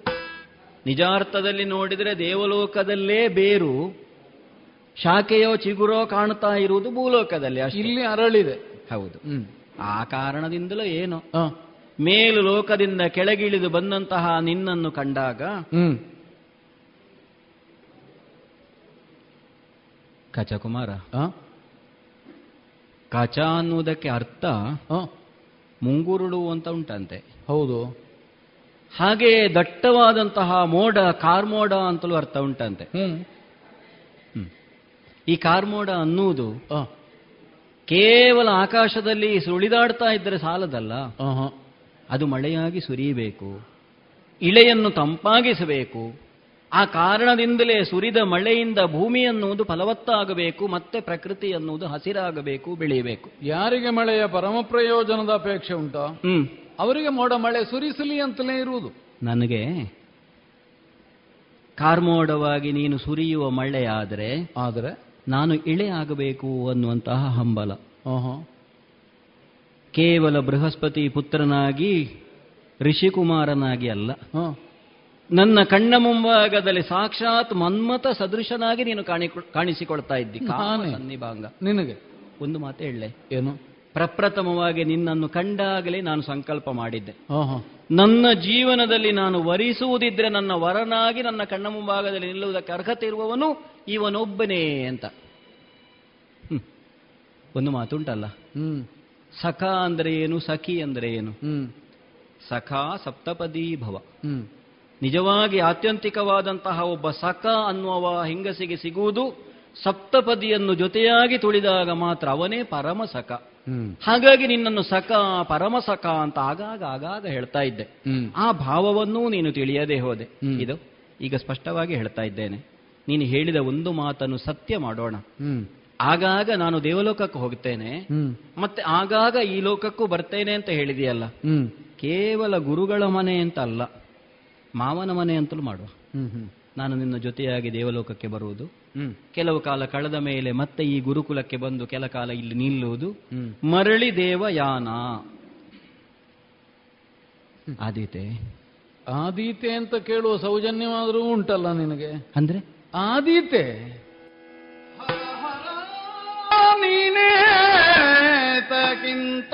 ನಿಜಾರ್ಥದಲ್ಲಿ ನೋಡಿದರೆ ದೇವಲೋಕದಲ್ಲೇ ಬೇರು ಶಾಖೆಯೋ ಚಿಗುರೋ ಕಾಣ್ತಾ ಇರುವುದು ಭೂಲೋಕದಲ್ಲಿ ಅಷ್ಟೇ. ಇಲ್ಲಿ ಅರಳಿದೆ. ಹೌದು. ಹ್ಮ್. ಆ ಕಾರಣದಿಂದಲೂ ಏನು. ಮೇಲು ಲೋಕದಿಂದ ಕೆಳಗಿಳಿದು ಬಂದಂತಹ ನಿನ್ನನ್ನು ಕಂಡಾಗ ಹ್ಮ್. ಕಚಕುಮಾರ. ಕಚ ಅನ್ನುವುದಕ್ಕೆ ಅರ್ಥ ಮುಂಗುರುಳು ಅಂತ ಉಂಟಂತೆ. ಹೌದು. ಹಾಗೆ ದಟ್ಟವಾದಂತಹ ಮೋಡ ಕಾರ್ಮೋಡ ಅಂತಲೂ ಅರ್ಥ ಉಂಟಂತೆ. ಹ್ಮ್. ಈ ಕಾರ್ಮೋಡ ಅನ್ನುವುದು ಕೇವಲ ಆಕಾಶದಲ್ಲಿ ಸುಳಿದಾಡ್ತಾ ಇದ್ದರೆ ಸಾಲದಲ್ಲ. ಅದು ಮಳೆಯಾಗಿ ಸುರಿಯಬೇಕು ಇಳೆಯನ್ನು ತಂಪಾಗಿಸಬೇಕು ಆ ಕಾರಣದಿಂದಲೇ ಸುರಿದ ಮಳೆಯಿಂದ ಭೂಮಿ ಅನ್ನುವುದು ಫಲವತ್ತಾಗಬೇಕು ಮತ್ತೆ ಪ್ರಕೃತಿ ಅನ್ನುವುದು ಹಸಿರಾಗಬೇಕು ಬೆಳೆಯಬೇಕು. ಯಾರಿಗೆ ಮಳೆಯ ಪರಮ ಪ್ರಯೋಜನದ ಅಪೇಕ್ಷೆ ಉಂಟಾ? ಹ್ಮ್. ಅವರಿಗೆ ಮೋಡ ಮಳೆ ಸುರಿಸಲಿ ಅಂತಲೇ ಇರುವುದು. ನನಗೆ ಕಾರ್ಮೋಡವಾಗಿ ನೀನು ಸುರಿಯುವ ಮಳೆಯಾದರೆ ಆದರೆ ನಾನು ಇಳೆ ಆಗಬೇಕು ಅನ್ನುವಂತಹ ಹಂಬಲ. ಕೇವಲ ಬೃಹಸ್ಪತಿ ಪುತ್ರನಾಗಿ ಋಷಿಕುಮಾರನಾಗಿ ಅಲ್ಲ. ನನ್ನ ಕಣ್ಣ ಮುಂಭಾಗದಲ್ಲಿ ಸಾಕ್ಷಾತ್ ಮನ್ಮತ ಸದೃಶನಾಗಿ ನೀನು ಕಾಣಿ ಕಾಣಿಸಿಕೊಳ್ತಾ ಇದ್ದಿ? ಸನ್ನಿಭಾಂಗ ನಿನಗೆ ಒಂದು ಮಾತು ಹೇಳಲೆ ಏನು ಪ್ರಪ್ರಥಮವಾಗಿ ನಿನ್ನನ್ನು ಕಂಡಾಗಲೇ ನಾನು ಸಂಕಲ್ಪ ಮಾಡಿದ್ದೆ. ನನ್ನ ಜೀವನದಲ್ಲಿ ನಾನು ವರಿಸುವುದಿದ್ರೆ ನನ್ನ ವರನಾಗಿ ನನ್ನ ಕಣ್ಣ ಮುಂಭಾಗದಲ್ಲಿ ನಿಲ್ಲುವುದಕ್ಕೆ ಅರ್ಹತೆ ಇರುವವನು ಇವನೊಬ್ಬನೇ ಅಂತ. ಒಂದು ಮಾತುಂಟಲ್ಲ. ಹ್ಮ್. ಸಖ ಅಂದ್ರೆ ಏನು ಸಖಿ ಅಂದ್ರೆ ಏನು? ಸಖ ಸಪ್ತಪದಿ ಭವ. ಹ್ಮ್. ನಿಜವಾಗಿ ಆತ್ಯಂತಿಕವಾದಂತಹ ಒಬ್ಬ ಸಖ ಅನ್ನುವ ಹೆಂಗಸಿಗೆ ಸಿಗುವುದು ಸಪ್ತಪದಿಯನ್ನು ಜೊತೆಯಾಗಿ ತುಳಿದಾಗ ಮಾತ್ರ ಅವನೇ ಪರಮ ಸಖ. ಹಾಗಾಗಿ ನಿನ್ನನ್ನು ಸಖ ಪರಮ ಸಖ ಅಂತ ಆಗಾಗ ಆಗಾಗ ಹೇಳ್ತಾ ಇದ್ದೆ. ಆ ಭಾವವನ್ನೂ ನೀನು ತಿಳಿಯದೆ ಹೋದೆ. ಇದು ಈಗ ಸ್ಪಷ್ಟವಾಗಿ ಹೇಳ್ತಾ ಇದ್ದೇನೆ. ನೀನು ಹೇಳಿದ ಒಂದು ಮಾತನ್ನು ಸತ್ಯ ಮಾಡೋಣ. ಹ್ಮ್. ಆಗಾಗ ನಾನು ದೇವಲೋಕಕ್ಕೆ ಹೋಗ್ತೇನೆ ಮತ್ತೆ ಆಗಾಗ ಈ ಲೋಕಕ್ಕೂ ಬರ್ತೇನೆ ಅಂತ ಹೇಳಿದೆಯಲ್ಲ? ಹ್ಮ್. ಕೇವಲ ಗುರುಗಳ ಮನೆ ಅಂತ ಅಲ್ಲ ಮಾವನ ಮನೆ ಅಂತಲೂ ಮಾಡುವ. ಹ್ಮ್ ಹ್ಮ್. ನಾನು ನಿನ್ನ ಜೊತೆಯಾಗಿ ದೇವಲೋಕಕ್ಕೆ ಬರುವುದು. ಹ್ಮ್. ಕೆಲವು ಕಾಲ ಕಳೆದ ಮೇಲೆ ಮತ್ತೆ ಈ ಗುರುಕುಲಕ್ಕೆ ಬಂದು ಕೆಲ ಕಾಲ ಇಲ್ಲಿ ನಿಲ್ಲುವುದು. ಮರಳಿ ದೇವಯಾನ. ಆದೀತೆ ಆದೀತೆ ಅಂತ ಕೇಳುವ ಸೌಜನ್ಯವಾದರೂ ಉಂಟಲ್ಲ ನಿನಗೆ? ಅಂದ್ರೆ? ಆದೀತೆ ನೀನೇ ತಕ್ಕಿಂತ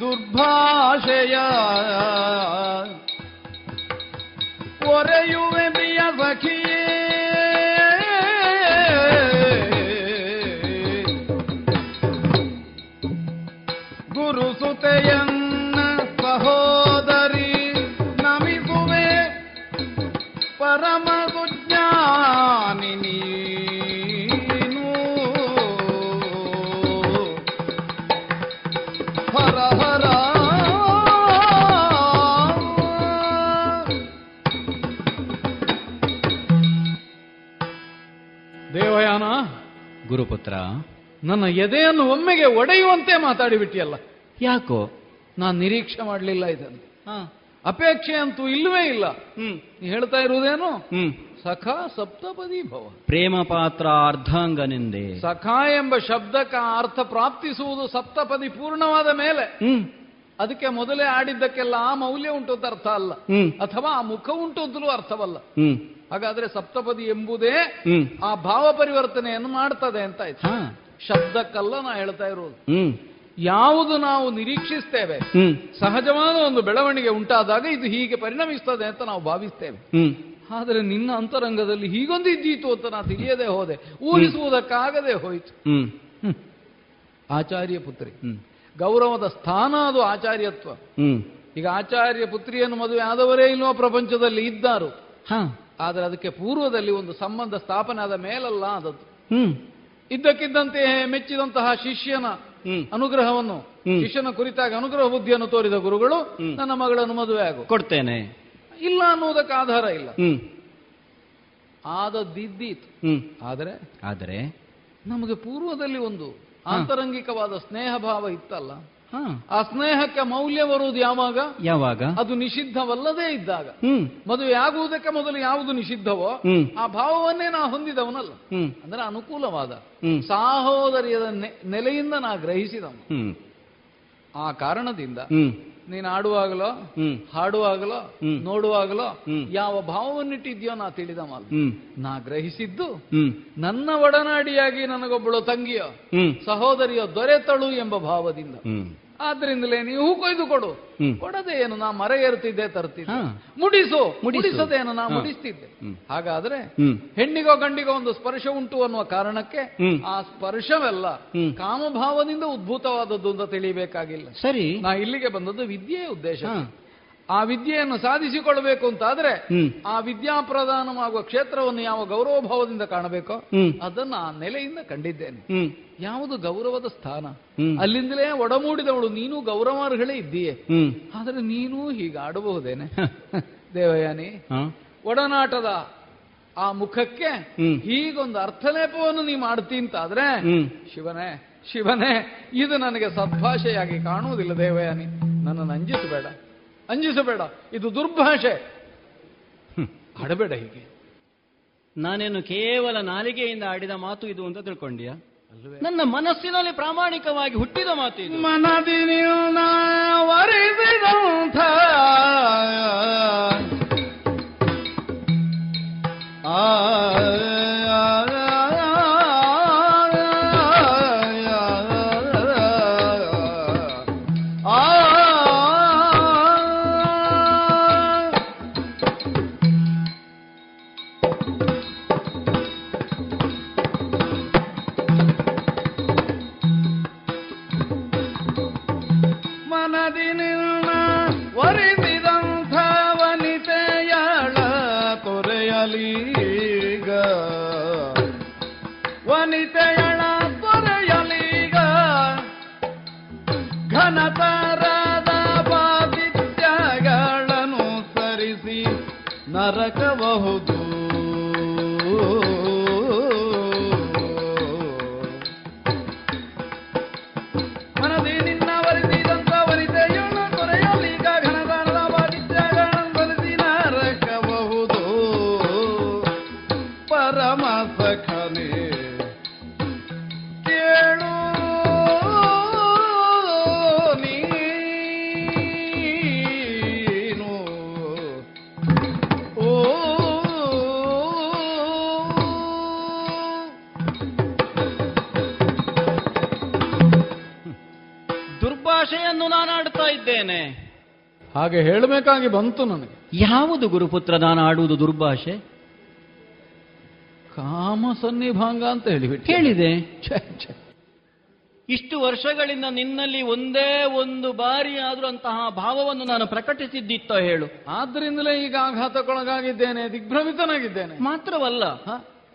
ದುರ್ಭಾಷೆಯ ಒರೆಯುವೆ ಗುರುಪುತ್ರ ನನ್ನ ಎದೆಯನ್ನು ಒಮ್ಮೆಗೆ ಒಡೆಯುವಂತೆ ಮಾತಾಡಿಬಿಟ್ಟಿಯಲ್ಲ. ಯಾಕೋ? ನಾನು ನಿರೀಕ್ಷೆ ಮಾಡಲಿಲ್ಲ ಇದನ್ನು. ಅಪೇಕ್ಷೆ ಅಂತೂ ಇಲ್ಲವೇ ಇಲ್ಲ. ಹ್ಮ್. ಹೇಳ್ತಾ ಇರುವುದೇನು? ಹ್ಮ್. ಸಖ ಸಪ್ತಪದಿ ಭವ ಪ್ರೇಮ ಪಾತ್ರ ಅರ್ಧಾಂಗನೆಂದೆ. ಸಖ ಎಂಬ ಶಬ್ದಕ್ಕೆ ಅರ್ಥ ಪ್ರಾಪ್ತಿಸುವುದು ಸಪ್ತಪದಿ ಪೂರ್ಣವಾದ ಮೇಲೆ. ಹ್ಮ್. ಅದಕ್ಕೆ ಮೊದಲೇ ಆಡಿದ್ದಕ್ಕೆಲ್ಲ ಆ ಮೌಲ್ಯ ಉಂಟು ಅರ್ಥ ಅಲ್ಲ. ಅಥವಾ ಆ ಮುಖ ಉಂಟು ಅರ್ಥವಲ್ಲ. ಹ್ಮ್. ಹಾಗಾದ್ರೆ ಸಪ್ತಪದಿ ಎಂಬುದೇ ಆ ಭಾವ ಪರಿವರ್ತನೆಯನ್ನು ಮಾಡ್ತದೆ ಅಂತ ಆಯ್ತು. ಶಬ್ದಕ್ಕಲ್ಲ ನಾ ಹೇಳ್ತಾ ಇರೋದು. ಯಾವುದು ನಾವು ನಿರೀಕ್ಷಿಸ್ತೇವೆ ಸಹಜವಾದ ಒಂದು ಬೆಳವಣಿಗೆ ಉಂಟಾದಾಗ ಇದು ಹೀಗೆ ಪರಿಣಮಿಸ್ತದೆ ಅಂತ ನಾವು ಭಾವಿಸ್ತೇವೆ. ಆದರೆ ನಿನ್ನ ಅಂತರಂಗದಲ್ಲಿ ಹೀಗೊಂದು ಇದ್ದೀತು ಅಂತ ನಾ ತಿಳಿಯದೆ ಹೋದೆ. ಊಹಿಸುವುದಕ್ಕಾಗದೆ ಹೋಯಿತು. ಆಚಾರ್ಯ ಪುತ್ರಿ. ಗೌರವದ ಸ್ಥಾನ ಅದು ಆಚಾರ್ಯತ್ವ. ಈಗ ಆಚಾರ್ಯ ಪುತ್ರಿಯನ್ನು ಮದುವೆ ಆದವರೇ ಇಲ್ವೋ ಪ್ರಪಂಚದಲ್ಲಿ? ಇದ್ದಾರು. ಹಾ. ಆದರೆ ಅದಕ್ಕೆ ಪೂರ್ವದಲ್ಲಿ ಒಂದು ಸಂಬಂಧ ಸ್ಥಾಪನೆ ಆದ ಮೇಲಲ್ಲ ಅದದ್ದು ಹ್ಮ್. ಇದ್ದಕ್ಕಿದ್ದಂತೆ ಮೆಚ್ಚಿದಂತಹ ಶಿಷ್ಯನ ಅನುಗ್ರಹವನ್ನು ಶಿಷ್ಯನ ಕುರಿತಾಗಿ ಅನುಗ್ರಹ ಬುದ್ಧಿಯನ್ನು ತೋರಿದ ಗುರುಗಳು. ನನ್ನ ಮಗಳನ್ನು ಮದುವೆ ಆಗು. ಕೊಡ್ತೇನೆ. ಇಲ್ಲ ಅನ್ನುವುದಕ್ಕೆ ಆಧಾರ ಇಲ್ಲ. ಆದದ್ದಿದ್ದೀತು. ಆದರೆ ಆದರೆ ನಮಗೆ ಪೂರ್ವದಲ್ಲಿ ಒಂದು ಆಂತರಂಗಿಕವಾದ ಸ್ನೇಹ ಭಾವ ಇತ್ತಲ್ಲ. ಆ ಸ್ನೇಹಕ್ಕೆ ಮೌಲ್ಯ ಬರುವುದು ಯಾವಾಗ? ಯಾವಾಗ? ಅದು ನಿಷಿದ್ಧವಲ್ಲದೇ ಇದ್ದಾಗ. ಮದುವೆ ಆಗುವುದಕ್ಕೆ ಮೊದಲು ಯಾವುದು ನಿಷಿದ್ಧವೋ ಆ ಭಾವವನ್ನೇ ನಾ ಹೊಂದಿದವನಲ್ಲ. ಅಂದ್ರೆ ಅನುಕೂಲವಾದ. ಸಾಹೋದರ್ಯದ ನೆಲೆಯಿಂದ ನಾ ಗ್ರಹಿಸಿದವನು. ಆ ಕಾರಣದಿಂದ ನೀನು ಆಡುವಾಗಲೋ ಹಾಡುವಾಗಲೋ. ನೋಡುವಾಗಲೋ. ಯಾವ ಭಾವವನ್ನಿಟ್ಟಿದ್ಯೋ ನಾ ತಿಳಿದ ಮಾಲ್. ನಾ ಗ್ರಹಿಸಿದ್ದು ನನ್ನ ಒಡನಾಡಿಯಾಗಿ ನನಗೊಬ್ಬಳು ತಂಗಿಯೋ ಸಹೋದರಿಯೋ ದೊರೆತಳು ಎಂಬ ಭಾವದಿಂದ. ಆದ್ರಿಂದಲೇ ನೀವು ಕೊಯ್ದು ಕೊಡು. ಕೊಡದೆ ಏನು ನಾ ಮರ ಏರುತ್ತಿದ್ದೆ ತರ್ತಿದ್ದೆ. ಮುಡಿಸು ಮುಡಿಸದೆ ಮುಡಿಸದೇನು ನಾ ಮುಡಿಸ್ತಿದ್ದೆ. ಹಾಗಾದ್ರೆ ಹೆಣ್ಣಿಗೋ ಗಂಡಿಗೋ ಒಂದು ಸ್ಪರ್ಶ ಉಂಟು ಅನ್ನುವ ಕಾರಣಕ್ಕೆ. ಆ ಸ್ಪರ್ಶವೆಲ್ಲ. ಕಾಮಭಾವದಿಂದ ಉದ್ಭೂತವಾದದ್ದು ಅಂತ ತಿಳಿಬೇಕಾಗಿಲ್ಲ ಸರಿ. ನಾ ಇಲ್ಲಿಗೆ ಬಂದದ್ದು ವಿದ್ಯೆಯ ಉದ್ದೇಶ. ಆ ವಿದ್ಯೆಯನ್ನು ಸಾಧಿಸಿಕೊಳ್ಳಬೇಕು ಅಂತಾದ್ರೆ ಆ ಆ ವಿದ್ಯಾಪ್ರದಾನವಾಗುವ ಕ್ಷೇತ್ರವನ್ನು ಯಾವ ಗೌರವ ಭಾವದಿಂದ ಕಾಣಬೇಕೋ ಅದನ್ನು ಆ ನೆಲೆಯಿಂದ ಕಂಡಿದ್ದೇನೆ. ಯಾವುದು ಗೌರವದ ಸ್ಥಾನ? ಅಲ್ಲಿಂದಲೇ ಒಡಮೂಡಿದವಳು ನೀನು ಗೌರವಾರ್ಹಳೇ ಇದ್ದೀಯೇ? ಆದರೆ ನೀನು ಹೀಗೆ ಆಡಬಹುದೇನೆ? ದೇವಯಾನಿ ಒಡನಾಟದ ಆ ಮುಖಕ್ಕೆ. ಹೀಗೊಂದು ಅರ್ಥಲೇಪವನ್ನು ನೀ ಮಾಡ್ತಿ ಅಂತಾದ್ರೆ ಶಿವನೇ ಶಿವನೇ ಇದು ನನಗೆ ಸದ್ಭಾಷೆಯಾಗಿ ಕಾಣುವುದಿಲ್ಲ ದೇವಯಾನಿ. ನನ್ನನ್ನು ಅಂಜಿಸಬೇಡ ಅಂಜಿಸಬೇಡ. ಇದು ದುರ್ಭಾಷೆ. ಆಡಬೇಡ ಹೀಗೆ. ನಾನೇನು ಕೇವಲ ನಾಲಿಗೆಯಿಂದ ಆಡಿದ ಮಾತು ಇದು ಅಂತ ತಿಳ್ಕೊಂಡಿಯಾ? ನನ್ನ ಮನಸ್ಸಿನಲ್ಲಿ ಪ್ರಾಮಾಣಿಕವಾಗಿ ಹುಟ್ಟಿದ ಮಾತು ಇದು. ಮನದಿ ವರಿಸಿದಂಥ ಆ ಹಾಗೆ ಹೇಳಬೇಕಾಗಿ ಬಂತು ನನಗೆ. ಯಾವುದು ಗುರುಪುತ್ರ ನಾನು ಆಡುವುದು ದುರ್ಭಾಷೆ? ಕಾಮ ಸನ್ನಿಭಾಂಗ ಅಂತ ಹೇಳಿಬಿಟ್ಟು ಹೇಳಿದೆ. ಇಷ್ಟು ವರ್ಷಗಳಿಂದ ನಿನ್ನಲ್ಲಿ ಒಂದೇ ಒಂದು ಬಾರಿ ಆದರೂ ಅಂತಹ ಭಾವವನ್ನು ನಾನು ಪ್ರಕಟಿಸಿದ್ದಿತ್ತ ಹೇಳು. ಆದ್ರಿಂದಲೇ ಈಗ ಆಘಾತಕ್ಕೊಳಗಾಗಿದ್ದೇನೆ ದಿಗ್ಭ್ರಮಿತನಾಗಿದ್ದೇನೆ. ಮಾತ್ರವಲ್ಲ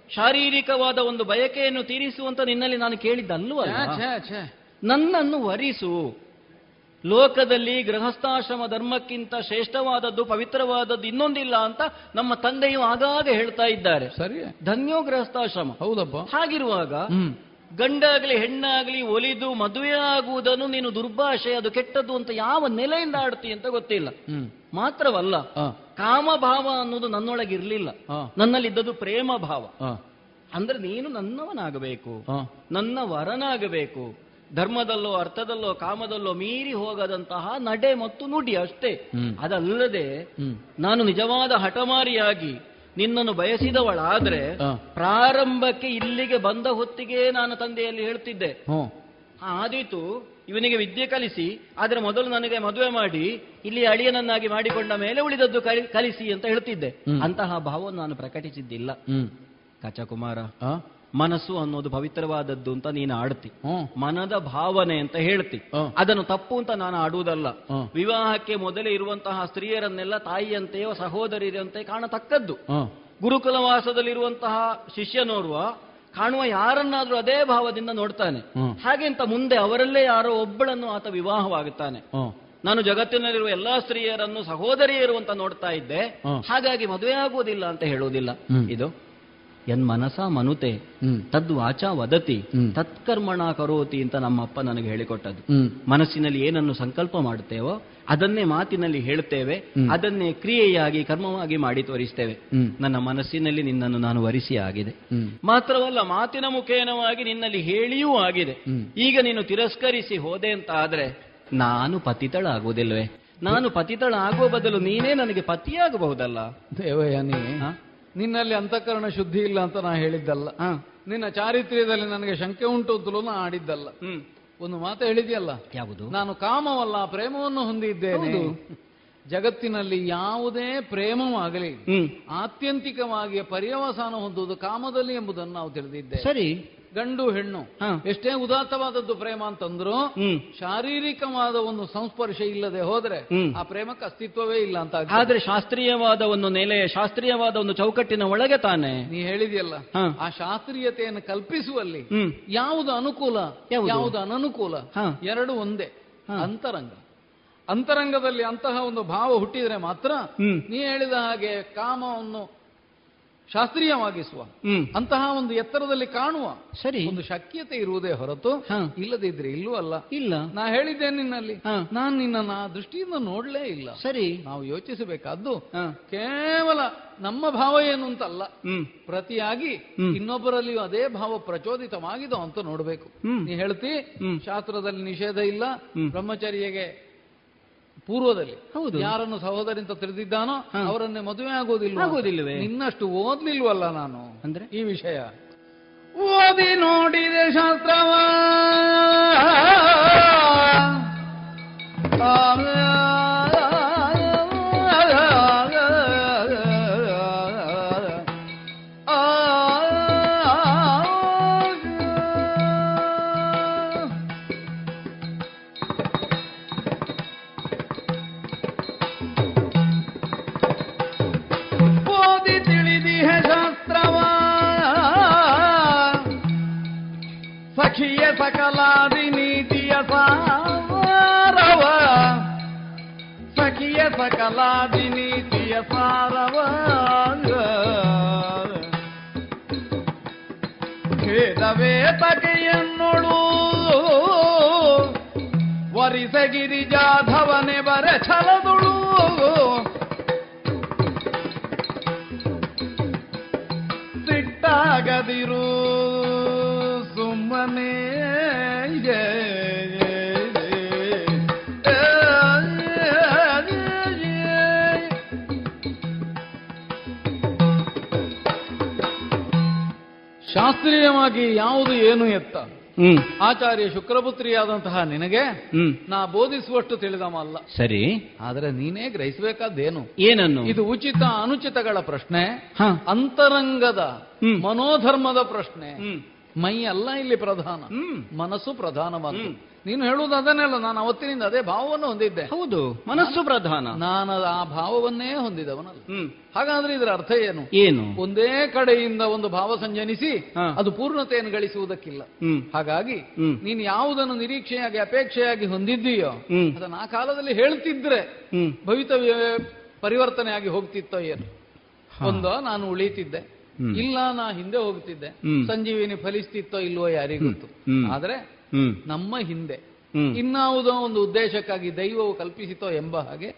ಶಾರೀರಿಕವಾದ ಒಂದು ಬಯಕೆಯನ್ನು ತೀರಿಸುವಂತ ನಿನ್ನಲ್ಲಿ ನಾನು ಕೇಳಿದ್ದಲ್ವಲ್ಲ. ನನ್ನನ್ನು ವರಿಸು. ಲೋಕದಲ್ಲಿ ಗೃಹಸ್ಥಾಶ್ರಮ ಧರ್ಮಕ್ಕಿಂತ ಶ್ರೇಷ್ಠವಾದದ್ದು ಪವಿತ್ರವಾದದ್ದು ಇನ್ನೊಂದಿಲ್ಲ ಅಂತ ನಮ್ಮ ತಂದೆಯು ಆಗಾಗ ಹೇಳ್ತಾ ಇದ್ದಾರೆ. ಸರಿ. ಧನ್ಯೋ ಗೃಹಸ್ಥಾಶ್ರಮ. ಹೌದಪ್ಪ. ಹಾಗಿರುವಾಗ ಹ್ಮ್. ಗಂಡಾಗ್ಲಿ ಹೆಣ್ಣಾಗ್ಲಿ ಒಲಿದು ಮದುವೆ ಆಗುವುದನ್ನು ನೀನು ದುರ್ಭಾಷೆ ಅದು ಕೆಟ್ಟದ್ದು ಅಂತ ಯಾವ ನೆಲೆಯಿಂದ ಆಡ್ತಿ ಅಂತ ಗೊತ್ತಿಲ್ಲ. ಮಾತ್ರವಲ್ಲ ಕಾಮಭಾವ ಅನ್ನೋದು ನನ್ನೊಳಗಿರ್ಲಿಲ್ಲ. ನನ್ನಲ್ಲಿ ನನ್ನಲ್ಲಿದ್ದದ್ದು ಪ್ರೇಮ ಭಾವ ಅಂದ್ರೆ ನೀನು ನನ್ನವನಾಗಬೇಕು. ನನ್ನ ವರನಾಗಬೇಕು. ಧರ್ಮದಲ್ಲೋ ಅರ್ಥದಲ್ಲೋ ಕಾಮದಲ್ಲೋ ಮೀರಿ ಹೋಗದಂತಹ ನಡೆ ಮತ್ತು ನುಡಿ ಅಷ್ಟೇ. ಅದಲ್ಲದೆ ನಾನು ನಿಜವಾದ ಹಠಮಾರಿಯಾಗಿ ನಿನ್ನನ್ನು ಬಯಸಿದವಳಾದ್ರೆ ಪ್ರಾರಂಭಕ್ಕೆ ಇಲ್ಲಿಗೆ ಬಂದ ಹೊತ್ತಿಗೆ ನಾನು ತಂದೆಯಲ್ಲಿ ಹೇಳ್ತಿದ್ದೆ. ಆದೀತು ಇವನಿಗೆ ವಿದ್ಯೆ ಕಲಿಸಿ ಆದ್ರೆ ಮೊದಲು ನನಗೆ ಮದುವೆ ಮಾಡಿ ಇಲ್ಲಿ ಅಳಿಯನನ್ನಾಗಿ ಮಾಡಿಕೊಂಡ ಮೇಲೆ ಉಳಿದದ್ದು ಕಲಿ- ಕಲಿಸಿ ಅಂತ ಹೇಳ್ತಿದ್ದೆ. ಅಂತಹ ಭಾವವನ್ನು ನಾನು ಪ್ರಕಟಿಸಿದ್ದಿಲ್ಲ. ಕಚಕುಮಾರ? ಮನಸ್ಸು ಅನ್ನೋದು ಪವಿತ್ರವಾದದ್ದು ಅಂತ ನೀನು ಆಡ್ತಿ. ಮನದ ಭಾವನೆ ಅಂತ ಹೇಳ್ತಿ. ಅದನ್ನು ತಪ್ಪು ಅಂತ ನಾನು ಆಡುವುದಲ್ಲ. ವಿವಾಹಕ್ಕೆ ಮೊದಲೇ ಇರುವಂತಹ ಸ್ತ್ರೀಯರನ್ನೆಲ್ಲ ತಾಯಿಯಂತೆಯೋ ಸಹೋದರಿಯಂತೆ ಕಾಣತಕ್ಕದ್ದು. ಗುರುಕುಲವಾಸದಲ್ಲಿ ಗುರುಕುಲವಾಸದಲ್ಲಿರುವಂತಹ ಶಿಷ್ಯನೋರ್ವ ಕಾಣುವ ಯಾರನ್ನಾದ್ರೂ ಅದೇ ಭಾವದಿಂದ ನೋಡ್ತಾನೆ. ಹಾಗೆ ಹಾಗೆಂತ ಮುಂದೆ ಅವರಲ್ಲೇ ಯಾರೋ ಒಬ್ಬಳನ್ನು ಆತ ವಿವಾಹವಾಗುತ್ತಾನೆ. ನಾನು ಜಗತ್ತಿನಲ್ಲಿರುವ ಎಲ್ಲಾ ಸ್ತ್ರೀಯರನ್ನು ಸಹೋದರಿಯರು ಅಂತ ನೋಡ್ತಾ ಇದ್ದೆ. ಹಾಗಾಗಿ ಮದುವೆ ಆಗುವುದಿಲ್ಲ ಅಂತ ಹೇಳುವುದಿಲ್ಲ. ಇದು ಎನ್ ಮನಸ ಮನುತೆ ತದ್ವಾಚ ತದ್ ವಾಚ ವದತಿ ತತ್ಕರ್ಮಣ ಕರೋತಿ ಅಂತ ನಮ್ಮಪ್ಪ ನನಗೆ ಹೇಳಿಕೊಟ್ಟದ್ದು. ಮನಸ್ಸಿನಲ್ಲಿ ಏನನ್ನು ಸಂಕಲ್ಪ ಮಾಡುತ್ತೇವೋ ಅದನ್ನೇ ಮಾತಿನಲ್ಲಿ ಹೇಳುತ್ತೇವೆ ಅದನ್ನೇ ಕ್ರಿಯೆಯಾಗಿ ಕರ್ಮವಾಗಿ ಮಾಡಿ ತೋರಿಸ್ತೇವೆ. ನನ್ನ ಮನಸ್ಸಿನಲ್ಲಿ ನಿನ್ನನ್ನು ನಾನು ವರಿಸಿ ಆಗಿದೆ. ಮಾತ್ರವಲ್ಲ ಮಾತಿನ ಮುಖೇನವಾಗಿ ನಿನ್ನಲ್ಲಿ ಹೇಳಿಯೂ ಆಗಿದೆ. ಈಗ ನೀನು ತಿರಸ್ಕರಿಸಿ ಹೋದೆ ಅಂತ ಆದ್ರೆ ನಾನು ಪತಿತಳಾಗುವುದಿಲ್ವೇ ನಾನು ಪತಿತಳಾಗುವ ಬದಲು ನೀನೇ ನನಗೆ ಪತಿಯಾಗಬಹುದಲ್ಲ? ದೇವಯಾನಿ? ನಿನ್ನಲ್ಲಿ ಅಂತಃಕರಣ ಶುದ್ಧಿ ಇಲ್ಲ ಅಂತ ನಾ ಹೇಳಿದ್ದಲ್ಲ. ನಿನ್ನ ಚಾರಿತ್ರ್ಯದಲ್ಲಿ ನನಗೆ ಶಂಕೆ ಉಂಟು ಅಂತಲೂ ನಾ ಆಡಿದ್ದಲ್ಲ. ಒಂದು ಮಾತು ಹೇಳಿದೆಯಲ್ಲ? ಯಾವುದು? ನಾನು ಕಾಮವಲ್ಲ ಪ್ರೇಮವನ್ನು ಹೊಂದಿದ್ದೇನೆ. ಹೌದು. ಜಗತ್ತಿನಲ್ಲಿ ಯಾವುದೇ ಪ್ರೇಮವಾಗಲಿ ಆತ್ಯಂತಿಕವಾಗಿ ಪರ್ಯವಸಾನ ಹೊಂದುವುದು ಕಾಮದಲ್ಲಿ ಎಂಬುದನ್ನು ನಾವು ತಿಳಿದಿದ್ದೇವೆ. ಸರಿ. ಗಂಡು ಹೆಣ್ಣು ಎಷ್ಟೇ ಉದಾತ್ತವಾದದ್ದು ಪ್ರೇಮ ಅಂತಂದ್ರು ಶಾರೀರಿಕವಾದ ಒಂದು ಸಂಸ್ಪರ್ಶ ಇಲ್ಲದೆ ಹೋದ್ರೆ ಆ ಪ್ರೇಮಕ್ಕೆ ಅಸ್ತಿತ್ವವೇ ಇಲ್ಲ ಅಂತ. ಆದ್ರೆ ಶಾಸ್ತ್ರೀಯವಾದ ಒಂದು ನೆಲೆ ಶಾಸ್ತ್ರೀಯವಾದ ಒಂದು ಚೌಕಟ್ಟಿನ ಒಳಗೆ ತಾನೆ? ನೀ ಹೇಳಿದೆಯಲ್ಲ ಆ ಶಾಸ್ತ್ರೀಯತೆಯನ್ನು ಕಲ್ಪಿಸುವಲ್ಲಿ ಯಾವುದು ಅನುಕೂಲ ಯಾವುದು? ಅನನುಕೂಲ. ಎರಡು ಒಂದೇ. ಅಂತರಂಗ. ಅಂತರಂಗದಲ್ಲಿ ಅಂತಹ ಒಂದು ಭಾವ ಹುಟ್ಟಿದ್ರೆ ಮಾತ್ರ ನೀ ಹೇಳಿದ ಹಾಗೆ ಕಾಮವನ್ನು ಶಾಸ್ತ್ರೀಯವಾಗಿಸುವ. ಅಂತಹ ಒಂದು ಎತ್ತರದಲ್ಲಿ ಕಾಣುವ ಸರಿ. ಒಂದು ಶಕ್ಯತೆ ಇರುವುದೇ ಹೊರತು. ಇಲ್ಲದಿದ್ರೆ ಇಲ್ಲೂ ಅಲ್ಲ. ಇಲ್ಲ. ನಾ ಹೇಳಿದ್ದೆ ನಿನ್ನಲ್ಲಿ. ನಾನು ನಿನ್ನ ದೃಷ್ಟಿಯಿಂದ ನೋಡ್ಲೇ ಇಲ್ಲ. ಸರಿ. ನಾವು ಯೋಚಿಸಬೇಕಾದ್ದು. ಕೇವಲ ನಮ್ಮ ಭಾವ ಏನು ಅಂತಲ್ಲ. ಹ್ಮ್. ಪ್ರತಿಯಾಗಿ ಇನ್ನೊಬ್ಬರಲ್ಲಿಯೂ ಅದೇ ಭಾವ ಪ್ರಚೋದಿತವಾಗಿದೋ ಅಂತ ನೋಡಬೇಕು. ನೀ ಹೇಳ್ತಿ. ಶಾಸ್ತ್ರದಲ್ಲಿ ನಿಷೇಧ ಇಲ್ಲ. ಹ್ಮ್. ಬ್ರಹ್ಮಚರ್ಯಗೆ ಪೂರ್ವದಲ್ಲಿ. ಹೌದು. ಯಾರನ್ನು ಸಹೋದರಿ ಅಂತ ತಿಳಿದಿದ್ದಾನೋ. ಅವರನ್ನೇ ಮದುವೆ ಆಗೋದಿಲ್ಲ ಆಗೋದಿಲ್ಲವೇ? ಇನ್ನಷ್ಟು ಓದ್ಲಿಲ್ವಲ್ಲ ನಾನು ಅಂದ್ರೆ? ಈ ವಿಷಯ. ಓದಿ ನೋಡಿದೆ ಶಾಸ್ತ್ರವ. ಸಕಲಾದಿ ನೀತಿಯ ಸಾರವ. ಸಖಿಯ ಸಕಲಾದಿ ನೀತಿಯ ಸಾರವ. ಖೇದವೇ ತಗೆಯನ್ನೊಳು ವರಿಸಗಿರಿ ಜಾಧವನೆ ಬರೆ ಛಲದುಳು. ಸಿಟ್ಟಾಗದಿರು ಶಾಸ್ತ್ರೀಯವಾಗಿ ಯಾವುದು ಏನು ಎತ್ತ? ಆಚಾರ್ಯ ಶುಕ್ರಪುತ್ರಿಯಾದಂತಹ ನಿನಗೆ ಹ್ಮ್. ನಾ ಬೋಧಿಸುವಷ್ಟು ತಿಳಿದವ ಅಲ್ಲ ಸರಿ. ಆದ್ರೆ ನೀನೇ ಗ್ರಹಿಸಬೇಕಾದ್ದೇನು? ಏನನ್ನು? ಇದು ಉಚಿತ ಅನುಚಿತಗಳ ಪ್ರಶ್ನೆ. ಅಂತರಂಗದ ಮನೋಧರ್ಮದ ಪ್ರಶ್ನೆ. ಮೈ ಅಲ್ಲ ಇಲ್ಲಿ ಪ್ರಧಾನ. ಮನಸ್ಸು ಪ್ರಧಾನವಾದ. ನೀನು ಹೇಳುವುದು ಅದನ್ನೆಲ್ಲ ನಾನು ಅವತ್ತಿನಿಂದ ಅದೇ ಭಾವವನ್ನು ಹೊಂದಿದ್ದೆ. ಹೌದು ಮನಸ್ಸು ಪ್ರಧಾನ. ನಾನು ಆ ಭಾವವನ್ನೇ ಹೊಂದಿದವನಲ್ಲ. ಹಾಗಾದ್ರೆ ಇದರ ಅರ್ಥ ಏನು? ಏನು? ಒಂದೇ ಕಡೆಯಿಂದ ಒಂದು ಭಾವ ಸಂಜನಿಸಿ ಅದು ಪೂರ್ಣತೆಯನ್ನು ಗಳಿಸುವುದಕ್ಕಿಲ್ಲ. ಹಾಗಾಗಿ. ನೀನು ಯಾವುದನ್ನು ನಿರೀಕ್ಷೆಯಾಗಿ ಅಪೇಕ್ಷೆಯಾಗಿ ಹೊಂದಿದ್ದೀಯೋ. ಅದನ್ನು ಆ ಕಾಲದಲ್ಲಿ ಹೇಳ್ತಿದ್ರೆ ಭವಿತವ್ಯ ಪರಿವರ್ತನೆ ಆಗಿ ಹೋಗ್ತಿತ್ತೋ ಏನು? ಒಂದೋ ನಾನು ಉಳಿತಿದ್ದೆ. ಇಲ್ಲ ನಾ ಹಿಂದೆ ಹೋಗ್ತಿದ್ದೆ. ಸಂಜೀವಿನಿ ಫಲಿಸ್ತಿತ್ತೋ ಇಲ್ವೋ ಯಾರಿಗೂ ಗೊತ್ತು. ಆದ್ರೆ ನಮ್ಮ ಹಿಂದೆ ಇನ್ನಾವುದೋ ಒಂದು ಉದ್ದೇಶಕ್ಕಾಗಿ ದೈವವು ಕಲ್ಪಿಸಿತೋ ಎಂಬ ಹಾಗೆ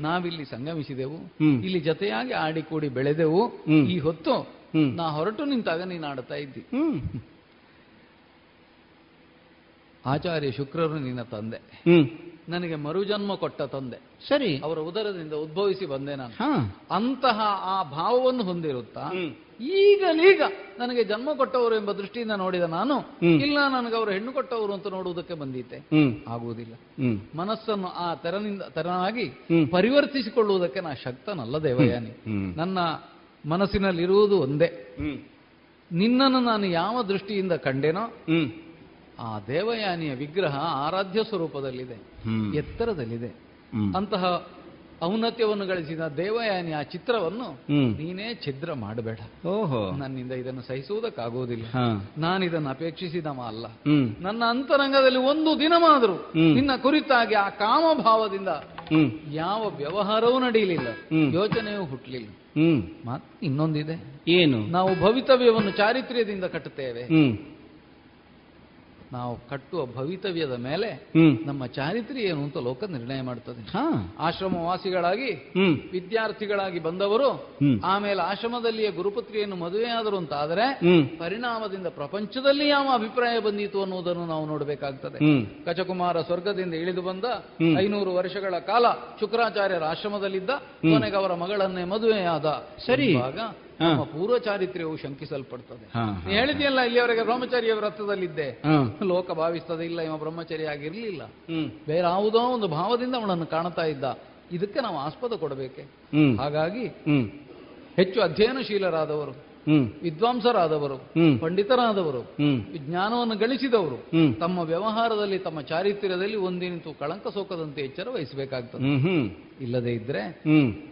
ನಾವಿಲ್ಲಿ ಸಂಗಮಿಸಿದೆವು. ಇಲ್ಲಿ ಜೊತೆಯಾಗಿ ಆಡಿಕೂಡಿ ಬೆಳೆದೆವು. ಈ ಹೊತ್ತು ನಾ ಹೊರಟು ನಿಂತಾಗ ನೀನು ಆಡ್ತಾ ಇದ್ದಿ. ಆಚಾರ್ಯ ಶುಕ್ರರು ನಿನ್ನ ತಂದೆ. ನನಗೆ ಮರುಜನ್ಮ ಕೊಟ್ಟ ತಂದೆ. ಸರಿ. ಅವರ ಉದರದಿಂದ ಉದ್ಭವಿಸಿ ಬಂದೆ ನಾನು. ಅಂತಹ ಆ ಭಾವವನ್ನು ಹೊಂದಿರುತ್ತಾ ಈಗಲೀಗ ನನಗೆ ಜನ್ಮ ಕೊಟ್ಟವರು ಎಂಬ ದೃಷ್ಟಿಯಿಂದ ನೋಡಿದ ನಾನು ಇಲ್ಲ ನನಗೆ ಅವರು ಹೆಣ್ಣು ಕೊಟ್ಟವರು ಅಂತ ನೋಡುವುದಕ್ಕೆ ಬಂದಿದ್ದೆ. ಆಗುವುದಿಲ್ಲ. ಮನಸ್ಸನ್ನು ಆ ತೆರನಿಂದ ತೆರನಾಗಿ ಪರಿವರ್ತಿಸಿಕೊಳ್ಳುವುದಕ್ಕೆ ನಾ ಶಕ್ತನಲ್ಲ ದೇವಯಾನಿ. ನನ್ನ ಮನಸ್ಸಿನಲ್ಲಿರುವುದು ಒಂದೇ. ನಿನ್ನನ್ನು ನಾನು ಯಾವ ದೃಷ್ಟಿಯಿಂದ ಕಂಡೆನೋ ಆ ದೇವಯಾನಿಯ ವಿಗ್ರಹ ಆರಾಧ್ಯ ಸ್ವರೂಪದಲ್ಲಿದೆ. ಎತ್ತರದಲ್ಲಿದೆ. ಅಂತಹ ಔನ್ನತ್ಯವನ್ನು ಗಳಿಸಿದ ದೇವಯಾನಿ ಆ ಚಿತ್ರವನ್ನು ನೀನೇ ಛಿದ್ರ ಮಾಡಬೇಡ. ಓಹೋ. ನನ್ನಿಂದ ಇದನ್ನು ಸಹಿಸುವುದಕ್ಕಾಗುವುದಿಲ್ಲ. ನಾನು ಇದನ್ನು ಅಪೇಕ್ಷಿಸಿದವ ಅಲ್ಲ. ನನ್ನ ಅಂತರಂಗದಲ್ಲಿ ಒಂದು ದಿನವಾದರೂ. ನಿನ್ನ ಕುರಿತಾಗಿ ಆ ಕಾಮಭಾವದಿಂದ ಯಾವ ವ್ಯವಹಾರವೂ ನಡೆಯಲಿಲ್ಲ. ಯೋಚನೆಯೂ ಹುಟ್ಟಲಿಲ್ಲ ಇನ್ನೊಂದಿದೆ. ಏನು? ನಾವು ಭವಿತವ್ಯವನ್ನು ಚಾರಿತ್ರ್ಯದಿಂದ ಕಟ್ಟುತ್ತೇವೆ. ನಾವು ಕಟ್ಟುವ ಭವಿತವ್ಯದ ಮೇಲೆ ನಮ್ಮ ಚಾರಿತ್ರ್ಯ ಏನು ಅಂತ ಲೋಕ ನಿರ್ಣಯ ಮಾಡ್ತದೆ ಆಶ್ರಮವಾಸಿಗಳಾಗಿ ವಿದ್ಯಾರ್ಥಿಗಳಾಗಿ ಬಂದವರು. ಆಮೇಲೆ ಆಶ್ರಮದಲ್ಲಿಯೇ ಗುರುಪತ್ರಿಯನ್ನು ಮದುವೆಯಾದರು ಅಂತ ಆದರೆ ಪರಿಣಾಮದಿಂದ ಪ್ರಪಂಚದಲ್ಲಿ ಯಾವ ಅಭಿಪ್ರಾಯ ಬಂದಿತು ಅನ್ನುವುದನ್ನು ನಾವು ನೋಡಬೇಕಾಗ್ತದೆ ಕಚಕುಮಾರ ಸ್ವರ್ಗದಿಂದ ಇಳಿದು ಬಂದ. ಐನೂರು ವರ್ಷಗಳ ಕಾಲ ಶುಕ್ರಾಚಾರ್ಯರ ಆಶ್ರಮದಲ್ಲಿದ್ದ. ಕೊನೆಗೆ ಅವರ ಮಗಳನ್ನೇ ಮದುವೆಯಾದ ಸರಿ. ನಮ್ಮ ಪೂರ್ವ ಚಾರಿತ್ರ್ಯವು ಶಂಕಿಸಲ್ಪಡ್ತದೆ ಹೇಳಿದೆಯಲ್ಲ ಇಲ್ಲಿಯವರೆಗೆ ಬ್ರಹ್ಮಚಾರಿಯ ವ್ರತದಲ್ಲಿದ್ದೆ ಲೋಕ ಭಾವಿಸ್ತದೆ ಇಲ್ಲ ಇವ ಬ್ರಹ್ಮಚಾರಿ ಆಗಿರ್ಲಿಲ್ಲ. ಬೇರೆ ಯಾವುದೋ ಒಂದು ಭಾವದಿಂದ ಅವನನ್ನು ಕಾಣ್ತಾ ಇದ್ದ. ಇದಕ್ಕೆ ನಾವು ಆಸ್ಪದ ಕೊಡಬೇಕೆ. ಹಾಗಾಗಿ ಹೆಚ್ಚು ಅಧ್ಯಯನಶೀಲರಾದವರು. ವಿದ್ವಾಂಸರಾದವರು ಪಂಡಿತರಾದವರು ಜ್ಞಾನವನ್ನು ವಿಜ್ಞಾನವನ್ನು ಗಳಿಸಿದವರು ತಮ್ಮ ವ್ಯವಹಾರದಲ್ಲಿ ತಮ್ಮ ಚಾರಿತ್ರ್ಯದಲ್ಲಿ ಒಂದಿನಿತು ಕಳಂಕ ಸೋಕದಂತೆ ಎಚ್ಚರ ವಹಿಸಬೇಕಾಗ್ತದೆ. ಇಲ್ಲದೆ ಇದ್ರೆ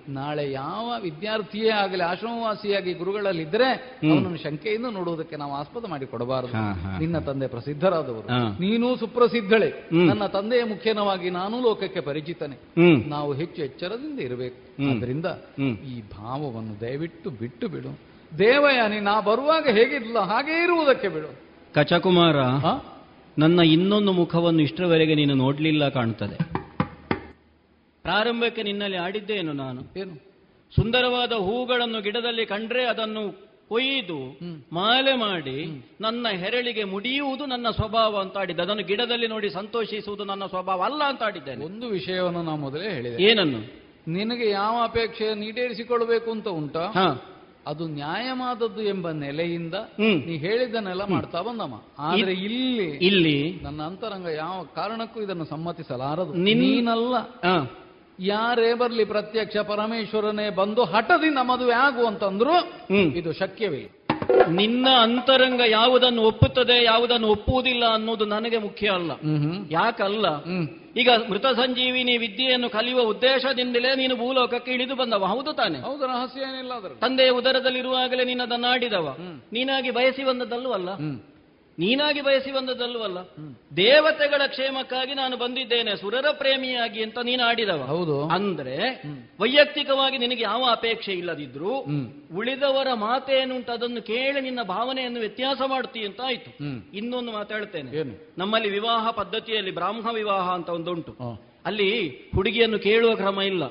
ನಾಳೆ ಯಾವ ವಿದ್ಯಾರ್ಥಿಯೇ ಆಗಲಿ ಆಶ್ರಮವಾಸಿಯಾಗಿ ಗುರುಗಳಲ್ಲಿದ್ರೆ ಅವನನ್ನು ಶಂಕೆಯಿಂದ ನೋಡುವುದಕ್ಕೆ ನಾವು ಆಸ್ಪದ ಮಾಡಿ ಕೊಡಬಾರದು ನಿನ್ನ ತಂದೆ ಪ್ರಸಿದ್ಧರಾದವರು. ನೀನು ಸುಪ್ರಸಿದ್ಧಳೆ. ನನ್ನ ತಂದೆಯ ಮುಖ್ಯನವಾಗಿ ನಾನು ಲೋಕಕ್ಕೆ ಪರಿಚಿತನೆ. ನಾವು ಹೆಚ್ಚು ಎಚ್ಚರದಿಂದ ಇರಬೇಕು. ಅದರಿಂದ ಈ ಭಾವವನ್ನು ದಯವಿಟ್ಟು ಬಿಟ್ಟು ಬಿಡು. ದೇವಯಾನಿ ನಾ ಬರುವಾಗ ಹೇಗಿದ್ಲ? ಹಾಗೇ ಇರುವುದಕ್ಕೆ ಬಿಡು. ಕಚಕುಮಾರ? ನನ್ನ ಇನ್ನೊಂದು ಮುಖವನ್ನು ಇಷ್ಟರವರೆಗೆ ನೀನು ನೋಡ್ಲಿಲ್ಲ ಕಾಣ್ತದೆ. ಪ್ರಾರಂಭಕ್ಕೆ ನಿನ್ನಲ್ಲಿ ಆಡಿದ್ದೇನು ನಾನು? ಏನು? ಸುಂದರವಾದ ಹೂಗಳನ್ನು ಗಿಡದಲ್ಲಿ ಕಂಡ್ರೆ ಅದನ್ನು ಕೊಯ್ದು ಮಾಲೆ ಮಾಡಿ ನನ್ನ ಹೆರಳಿಗೆ ಮುಡಿಯುವುದು ನನ್ನ ಸ್ವಭಾವ ಅಂತ ಆಡಿದ್ದೆ. ಅದನ್ನು ಗಿಡದಲ್ಲಿ ನೋಡಿ ಸಂತೋಷಿಸುವುದು ನನ್ನ ಸ್ವಭಾವ ಅಲ್ಲ ಅಂತ ಆಡಿದ್ದೇನೆ. ಒಂದು ವಿಷಯವನ್ನು ನಾ ಮೊದಲೇ ಹೇಳಿದೆ. ಏನನ್ನು? ನಿನಗೆ ಯಾವ ಅಪೇಕ್ಷೆ ಈಡೇರಿಸಿಕೊಳ್ಬೇಕು ಅಂತ ಉಂಟಾ? ಹಾ. ಅದು ನ್ಯಾಯವಾದದ್ದು ಎಂಬ ನೆಲೆಯಿಂದ ನೀ ಹೇಳಿದ್ದನ್ನೆಲ್ಲ ಮಾಡ್ತಾ ಬಂದಮ್ಮ. ಆದ್ರೆ ಇಲ್ಲಿ ಇಲ್ಲಿ ನನ್ನ ಅಂತರಂಗ ಯಾವ ಕಾರಣಕ್ಕೂ ಇದನ್ನು ಸಮ್ಮತಿಸಲಾರದು. ನೀನಲ್ಲ. ಯಾರೇ ಬರ್ಲಿ ಪ್ರತ್ಯಕ್ಷ ಪರಮೇಶ್ವರನೇ ಬಂದು ಹಠದಿಂದ ಮದುವೆ ಆಗುವಂತಂದ್ರು ಇದು ಶಕ್ಯವಿಲ್ಲ ನಿನ್ನ ಅಂತರಂಗ ಯಾವುದನ್ನು ಒಪ್ಪುತ್ತದೆ ಯಾವುದನ್ನು ಒಪ್ಪುವುದಿಲ್ಲ ಅನ್ನೋದು ನನಗೆ ಮುಖ್ಯ ಅಲ್ಲ. ಯಾಕಲ್ಲ? ಈಗ ಮೃತ ಸಂಜೀವಿನಿ ವಿದ್ಯೆಯನ್ನು ಕಲಿಯುವ ಉದ್ದೇಶದಿಂದಲೇ ನೀನು ಭೂಲೋಕಕ್ಕೆ ಇಳಿದು ಬಂದವ. ಹೌದು ತಾನೆ? ಹೌದು ರಹಸ್ಯ ಏನಿಲ್ಲ ತಂದೆಯ ಉದರದಲ್ಲಿರುವಾಗಲೇ ನಿನ್ನದನ್ನು ಆಡಿದವ ನೀನಾಗಿ ಬಯಸಿ ಬಂದದ್ದಲ್ವಲ್ಲ ನೀನಾಗಿ ಬಯಸಿ ಬಂದದಲ್ವಲ್ಲ ದೇವತೆಗಳ ಕ್ಷೇಮಕ್ಕಾಗಿ ನಾನು ಬಂದಿದ್ದೇನೆ ಸುರರ ಪ್ರೇಮಿಯಾಗಿ ಅಂತ ನೀನು ಆಡಿದವ. ಹೌದು. ಅಂದ್ರೆ ವೈಯಕ್ತಿಕವಾಗಿ ನಿನಗೆ ಯಾವ ಅಪೇಕ್ಷೆ ಇಲ್ಲದಿದ್ರು ಉಳಿದವರ ಮಾತೇನುಂಟು ಅದನ್ನು ಕೇಳಿ ನಿನ್ನ ಭಾವನೆಯನ್ನು ವ್ಯತ್ಯಾಸ ಮಾಡ್ತಿ ಅಂತ ಆಯ್ತು. ಇನ್ನೊಂದು ಮಾತಾಡ್ತೇನೆ. ನಮ್ಮಲ್ಲಿ ವಿವಾಹ ಪದ್ಧತಿಯಲ್ಲಿ ಬ್ರಾಹ್ಮ ವಿವಾಹ ಅಂತ ಒಂದುಂಟು. ಅಲ್ಲಿ ಹುಡುಗಿಯನ್ನು ಕೇಳುವ ಕ್ರಮ ಇಲ್ಲ.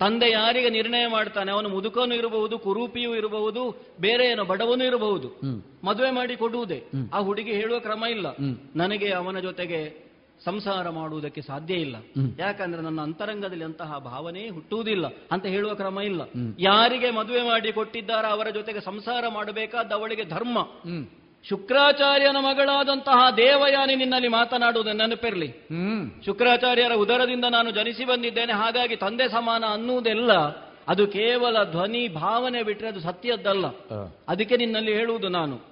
ತಂದೆ ಯಾರಿಗೆ ನಿರ್ಣಯ ಮಾಡ್ತಾನೆ? ಅವನು ಮುದುಕನೂ ಇರಬಹುದು ಕುರೂಪಿಯೂ ಇರಬಹುದು ಬೇರೆ ಏನೋ ಬಡವನೂ ಇರಬಹುದು. ಮದುವೆ ಮಾಡಿ ಕೊಡುವುದೇ. ಆ ಹುಡುಗಿ ಹೇಳುವ ಕ್ರಮ ಇಲ್ಲ. ನನಗೆ ಅವನ ಜೊತೆಗೆ ಸಂಸಾರ ಮಾಡುವುದಕ್ಕೆ ಸಾಧ್ಯ ಇಲ್ಲ. ಯಾಕಂದ್ರೆ ನನ್ನ ಅಂತರಂಗದಲ್ಲಿ ಅಂತಹ ಭಾವನೆ ಹುಟ್ಟುವುದಿಲ್ಲ ಅಂತ ಹೇಳುವ ಕ್ರಮ ಇಲ್ಲ. ಯಾರಿಗೆ ಮದುವೆ ಮಾಡಿ ಕೊಟ್ಟಿದ್ದಾರ ಅವರ ಜೊತೆಗೆ ಸಂಸಾರ ಮಾಡಬೇಕಾದ ಅವಳಿಗೆ ಧರ್ಮ. ಶುಕ್ರಾಚಾರ್ಯನ ಮಗಳಾದಂತಹ ದೇವಯಾನಿ ನಿನ್ನಲ್ಲಿ ಮಾತನಾಡುವುದು ನೆನಪಿರಲಿ. ಹ್ಮ್. ಶುಕ್ರಾಚಾರ್ಯರ ಉದರದಿಂದ ನಾನು ಜನಿಸಿ ಬಂದಿದ್ದೇನೆ. ಹಾಗಾಗಿ ತಂದೆ ಸಮಾನ ಅನ್ನುವುದೆಲ್ಲ ಅದು ಕೇವಲ ಧ್ವನಿ ಭಾವನೆ ಬಿಟ್ಟರೆ ಅದು ಸತ್ಯದ್ದಲ್ಲ. ಅದಕ್ಕೆ ನಿನ್ನಲ್ಲಿ ಹೇಳುವುದು ನಾನು.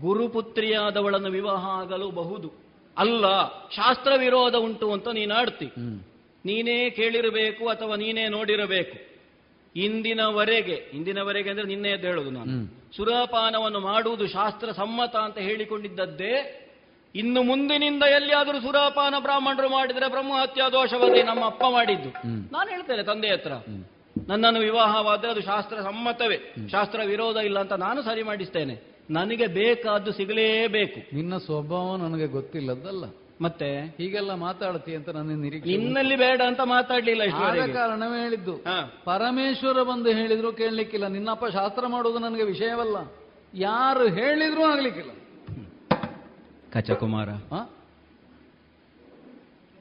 ಗುರುಪುತ್ರಿಯಾದವಳನ್ನು ವಿವಾಹ ಆಗಲು ಬಹುದು. ಅಲ್ಲ ಶಾಸ್ತ್ರ ವಿರೋಧ ಉಂಟು ಅಂತ ನೀನಾಡ್ತಿ. ನೀನೇ ಕೇಳಿರಬೇಕು ಅಥವಾ ನೀನೇ ನೋಡಿರಬೇಕು. ಇಂದಿನವರೆಗೆ ಇಂದಿನವರೆಗೆ ಅಂದ್ರೆ ನಿನ್ನೆ ಎದ್ದು ಹೇಳುದು ನಾನು. ಸುರಾಪಾನವನ್ನು ಮಾಡುವುದು ಶಾಸ್ತ್ರ ಸಮ್ಮತ ಅಂತ ಹೇಳಿಕೊಂಡಿದ್ದದ್ದೇ ಇನ್ನು ಮುಂದಿನಿಂದ ಎಲ್ಲಿಯಾದರೂ ಸುರಾಪಾನ ಬ್ರಾಹ್ಮಣರು ಮಾಡಿದರೆ ಬ್ರಹ್ಮಹತ್ಯಾ ದೋಷವಾಗಿ ನಮ್ಮ ಅಪ್ಪ ಮಾಡಿದ್ದು ನಾನು ಹೇಳ್ತೇನೆ ತಂದೆ ಹತ್ರ. ನನ್ನನ್ನು ವಿವಾಹವಾದರೆ ಅದು ಶಾಸ್ತ್ರ ಸಮ್ಮತವೇ. ಶಾಸ್ತ್ರ ವಿರೋಧ ಇಲ್ಲ ಅಂತ ನಾನು ಸರಿ ಮಾಡಿಸ್ತೇನೆ. ನನಗೆ ಬೇಕಾದ್ದು ಸಿಗಲೇಬೇಕು. ನಿನ್ನ ಸ್ವಭಾವ ನನಗೆ ಗೊತ್ತಿಲ್ಲದ್ದಲ್ಲ. ಮತ್ತೆ ಹೀಗೆಲ್ಲ ಮಾತಾಡ್ತಿ ಅಂತ ನನ್ನ ನಿರೀಕ್ಷೆ. ನಿನ್ನಲ್ಲಿ ಬೇಡ ಅಂತ ಮಾತಾಡ್ಲಿಲ್ಲ ಆದ ಕಾರಣವೇ ಹೇಳಿದ್ದು. ಪರಮೇಶ್ವರ ಬಂದು ಹೇಳಿದ್ರು ಕೇಳಲಿಕ್ಕಿಲ್ಲ. ನಿನ್ನಪ್ಪ ಶಾಸ್ತ್ರ ಮಾಡುವುದು ನನಗೆ ವಿಷಯವಲ್ಲ. ಯಾರು ಹೇಳಿದ್ರು ಆಗ್ಲಿಕ್ಕಿಲ್ಲ. ಕಚಕುಮಾರ?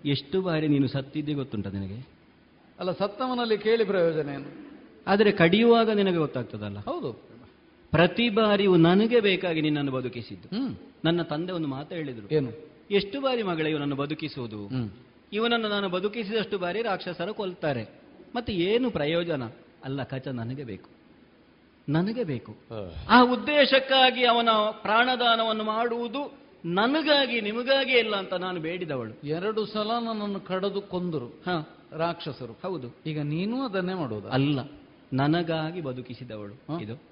ಎಷ್ಟು ಬಾರಿ ನೀನು ಸತ್ತಿದ್ದೆ ಗೊತ್ತುಂಟ ನಿನಗೆ? ಅಲ್ಲ ಸತ್ತವನಲ್ಲಿ ಕೇಳಿ ಪ್ರಯೋಜನ ಏನು? ಆದರೆ ಕಡಿಯುವಾಗ ನಿನಗೆ ಗೊತ್ತಾಗ್ತದಲ್ಲ. ಹೌದು. ಪ್ರತಿ ಬಾರಿಯೂ ನನಗೆ ಬೇಕಾಗಿ ನಿನ್ನನ್ನು ಬದುಕಿಸಿದ್ದು. ಹ್ಮ್. ನನ್ನ ತಂದೆ ಒಂದು ಮಾತು ಹೇಳಿದ್ರು. ಏನು? ಎಷ್ಟು ಬಾರಿ ಮಗಳ ಇವನನ್ನು ಬದುಕಿಸುವುದು? ಇವನನ್ನು ನಾನು ಬದುಕಿಸಿದಷ್ಟು ಬಾರಿ ರಾಕ್ಷಸರು ಕೊಲ್ತಾರೆ. ಮತ್ತೆ ಏನು ಪ್ರಯೋಜನ? ಅಲ್ಲ ಕಚ ನನಗೆ ಬೇಕು. ನನಗೆ ಬೇಕು. ಆ ಉದ್ದೇಶಕ್ಕಾಗಿ ಅವನ ಪ್ರಾಣದಾನವನ್ನು ಮಾಡುವುದು ನನಗಾಗಿ ನಿಮಗಾಗಿ ಇಲ್ಲ ಅಂತ ನಾನು ಬೇಡಿದವಳು. ಎರಡು ಸಲ ನನ್ನನ್ನು ಕಡದು ಕೊಂದರು ಹ. ರಾಕ್ಷಸರು. ಹೌದು. ಈಗ ನೀನು ಅದನ್ನೇ ಮಾಡುವುದು ಅಲ್ಲ ನನಗಾಗಿ ಬದುಕಿಸಿದವಳು ಇದು.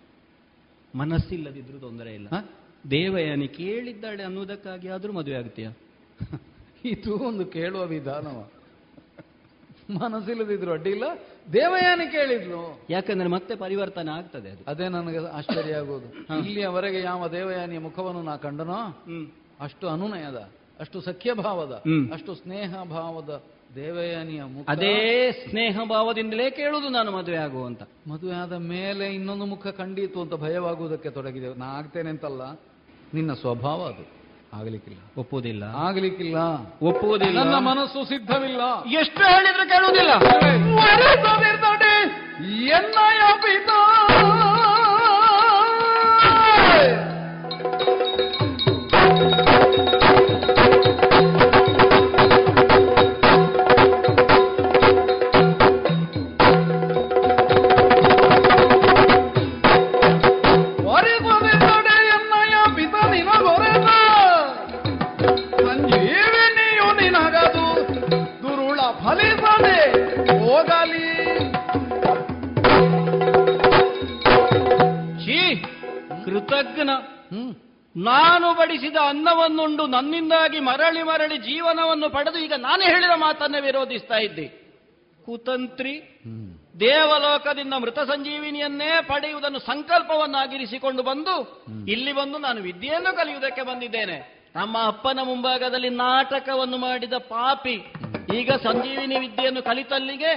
ಮನಸ್ಸಿಲ್ಲದಿದ್ರು ತೊಂದರೆ ಇಲ್ಲ? ದೇವಯಾನಿ ಕೇಳಿದ್ದಾಳೆ ಅನ್ನುವುದಕ್ಕಾಗಿ ಆದರೂ ಮದುವೆ ಆಗ್ತೀಯಾ ಇದು ಒಂದು ಕೇಳುವ ವಿಧಾನವ. ಮನಸ್ಸಿಲ್ಲದಿದ್ರು ಅಡ್ಡಿಲ್ಲ ದೇವಯಾನಿ ಕೇಳಿದ್ಲು. ಯಾಕಂದ್ರೆ ಮತ್ತೆ ಪರಿವರ್ತನೆ ಆಗ್ತದೆ ಅದು. ಅದೇ ನನಗೆ ಆಶ್ಚರ್ಯ ಆಗೋದು. ಇಲ್ಲಿಯವರೆಗೆ ಯಾವ ದೇವಯಾನಿಯ ಮುಖವನ್ನು ನಾ ಕಂಡನೋ ಅಷ್ಟು ಅನುನಯದ ಅಷ್ಟು ಸಖ್ಯ ಭಾವದ ಅಷ್ಟು ಸ್ನೇಹ ಭಾವದ ದೇವಯಾನಿಯ ಮುಖ. ಅದೇ ಸ್ನೇಹ ಭಾವದಿಂದಲೇ ಕೇಳುದು ನಾನು ಮದುವೆ ಆಗುವಂತ ಮದುವೆ ಆದ ಮೇಲೆ ಇನ್ನೊಂದು ಮುಖ ಕಂಡೀತು ಅಂತ ಭಯವಾಗುವುದಕ್ಕೆ ತೊಡಗಿದೆ ನಾ ಆಗ್ತೇನೆ ಅಂತಲ್ಲ. ನಿನ್ನ ಸ್ವಭಾವ ಅದು. ಆಗಲಿಕ್ಕಿಲ್ಲ. ಒಪ್ಪುವುದಿಲ್ಲ. ಆಗಲಿಕ್ಕಿಲ್ಲ. ಒಪ್ಪುವುದಿಲ್ಲ. ನನ್ನ ಮನಸ್ಸು ಸಿದ್ಧವಿಲ್ಲ. ಎಷ್ಟು ಹೇಳಿದ್ರು ಕೇಳುವುದಿಲ್ಲ. ಎನ್ನ ಎನ್ನಯ ಪಿತಾ ಅನ್ನವನ್ನುಂಡು ನನ್ನಿಂದಾಗಿ ಮರಳಿ ಮರಳಿ ಜೀವನವನ್ನು ಪಡೆದು ಈಗ ನಾನು ಹೇಳಿದ ಮಾತನ್ನೇ ವಿರೋಧಿಸ್ತಾ ಇದ್ದೆ. ಕುತಂತ್ರಿ ದೇವಲೋಕದಿಂದ ಮೃತ ಸಂಜೀವಿನಿಯನ್ನೇ ಪಡೆಯುವುದನ್ನು ಸಂಕಲ್ಪವನ್ನಾಗಿರಿಸಿಕೊಂಡು ಬಂದು ಇಲ್ಲಿ ಬಂದು ನಾನು ವಿದ್ಯೆಯನ್ನು ಕಲಿಯುವುದಕ್ಕೆ ಬಂದಿದ್ದೇನೆ. ನಮ್ಮ ಅಪ್ಪನ ಮುಂಭಾಗದಲ್ಲಿ ನಾಟಕವನ್ನು ಮಾಡಿದ ಪಾಪಿ. ಈಗ ಸಂಜೀವಿನಿ ವಿದ್ಯೆಯನ್ನು ಕಲಿತಲ್ಲಿಗೆ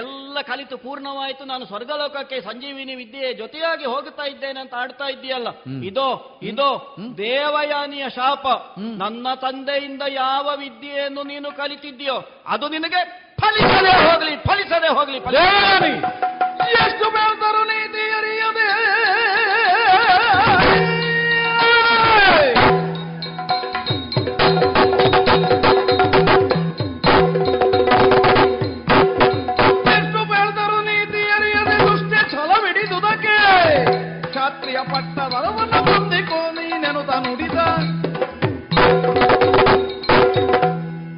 ಎಲ್ಲ ಕಲಿತು ಪೂರ್ಣವಾಯಿತು. ನಾನು ಸ್ವರ್ಗಲೋಕಕ್ಕೆ ಸಂಜೀವಿನಿ ವಿದ್ಯೆ ಜೊತೆಯಾಗಿ ಹೋಗುತ್ತಾ ಇದ್ದೇನೆ ಅಂತ ಆಡ್ತಾ ಇದ್ದೀಯಲ್ಲ. ಇದೋ ಇದೋ ದೇವಯಾನಿಯ ಶಾಪ. ನನ್ನ ತಂದೆಯಿಂದ ಯಾವ ವಿದ್ಯೆಯನ್ನು ನೀನು ಕಲಿತಿದ್ದೀಯೋ ಅದು ನಿನಗೆ ಫಲಿಸದೆ ಹೋಗಲಿ ಫಲಿಸದೆ ಹೋಗಲಿ ದೇವಯಾನಿ, ಎಷ್ಟು ಬೆಳೆದರು ನೀತಿ ಅರಿಯದೆ? ಎಷ್ಟು ಕ್ಷಾತ್ರಿಯ ಪಟ್ಟದರವನ್ನು ಹೊಂದಿಕೋ ನೀನೆನುತ ನುಡಿದ.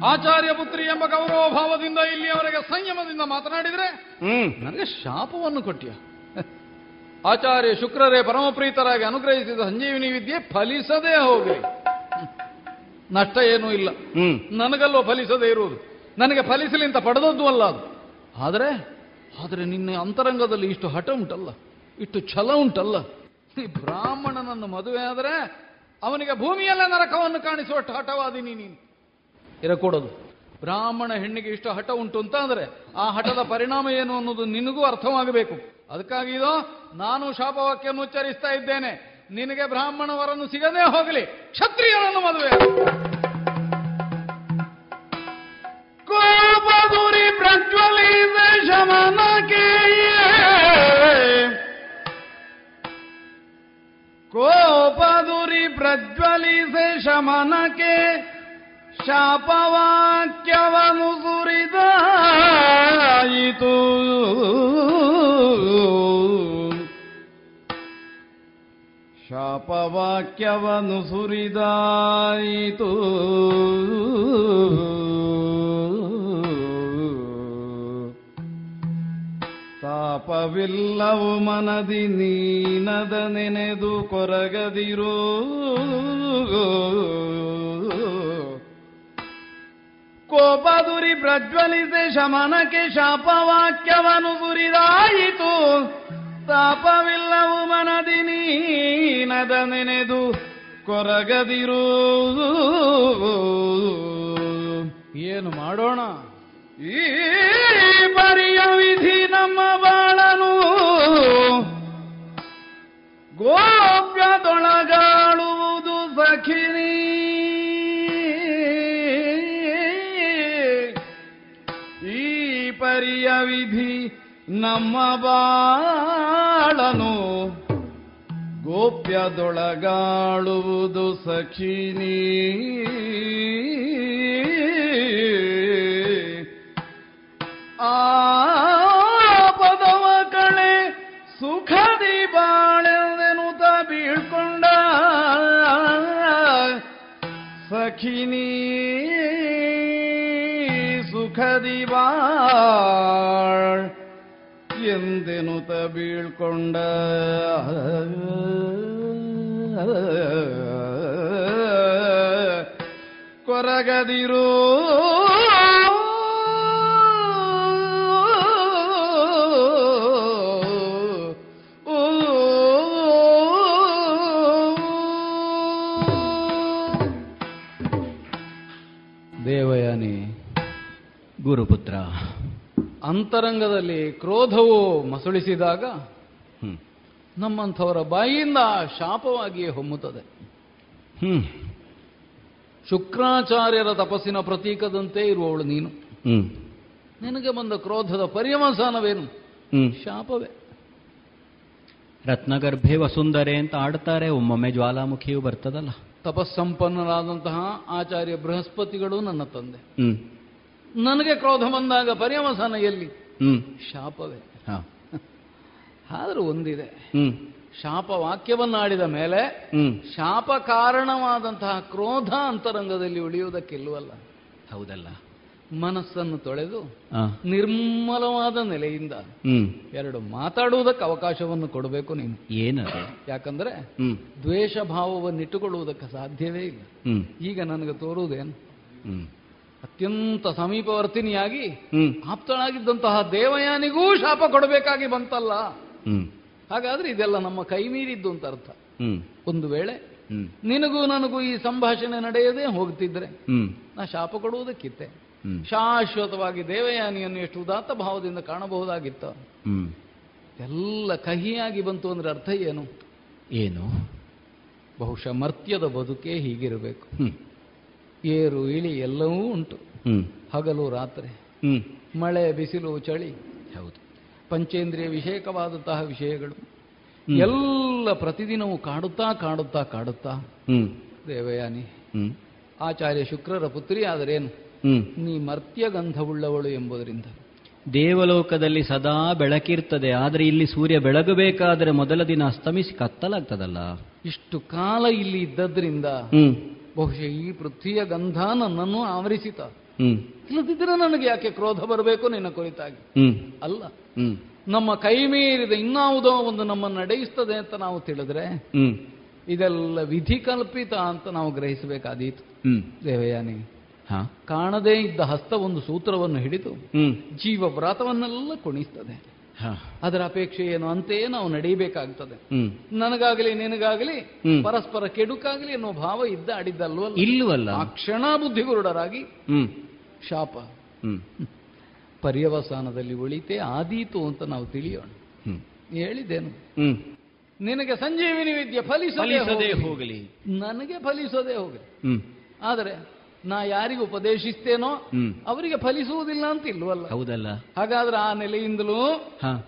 ಆಚಾರ್ಯ ಪುತ್ರಿ ಎಂಬ ಗೌರವ ಭಾವದಿಂದ ಇಲ್ಲಿಯವರೆಗೆ ಸಂಯಮದಿಂದ ಮಾತನಾಡಿದ್ರೆ ಹ್ಮ್. ನನಗೆ ಶಾಪವನ್ನು ಕೊಟ್ಟಿಯ? ಆಚಾರ್ಯ ಶುಕ್ರರೇ ಪರಮಪ್ರೀತರಾಗಿ ಅನುಗ್ರಹಿಸಿದ ಸಂಜೀವಿನಿ ವಿದ್ಯೆ ಫಲಿಸದೇ ಹೋಗಲಿ. ನಷ್ಟ ಏನೂ ಇಲ್ಲ. ಹ್ಮ್. ನನಗಲ್ಲೋ ಫಲಿಸದೇ ಇರುವುದು? ನನಗೆ ಫಲಿಸಲಿ ಅಂತ ಪಡೆದದ್ದು ಅಲ್ಲ ಅದು. ಆದರೆ ಆದರೆ ನಿನ್ನ ಅಂತರಂಗದಲ್ಲಿ ಇಷ್ಟು ಹಠ ಉಂಟಲ್ಲ ಇಷ್ಟು ಛಲ ಉಂಟಲ್ಲ. ಈ ಬ್ರಾಹ್ಮಣನನ್ನು ಮದುವೆ ಆದರೆ ಅವನಿಗೆ ಭೂಮಿಯಲ್ಲೇ ನರಕವನ್ನು ಕಾಣಿಸುವ ಹಠವಾದಿ ನೀನು. ಇರಕೂಡದು. ಬ್ರಾಹ್ಮಣ ಹೆಣ್ಣಿಗೆ ಇಷ್ಟು ಹಠ ಉಂಟು ಅಂತ ಅಂದ್ರೆ ಆ ಹಠದ ಪರಿಣಾಮ ಏನು ಅನ್ನೋದು ನಿನಗೂ ಅರ್ಥವಾಗಬೇಕು. ಅದಕ್ಕಾಗಿ ಇದು, ನಾನು ಶಾಪವಾಕ್ಯವನ್ನು ಉಚ್ಚರಿಸ್ತಾ ಇದ್ದೇನೆ. ನಿನಗೆ ಬ್ರಾಹ್ಮಣ ವರನ್ನು ಸಿಗದೇ ಹೋಗಲಿ, ಕ್ಷತ್ರಿಯರನ್ನು ಮದುವೆ ಕೋಪದುರಿ ಪ್ರಜ್ವಲಿ ಶಮನಕ್ಕೆ ಪ್ರಜ್ವಲಿಸ ಶಮನಕ್ಕೆ ಶಾಪವಾಕ್ಯವನು ಸುರಿದಾಯಿತು ಶಾಪವಾಕ್ಯವನು ಸುರಿದಾಯಿತು. ತಾಪವಿಲ್ಲವು ಮನದಿ ನೀನದ ನೆನೆದು ಕೊರಗದಿರೋ. ಕೋಪದುರಿ ಪ್ರಜ್ವಲಿಸಿ ಶಮನಕ್ಕೆ ಶಾಪವಾಕ್ಯವನ್ನು ಸುರಿದಾಯಿತು ತಾಪವಿಲ್ಲವು ಮನದಿ ನೀನದ ನೆನೆದು ಕೊರಗದಿರು. ಏನು ಮಾಡೋಣ? ಈ ಪರಿಯ ವಿಧಿ ನಮ್ಮ ಬಾಳನು. ಗೋಪ್ಯದೊಳಗಾಳುವುದು ಸಖಿನಿ. ವಿಧಿ ನಮ್ಮ ಬಾಳನು. ಗೋಪ್ಯದೊಳಗಾಳುವುದು ಸಖಿನಿ. ಪದವ ಕಳೆ ಸುಖದಿ ಬಾಳೆಂದೆನುತ ಬೀಳ್ಕೊಂಡ ಸಖಿನಿ ಸುಖದಿ ಬಾಳ್ ಎಂದೆನುತ ಬೀಳ್ಕೊಂಡ ಕೊರಗದಿರೋ ಗುರುಪುತ್ರ. ಅಂತರಂಗದಲ್ಲಿ ಕ್ರೋಧವು ಮಸುಳಿಸಿದಾಗ. ನಮ್ಮಂಥವರ ಬಾಯಿಯಿಂದ ಶಾಪವಾಗಿಯೇ ಹೊಮ್ಮುತ್ತದೆ. ಹ್ಮ್. ಶುಕ್ರಾಚಾರ್ಯರ ತಪಸ್ಸಿನ ಪ್ರತೀಕದಂತೆ ಇರುವವಳು ನೀನು. ನಿನಗೆ ಬಂದ ಕ್ರೋಧದ ಪರ್ಯವಸಾನವೇನು ಶಾಪವೇ. ರತ್ನಗರ್ಭೆ ವಸುಂಧರೆ ಅಂತ ಆಡ್ತಾರೆ ಒಮ್ಮೊಮ್ಮೆ ಜ್ವಾಲಾಮುಖಿಯು ಬರ್ತದಲ್ಲ. ತಪಸ್ಸಂಪನ್ನರಾದಂತಹ ಆಚಾರ್ಯ ಬೃಹಸ್ಪತಿಗಳು ನನ್ನ ತಂದೆ. ನನಗೆ ಕ್ರೋಧ ಬಂದಾಗ ಪರ್ಯವಸಾನ ಎಲ್ಲಿ? ಹ್ಮ್. ಶಾಪವೇ. ಆದರೂ ಒಂದಿದೆ. ಹ್ಮ್. ಶಾಪ ವಾಕ್ಯವನ್ನಾಡಿದ ಮೇಲೆ ಹ್ಮ್. ಶಾಪ ಕಾರಣವಾದಂತಹ ಕ್ರೋಧ ಅಂತರಂಗದಲ್ಲಿ ಉಳಿಯುವುದಕ್ಕಿಲ್ವಲ್ಲ ಹೌದಲ್ಲ. ಮನಸ್ಸನ್ನು ತೊಳೆದು ನಿರ್ಮಲವಾದ ನೆಲೆಯಿಂದ ಎರಡು ಮಾತಾಡುವುದಕ್ಕೆ ಅವಕಾಶವನ್ನು ಕೊಡಬೇಕು ನೀನು. ಏನದು? ಯಾಕಂದ್ರೆ ದ್ವೇಷ ಭಾವವನ್ನು ಇಟ್ಟುಕೊಳ್ಳುವುದಕ್ಕೆ ಸಾಧ್ಯವೇ ಇಲ್ಲ. ಈಗ ನನಗೆ ತೋರುವುದೇನು? ಅತ್ಯಂತ ಸಮೀಪವರ್ತಿನಿಯಾಗಿ ಹ್ಮ್. ಆಪ್ತಳಾಗಿದ್ದಂತಹ ದೇವಯಾನಿಗೂ ಶಾಪ ಕೊಡಬೇಕಾಗಿ ಬಂತಲ್ಲ. ಹಾಗಾದ್ರೆ ಇದೆಲ್ಲ ನಮ್ಮ ಕೈ ಮೀರಿದ್ದು ಅಂತ ಅರ್ಥ. ಒಂದು ವೇಳೆ ನಿನಗೂ ನನಗೂ ಈ ಸಂಭಾಷಣೆ ನಡೆಯದೇ ಹೋಗ್ತಿದ್ರೆ ನಾ ಶಾಪ ಕೊಡುವುದಕ್ಕಿತ್ತೆ. ಶಾಶ್ವತವಾಗಿ ದೇವಯಾನಿಯನ್ನು ಎಷ್ಟು ಉದಾತ್ತ ಭಾವದಿಂದ ಕಾಣಬಹುದಾಗಿತ್ತು. ಎಲ್ಲ ಕಹಿಯಾಗಿ ಬಂತು ಅಂದ್ರೆ ಅರ್ಥ ಏನು? ಏನು? ಬಹುಶಃ ಮರ್ತ್ಯದ ಬದುಕೇ ಹೀಗಿರಬೇಕು. ಏರು ಇಳಿ ಎಲ್ಲವೂ ಉಂಟು. ಹಗಲು ರಾತ್ರಿ. ಮಳೆ ಬಿಸಿಲು ಚಳಿ. ಹೌದು. ಪಂಚೇಂದ್ರಿಯ ವಿಷಯಕವಾದಂತಹ ವಿಷಯಗಳು. ಎಲ್ಲ ಪ್ರತಿದಿನವೂ ಕಾಡುತ್ತಾ ಕಾಡುತ್ತಾ ಕಾಡುತ್ತಾ. ದೇವಯಾನಿ. ಆಚಾರ್ಯ ಶುಕ್ರರ ಪುತ್ರಿ ಆದರೇನು? ನೀ ಮರ್ತ್ಯ ಗಂಧವುಳ್ಳವಳು ಎಂಬುದರಿಂದ. ದೇವಲೋಕದಲ್ಲಿ ಸದಾ ಬೆಳಕಿರ್ತದೆ. ಆದರೆ ಇಲ್ಲಿ ಸೂರ್ಯ ಬೆಳಗಬೇಕಾದರೆ ಮೊದಲ ದಿನ ಅಸ್ತಮಿಸಿ ಕತ್ತಲಾಗ್ತದಲ್ಲ. ಇಷ್ಟು ಕಾಲ ಇಲ್ಲಿ ಇದ್ದದ್ರಿಂದ ಹ್ಮ್. ಬಹುಶಃ ಈ ಪೃಥ್ವಿಯ ಗಂಧ ನನ್ನನ್ನು ಆವರಿಸಿತ. ಹ್ಮ್. ಇಲ್ಲದಿದ್ದರೆ ನನಗೆ ಯಾಕೆ ಕ್ರೋಧ ಬರಬೇಕು ನಿನ್ನ ಕುರಿತಾಗಿ? ಅಲ್ಲ. ನಮ್ಮ ಕೈ ಮೀರಿದ ಇನ್ನಾವುದೋ ಒಂದು ನಮ್ಮನ್ನು ನಡೆಯಿಸ್ತದೆ ಅಂತ ನಾವು ತಿಳಿದ್ರೆ ಹ್ಮ್. ಇದೆಲ್ಲ ವಿಧಿ ಕಲ್ಪಿತ ಅಂತ ನಾವು ಗ್ರಹಿಸಬೇಕಾದೀತು. ದೇವಯಾನಿ ಕಾಣದೇ ಇದ್ದ ಹಸ್ತ ಒಂದು ಸೂತ್ರವನ್ನು ಹಿಡಿದು ಜೀವ ವ್ರಾತವನ್ನೆಲ್ಲ ಕುಣಿಸ್ತದೆ. ಅದರ ಅಪೇಕ್ಷೆ ಏನು ಅಂತೆಯೇ ನಾವು ನಡೀಬೇಕಾಗ್ತದೆ. ನನಗಾಗಲಿ ನಿನಗಾಗಲಿ ಪರಸ್ಪರ ಕೆಡುಕಾಗಲಿ ಅನ್ನೋ ಭಾವ ಇದ್ದ ಆಡಿದ್ದಲ್ವಲ್ಲ ಇಲ್ಲವಲ್ಲ. ಆ ಕ್ಷಣ ಬುದ್ಧಿಗುರುಡರಾಗಿ ಶಾಪ. ಪರ್ಯವಸಾನದಲ್ಲಿ ಉಳಿತೆ ಆದೀತು ಅಂತ ನಾವು ತಿಳಿಯೋಣ. ಹೇಳಿದ್ದೇನು? ನಿನಗೆ ಸಂಜೀವಿನಿ ವಿದ್ಯೆ ಫಲಿಸದೇ ಹೋಗಲಿ. ನನಗೆ ಫಲಿಸೋದೇ ಹೋಗಲಿ. ಆದರೆ ನಾ ಯಾರಿಗೆ ಉಪದೇಶಿಸ್ತೇನೋ ಅವರಿಗೆ ಫಲಿಸುವುದಿಲ್ಲ ಅಂತ ಇಲ್ವಲ್ಲ? ಹೌದಲ್ಲ. ಹಾಗಾದ್ರೆ ಆ ನೆಲೆಯಿಂದಲೂ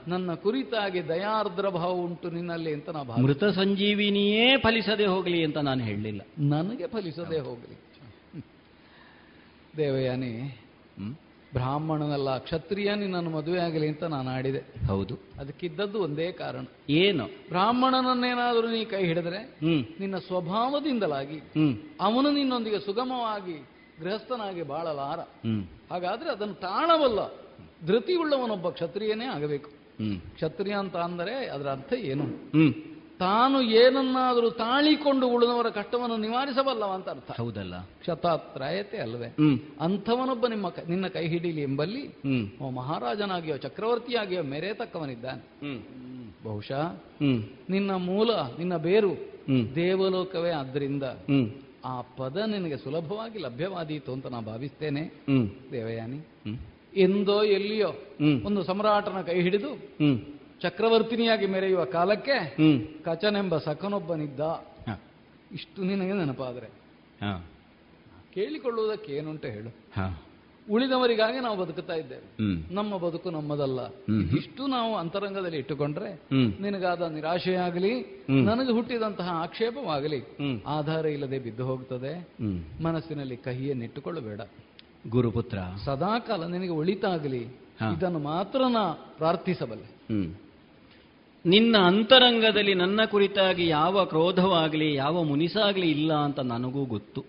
ನನ್ನ ಕುರಿತಾಗಿ ದಯಾರ್ದ್ರ ಭಾವ ಉಂಟು ನಿನ್ನಲ್ಲಿ ಅಂತ ನಾ ಭಾವ ಮೃತ ಸಂಜೀವಿನಿಯೇ ಫಲಿಸದೆ ಹೋಗಲಿ ಅಂತ ನಾನು ಹೇಳಲಿಲ್ಲ. ನನಗೆ ಫಲಿಸದೆ ಹೋಗಲಿ. ದೇವಯಾನಿ ಬ್ರಾಹ್ಮಣನಲ್ಲ ಕ್ಷತ್ರಿಯ ನಿನ್ನನ್ನು ಮದುವೆ ಆಗಲಿ ಅಂತ ನಾನು ಆಡಿದೆ. ಹೌದು. ಅದಕ್ಕಿದ್ದದ್ದು ಒಂದೇ ಕಾರಣ. ಏನು? ಬ್ರಾಹ್ಮಣನನ್ನೇನಾದರೂ ನೀ ಕೈ ಹಿಡಿದ್ರೆ ಹ್ಮ್. ನಿನ್ನ ಸ್ವಭಾವದಿಂದಲಾಗಿ ಅವನು ನಿನ್ನೊಂದಿಗೆ ಸುಗಮವಾಗಿ ಗೃಹಸ್ಥನಾಗಿ ಬಾಳಲಾರ. ಹ್ಮ್. ಹಾಗಾದ್ರೆ ಅದನ್ನು ತಾಣವಲ್ಲ ಧೃತಿಯುಳ್ಳವನೊಬ್ಬ ಕ್ಷತ್ರಿಯನೇ ಆಗಬೇಕು. ಹ್ಮ್. ಕ್ಷತ್ರಿಯ ಅಂತ ಅಂದರೆ ಅದರ ಅರ್ಥ ಏನು? ತಾನು ಏನನ್ನಾದರೂ ತಾಳಿಕೊಂಡು ಉಳಿದವರ ಕಷ್ಟವನ್ನು ನಿವಾರಿಸಬಲ್ಲವ ಅಂತ ಅರ್ಥ. ಹೌದಲ್ಲ? ಕ್ಷತಾತ್ರಯತೆ ಅಲ್ವೇ? ಅಂಥವನೊಬ್ಬ ನಿಮ್ಮ ನಿನ್ನ ಕೈ ಹಿಡೀಲಿ ಎಂಬಲ್ಲಿ ಅವ ಮಹಾರಾಜನಾಗಿಯೋ ಚಕ್ರವರ್ತಿಯಾಗಿಯೋ ಮೆರೆತಕ್ಕವನಿದ್ದಾನೆ ಬಹುಶಃ ನಿನ್ನ ಮೂಲ ನಿನ್ನ ಬೇರು ದೇವಲೋಕವೇ ಆದ್ದರಿಂದ ಆ ಪದ ನಿನಗೆ ಸುಲಭವಾಗಿ ಲಭ್ಯವಾದೀತು ಅಂತ ನಾನು ಭಾವಿಸ್ತೇನೆ. ದೇವಯಾನಿ. ಎಂದೋ ಎಲ್ಲಿಯೋ ಒಂದು ಸಮ್ರಾಟನ ಕೈ ಹಿಡಿದು ಚಕ್ರವರ್ತಿನಿಯಾಗಿ ಮೆರೆಯುವ ಕಾಲಕ್ಕೆ ಹ್ಮ್. ಕಚನೆಂಬ ಸಖನೊಬ್ಬನಿದ್ದ. ಇಷ್ಟು ನಿನಗೆ ನೆನಪಾದರೆ. ಹ. ಕೇಳಿಕೊಳ್ಳುವುದಕ್ಕೆ ಏನುಂಟು ಹೇಳು. ಉಳಿದವರಿಗಾಗಿ ನಾವು ಬದುಕುತ್ತಾ ಇದ್ದೇವೆ. ನಮ್ಮ ಬದುಕು ನಮ್ಮದಲ್ಲ. ಇಷ್ಟು ನಾವು ಅಂತರಂಗದಲ್ಲಿ ಇಟ್ಟುಕೊಂಡ್ರೆ ನಿನಗಾದ ನಿರಾಶೆಯಾಗಲಿ. ನನಗೆ ಹುಟ್ಟಿದಂತಹ ಆಕ್ಷೇಪವಾಗಲಿ ಆಧಾರ ಇಲ್ಲದೆ ಬಿದ್ದು ಹೋಗ್ತದೆ. ಮನಸ್ಸಿನಲ್ಲಿ ಕಹಿಯನ್ನಿಟ್ಟುಕೊಳ್ಳಬೇಡ. ಗುರುಪುತ್ರ. ಸದಾಕಾಲ ನಿನಗೆ ಒಳಿತಾಗಲಿ. ಇದನ್ನು ಮಾತ್ರ ನಾ ಪ್ರಾರ್ಥಿಸಬಲ್ಲೆ. ಹ್ಮ್. ನಿನ್ನ ಅಂತರಂಗದಲ್ಲಿ ನನ್ನ ಕುರಿತಾಗಿ ಯಾವ ಕ್ರೋಧವಾಗಲಿ ಯಾವ ಮುನಿಸಾಗಲಿ ಇಲ್ಲ ಅಂತ ನನಗೂ ಗೊತ್ತು.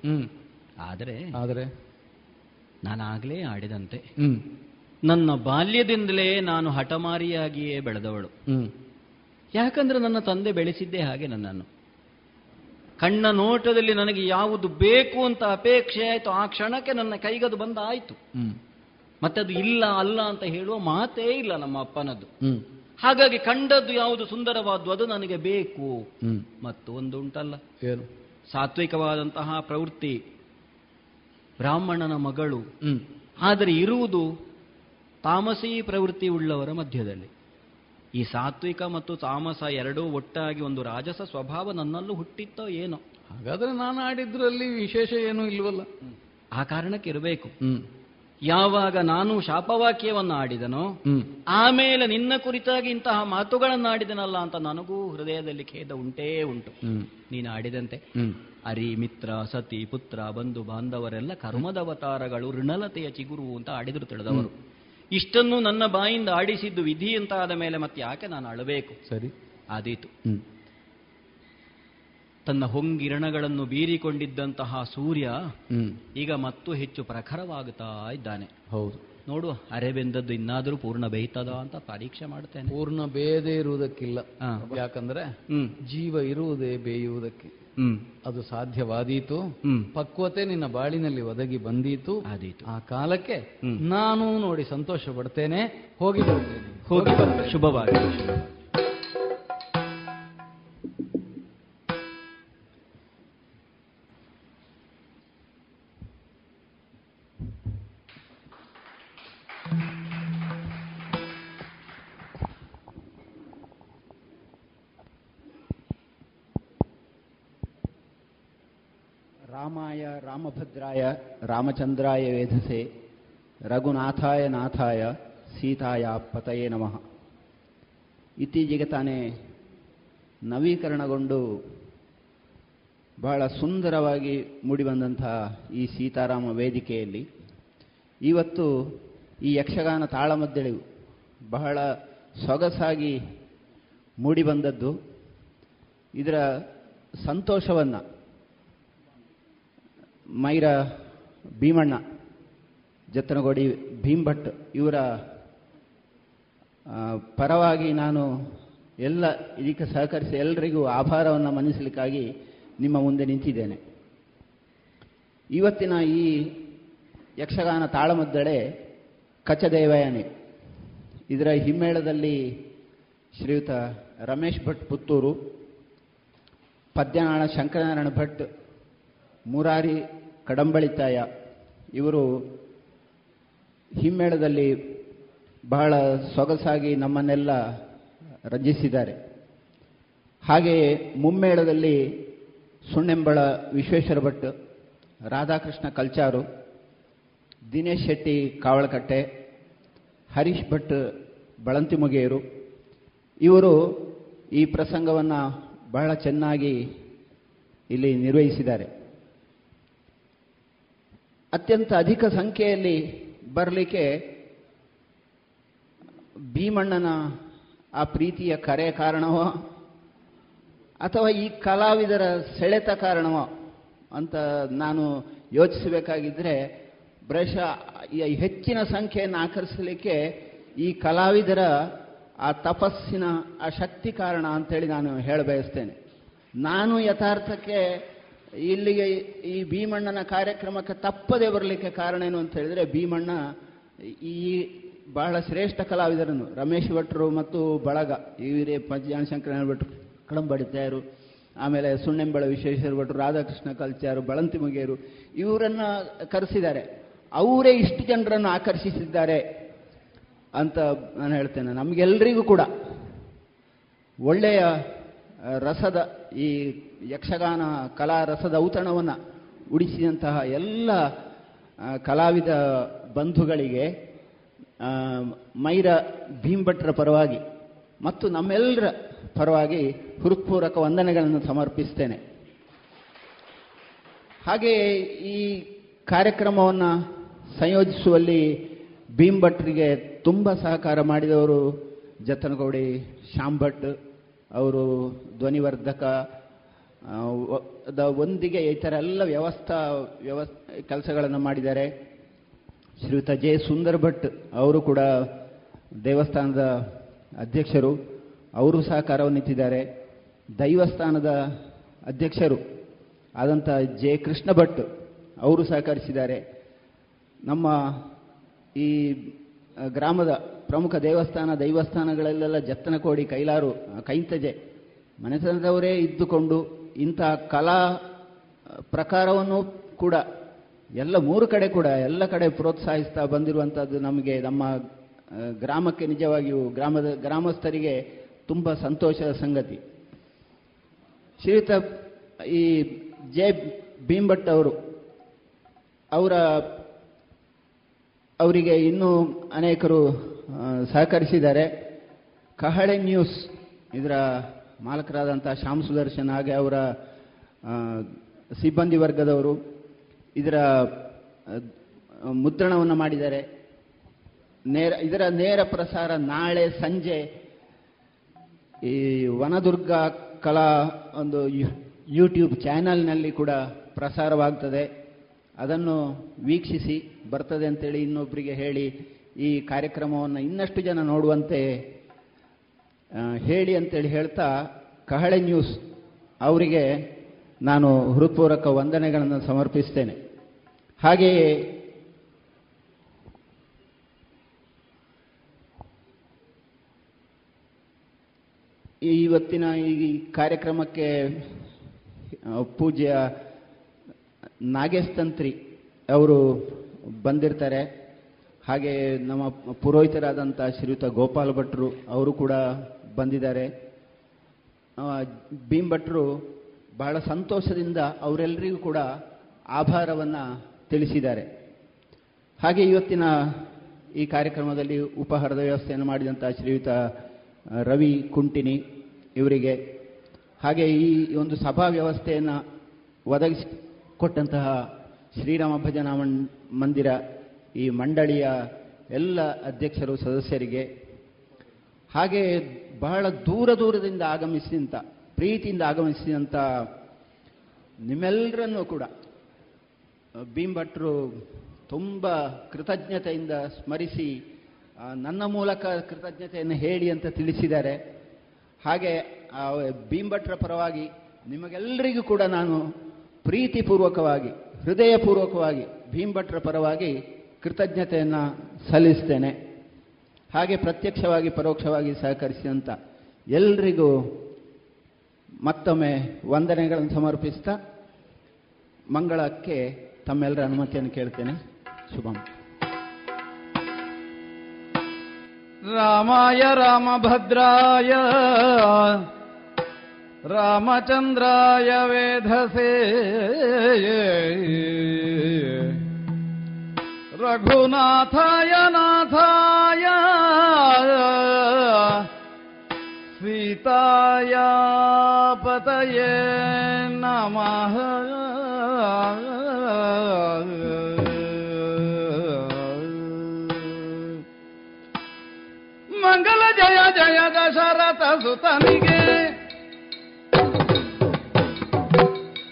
ಆದರೆ ಆದರೆ? ನಾನಾಗಲೇ ಆಡಿದಂತೆ. ನನ್ನ ಬಾಲ್ಯದಿಂದಲೇ ನಾನು ಹಠಮಾರಿಯಾಗಿಯೇ ಬೆಳೆದವಳು. ಯಾಕಂದ್ರೆ ನನ್ನ ತಂದೆ ಬೆಳೆಸಿದ್ದೇ ಹಾಗೆ ನನ್ನನ್ನು. ಕಣ್ಣ ನೋಟದಲ್ಲಿ ನನಗೆ ಯಾವುದು ಬೇಕು ಅಂತ ಅಪೇಕ್ಷೆ ಆಯಿತು. ಆ ಕ್ಷಣಕ್ಕೆ ನನ್ನ ಕೈಗದು ಬಂದಾಯಿತು. ಆಯಿತು ಮತ್ತೆ ಅದು ಇಲ್ಲ ಅಲ್ಲ ಅಂತ ಹೇಳುವ ಮಾತೇ ಇಲ್ಲ ನಮ್ಮ ಅಪ್ಪನದ್ದು. ಹಾಗಾಗಿ ಕಂಡದ್ದು ಯಾವುದು ಸುಂದರವಾದ್ದು ಅದು ನನಗೆ ಬೇಕು. ಮತ್ತು ಒಂದು ಉಂಟಲ್ಲ. ಏನು? ಸಾತ್ವಿಕವಾದಂತಹ ಪ್ರವೃತ್ತಿ ಬ್ರಾಹ್ಮಣನ ಮಗಳು. ಆದರೆ ಇರುವುದು ತಾಮಸೀ ಪ್ರವೃತ್ತಿ ಉಳ್ಳವರ ಮಧ್ಯದಲ್ಲಿ. ಈ ಸಾತ್ವಿಕ ಮತ್ತು ತಾಮಸ ಎರಡೂ ಒಟ್ಟಾಗಿ ಒಂದು ರಾಜಸ ಸ್ವಭಾವ ನನ್ನಲ್ಲೂ ಹುಟ್ಟಿತ್ತೋ ಏನೋ. ಹಾಗಾದ್ರೆ ನಾನು ಆಡಿದ್ರಲ್ಲಿ ವಿಶೇಷ ಏನೂ ಇಲ್ವಲ್ಲ? ಆ ಕಾರಣಕ್ಕೆ ಇರಬೇಕು. ಹ್ಮ್. ಯಾವಾಗ ನಾನು ಶಾಪವಾಕ್ಯವನ್ನು ಆಡಿದನೋ ಆಮೇಲೆ ನಿನ್ನ ಕುರಿತಾಗಿ ಇಂತಹ ಮಾತುಗಳನ್ನು ಆಡಿದನಲ್ಲ ಅಂತ ನನಗೂ ಹೃದಯದಲ್ಲಿ ಖೇದ ಉಂಟೇ ಉಂಟು. ನೀನು ಆಡಿದಂತೆ. ಅರಿ ಮಿತ್ರ ಸತಿ ಪುತ್ರ ಬಂಧು ಬಾಂಧವರೆಲ್ಲ ಕರ್ಮದವತಾರಗಳು ಋಣಲತೆಯ ಚಿಗುರು ಅಂತ ಆಡಿದ್ರು ತಿಳಿದವರು. ಇಷ್ಟನ್ನು ನನ್ನ ಬಾಯಿಂದ ಆಡಿಸಿದ್ದು ವಿಧಿ ಅಂತ ಆದ ಮೇಲೆ ಮತ್ತೆ ಯಾಕೆ ನಾನು ಅಳಬೇಕು? ಸರಿ. ಆದೀತು. ತನ್ನ ಹೊಂಗಿರಣಗಳನ್ನು ಬೀರಿಕೊಂಡಿದ್ದಂತಹ ಸೂರ್ಯ ಹ್ಮ್. ಈಗ ಮತ್ತು ಹೆಚ್ಚು ಪ್ರಖರವಾಗುತ್ತಾ ಇದ್ದಾನೆ. ಹೌದು. ನೋಡುವ ಅರೆಬೆಂದದ್ದು ಇನ್ನಾದರೂ ಪೂರ್ಣ ಬೇಯ್ತದ ಅಂತ ಪರೀಕ್ಷೆ ಮಾಡ್ತೇನೆ ಪೂರ್ಣ ಬೇಯದೇ ಇರುವುದಕ್ಕಿಲ್ಲ. ಯಾಕಂದ್ರೆ ಹ್ಮ್. ಜೀವ ಇರುವುದೇ ಬೇಯುವುದಕ್ಕೆ. ಹ್ಮ್. ಅದು ಸಾಧ್ಯವಾದೀತು. ಹ್ಮ್. ಪಕ್ವತೆ ನಿನ್ನ ಬಾಳಿನಲ್ಲಿ ಒದಗಿ ಬಂದೀತು. ಆದೀತು. ಆ ಕಾಲಕ್ಕೆ. ನಾನು ನೋಡಿ ಸಂತೋಷ ಪಡ್ತೇನೆ. ಹೋಗಿ ಬರ್ತೇನೆ ಹೋಗಿ ಬರ್ತೇನೆ. ಶುಭವಾಗಿ ರಾಮಭದ್ರಾಯ ರಾಮಚಂದ್ರಾಯ ವೇಧಸೆ, ರಘುನಾಥಾಯ ನಾಥಾಯ, ಸೀತಾಯ ಪತಯೇ ನಮಃ. ಇತ್ತೀಚೆಗೆ ತಾನೇ ನವೀಕರಣಗೊಂಡು ಬಹಳ ಸುಂದರವಾಗಿ ಮೂಡಿಬಂದಂತಹ ಈ ಸೀತಾರಾಮ ವೇದಿಕೆಯಲ್ಲಿ ಇವತ್ತು ಈ ಯಕ್ಷಗಾನ ತಾಳಮದ್ದಳಿವು ಬಹಳ ಸೊಗಸಾಗಿ ಮೂಡಿಬಂದದ್ದು. ಇದರ ಸಂತೋಷವನ್ನು ಮೈರ ಭೀಮಣ್ಣ ಜತ್ತನಗೋಡಿ ಭೀಮ್ಭಟ್ ಇವರ ಪರವಾಗಿ ನಾನು ಎಲ್ಲ ಇದಕ್ಕೆ ಸಹಕರಿಸಿ ಎಲ್ಲರಿಗೂ ಆಭಾರವನ್ನು ಮನ್ನಿಸಲಿಕ್ಕಾಗಿ ನಿಮ್ಮ ಮುಂದೆ ನಿಂತಿದ್ದೇನೆ. ಇವತ್ತಿನ ಈ ಯಕ್ಷಗಾನ ತಾಳಮದ್ದಳೆ ಕಚದೇವಯಾನೆ. ಇದರ ಹಿಮ್ಮೇಳದಲ್ಲಿ ಶ್ರೀಯುತ ರಮೇಶ್ ಭಟ್ ಪುತ್ತೂರು, ಪದ್ಯನಾಳ ಶಂಕರನಾರಾಯಣ ಭಟ್ ಮುರಾರಿ ಕಡಂಬಳಿತಾಯ. ಇವರು ಹಿಮ್ಮೇಳದಲ್ಲಿ ಬಹಳ ಸೊಗಸಾಗಿ ನಮ್ಮನ್ನೆಲ್ಲ ರಂಜಿಸಿದ್ದಾರೆ. ಹಾಗೆಯೇ ಮುಮ್ಮೇಳದಲ್ಲಿ ಸುಣ್ಣೆಂಬಳ ವಿಶ್ವೇಶ್ವರ ಭಟ್, ರಾಧಾಕೃಷ್ಣ ಕಲ್ಚಾರು, ದಿನೇಶ್ ಶೆಟ್ಟಿ ಕಾವಳಕಟ್ಟೆ, ಹರೀಶ್ ಭಟ್ ಬಳಂತಿಮುಗೆಯರು ಇವರು ಈ ಪ್ರಸಂಗವನ್ನು ಬಹಳ ಚೆನ್ನಾಗಿ ಇಲ್ಲಿ ನಿರ್ವಹಿಸಿದ್ದಾರೆ. ಅತ್ಯಂತ ಅಧಿಕ ಸಂಖ್ಯೆಯಲ್ಲಿ ಬರಲಿಕ್ಕೆ ಭೀಮಣ್ಣನ ಆ ಪ್ರೀತಿಯ ಕರೆ ಕಾರಣವೋ, ಅಥವಾ ಈ ಕಲಾವಿದರ ಸೆಳೆತ ಕಾರಣವೋ ಅಂತ ನಾನು ಯೋಚಿಸಬೇಕಾಗಿದ್ದರೆ ಬ್ರಷ ಹೆಚ್ಚಿನ ಸಂಖ್ಯೆಯನ್ನು ಆಕರ್ಷಿಸಲಿಕ್ಕೆ ಈ ಕಲಾವಿದರ ಆ ತಪಸ್ಸಿನ ಆ ಶಕ್ತಿ ಕಾರಣ ಅಂತೇಳಿ ನಾನು ಹೇಳಬಯಸ್ತೇನೆ. ನಾನು ಯಥಾರ್ಥಕ್ಕೆ ಇಲ್ಲಿಗೆ ಈ ಭೀಮಣ್ಣನ ಕಾರ್ಯಕ್ರಮಕ್ಕೆ ತಪ್ಪದೆ ಬರಲಿಕ್ಕೆ ಕಾರಣ ಏನು ಅಂತ ಹೇಳಿದ್ರೆ ಭೀಮಣ್ಣ ಈ ಬಹಳ ಶ್ರೇಷ್ಠ ಕಲಾವಿದರನ್ನು, ರಮೇಶ್ ಭಟ್ರು ಮತ್ತು ಬಳಗ ಇವರೇ ಪಂಚಜಾನ ಶಂಕರ ಭಟ್ರು ಕಡಂಬಡಿತಾಯರು ಆಮೇಲೆ ಸುಣ್ಣೆಂಬಳ ವಿಶ್ವೇಶ್ವರ ಭಟ್ರು, ರಾಧಾಕೃಷ್ಣ ಕಲ್ಚಾರು, ಬಳಂತಿ ಮುಗಿಯರು, ಇವರನ್ನ ಕರೆಸಿದ್ದಾರೆ. ಅವರೇ ಇಷ್ಟು ಜನರನ್ನು ಆಕರ್ಷಿಸಿದ್ದಾರೆ ಅಂತ ನಾನು ಹೇಳ್ತೇನೆ. ನಮಗೆಲ್ಲರಿಗೂ ಕೂಡ ಒಳ್ಳೆಯ ರಸದ ಈ ಯಕ್ಷಗಾನ ಕಲಾ ರಸದ ಔತಣವನ್ನು ಉಡಿಸಿದಂತಹ ಎಲ್ಲ ಕಲಾವಿದ ಬಂಧುಗಳಿಗೆ ಮೈರ ಭೀಂಭಟ್ರ ಪರವಾಗಿ ಮತ್ತು ನಮ್ಮೆಲ್ಲರ ಪರವಾಗಿ ಹೃತ್ಪೂರ್ವಕ ವಂದನೆಗಳನ್ನು ಸಮರ್ಪಿಸ್ತೇನೆ. ಹಾಗೆಯೇ ಈ ಕಾರ್ಯಕ್ರಮವನ್ನು ಸಂಯೋಜಿಸುವಲ್ಲಿ ಭೀಂಭಟ್ರಿಗೆ ತುಂಬ ಸಹಕಾರ ಮಾಡಿದವರು ಜತನಗೌಡಿ ಶ್ಯಾಮ್ ಭಟ್ ಅವರು ಧ್ವನಿವರ್ಧಕ ಒಂದಿಗೆ ಈ ಥರ ಎಲ್ಲ ವ್ಯವಸ್ಥಾ, ವ್ಯವಸ್, ಕೆಲಸಗಳನ್ನು ಮಾಡಿದ್ದಾರೆ. ಶ್ರೀಯುತ ಜೆ ಸುಂದರ್ ಭಟ್ ಅವರು ಕೂಡ ದೇವಸ್ಥಾನದ ಅಧ್ಯಕ್ಷರು. ಅವರು ಸಹಕಾರವನ್ನಿತ್ತಿದ್ದಾರೆ ದೈವಸ್ಥಾನದ ಅಧ್ಯಕ್ಷರು ಆದಂಥ ಜೆ ಕೃಷ್ಣ ಭಟ್ ಅವರು ಸಹಕರಿಸಿದ್ದಾರೆ. ನಮ್ಮ ಈ ಗ್ರಾಮದ ಪ್ರಮುಖ ದೇವಸ್ಥಾನ, ದೈವಸ್ಥಾನಗಳಲ್ಲೆಲ್ಲ ಜತ್ತನ ಕೋಡಿ, ಕೈಲಾರು ಕೈಂತಜೆ. ಮನೆತನದವರೇ ಇದ್ದುಕೊಂಡು ಇಂಥ ಕಲಾ ಪ್ರಕಾರವನ್ನು ಕೂಡ, ಎಲ್ಲ ಮೂರು ಕಡೆ ಕೂಡ, ಎಲ್ಲ ಕಡೆ ಪ್ರೋತ್ಸಾಹಿಸ್ತಾ ಬಂದಿರುವಂಥದ್ದು ನಮಗೆ ನಮ್ಮ ಗ್ರಾಮಕ್ಕೆ ನಿಜವಾಗಿಯೂ ಗ್ರಾಮದ, ಗ್ರಾಮಸ್ಥರಿಗೆ ತುಂಬ ಸಂತೋಷದ ಸಂಗತಿ. ಶ್ರೀಯುತ, ಈ ಜೆ ಭೀಂಭಟ್ ಅವರು, ಅವರ ಅವರಿಗೆ ಇನ್ನೂ ಅನೇಕರು ಸಹಕರಿಸಿದ್ದಾರೆ. ಕಹಳೆ ನ್ಯೂಸ್ ಇದರ ಮಾಲಕರಾದಂಥ ಶ್ಯಾಮ್ ಸುದರ್ಶನ್ ಹಾಗೆ ಅವರ ಸಿಬ್ಬಂದಿ ವರ್ಗದವರು ಇದರ ಮುದ್ರಣವನ್ನು ಮಾಡಿದ್ದಾರೆ. ನೇರ, ಇದರ ನೇರ ಪ್ರಸಾರ ನಾಳೆ ಸಂಜೆ ಈ ವನದುರ್ಗ ಕಲಾ ಒಂದು ಯೂಟ್ಯೂಬ್ ಚಾನಲ್ನಲ್ಲಿ ಕೂಡ ಪ್ರಸಾರವಾಗ್ತದೆ. ಅದನ್ನು ವೀಕ್ಷಿಸಿ ಬರ್ತದೆ ಅಂತೇಳಿ ಇನ್ನೊಬ್ಬರಿಗೆ ಹೇಳಿ ಈ ಕಾರ್ಯಕ್ರಮವನ್ನು ಇನ್ನಷ್ಟು ಜನ ನೋಡುವಂತೆ ಹೇಳಿ ಅಂತೇಳಿ ಹೇಳ್ತಾ ಕಹಳೆ ನ್ಯೂಸ್ ಅವರಿಗೆ ನಾನು ಹೃತ್ಪೂರ್ವಕ ವಂದನೆಗಳನ್ನು ಸಮರ್ಪಿಸ್ತೇನೆ. ಹಾಗೆಯೇ ಇವತ್ತಿನ ಈ ಕಾರ್ಯಕ್ರಮಕ್ಕೆ ಪೂಜ್ಯ ನಾಗೇಶ್ ತಂತ್ರಿ ಅವರು ಬಂದಿರ್ತಾರೆ. ಹಾಗೆ ನಮ್ಮ ಪುರೋಹಿತರಾದಂಥ ಶ್ರೀಯುತ ಗೋಪಾಲ್ ಭಟ್ರು ಅವರು ಕೂಡ ಬಂದಿದ್ದಾರೆ. ಭೀಮ್ ಭಟ್ರು ಬಹಳ ಸಂತೋಷದಿಂದ ಅವರೆಲ್ಲರಿಗೂ ಕೂಡ ಆಭಾರವನ್ನು ತಿಳಿಸಿದ್ದಾರೆ. ಹಾಗೆ ಇವತ್ತಿನ ಈ ಕಾರ್ಯಕ್ರಮದಲ್ಲಿ ಉಪಹಾರದ ವ್ಯವಸ್ಥೆಯನ್ನು ಮಾಡಿದಂಥ ಶ್ರೀಯುತ ರವಿ ಕುಂಟಿನಿ ಇವರಿಗೆ. ಹಾಗೆ ಈ ಒಂದು ಸಭಾ ವ್ಯವಸ್ಥೆಯನ್ನು ಒದಗಿಸಿಕೊಟ್ಟಂತಹ ಶ್ರೀರಾಮ ಭಜನಾ ಮಂದಿರ ಈ ಮಂಡಳಿಯ ಎಲ್ಲ ಅಧ್ಯಕ್ಷರು, ಸದಸ್ಯರಿಗೆ ಹಾಗೆ ಬಹಳ ದೂರ ದೂರದಿಂದ ಆಗಮಿಸಿದಂಥ ಪ್ರೀತಿಯಿಂದ ಆಗಮಿಸಿದಂಥ ನಿಮ್ಮೆಲ್ಲರನ್ನೂ ಕೂಡ ಭೀಮ್ಭಟ್ರು ತುಂಬ ಕೃತಜ್ಞತೆಯಿಂದ ಸ್ಮರಿಸಿ ನನ್ನ ಮೂಲಕ ಕೃತಜ್ಞತೆಯನ್ನು ಹೇಳಿ ಅಂತ ತಿಳಿಸಿದ್ದಾರೆ. ಹಾಗೆ ಭೀಮ್ಭಟ್ರ ಪರವಾಗಿ ನಿಮಗೆಲ್ಲರಿಗೂ ಕೂಡ ನಾನು ಪ್ರೀತಿಪೂರ್ವಕವಾಗಿ, ಹೃದಯಪೂರ್ವಕವಾಗಿ ಭೀಂಭಟ್ರ ಭಟ್ರ ಪರವಾಗಿ ಕೃತಜ್ಞತೆಯನ್ನು ಸಲ್ಲಿಸ್ತೇನೆ. ಹಾಗೆ ಪ್ರತ್ಯಕ್ಷವಾಗಿ, ಪರೋಕ್ಷವಾಗಿ ಸಹಕರಿಸಿದಂಥ ಎಲ್ರಿಗೂ ಮತ್ತೊಮ್ಮೆ ವಂದನೆಗಳನ್ನು ಸಮರ್ಪಿಸ್ತಾ ಮಂಗಳಕ್ಕೆ ತಮ್ಮೆಲ್ಲರ ಅನುಮತಿಯನ್ನು ಕೇಳ್ತೇನೆ. ಶುಭಂ. ರಾಮಾಯ ರಾಮಭದ್ರಾಯ ರಾಮಚಂದ್ರಾಯ ವೇಧಸೆ. ರಘುನಾಥಾಯ ನಾಥಾಯ. ಸೀತಾಯ ಪತಯೇ ನಮಃ. ಮಂಗಲ ಜಯ ಜಯ ದಶರಥ ಸುತನಿಗೆ.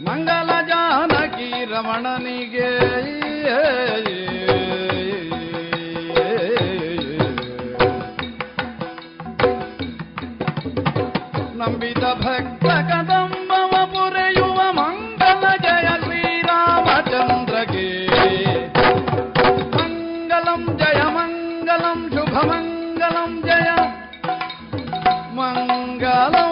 ಮಂಗಲ ಜಾನಕಿ ರಮಣನಿಗೆ. ನಂಬಿದ ಭಕ್ತ ಕದಂಬವ ಪುರೆಯುವ ಮಂಗಲ ಜಯ ಶ್ರೀರಾಮಚಂದ್ರಗೆ. ಮಂಗಲಂ ಜಯ, ಮಂಗಲಂ ಶುಭ, ಮಂಗಲಂ ಜಯ. ಮಂಗಲಂ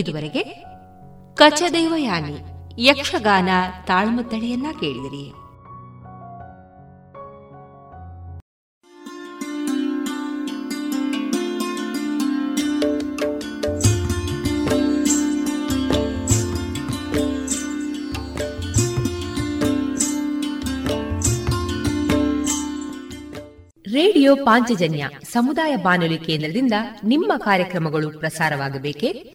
ಇದುವರೆಗೆ ಕಚದೇವಯಾನಿ ಯಕ್ಷಗಾನ ತಾಳ್ಮದ್ದಳೆಯನ್ನ ಕೇಳಿದಿರಿ. ರೇಡಿಯೋ ಪಾಂಚಜನ್ಯ ಸಮುದಾಯ ಬಾನುಲಿ ಕೇಂದ್ರದಿಂದ ನಿಮ್ಮ ಕಾರ್ಯಕ್ರಮಗಳು ಪ್ರಸಾರವಾಗಬೇಕೆ?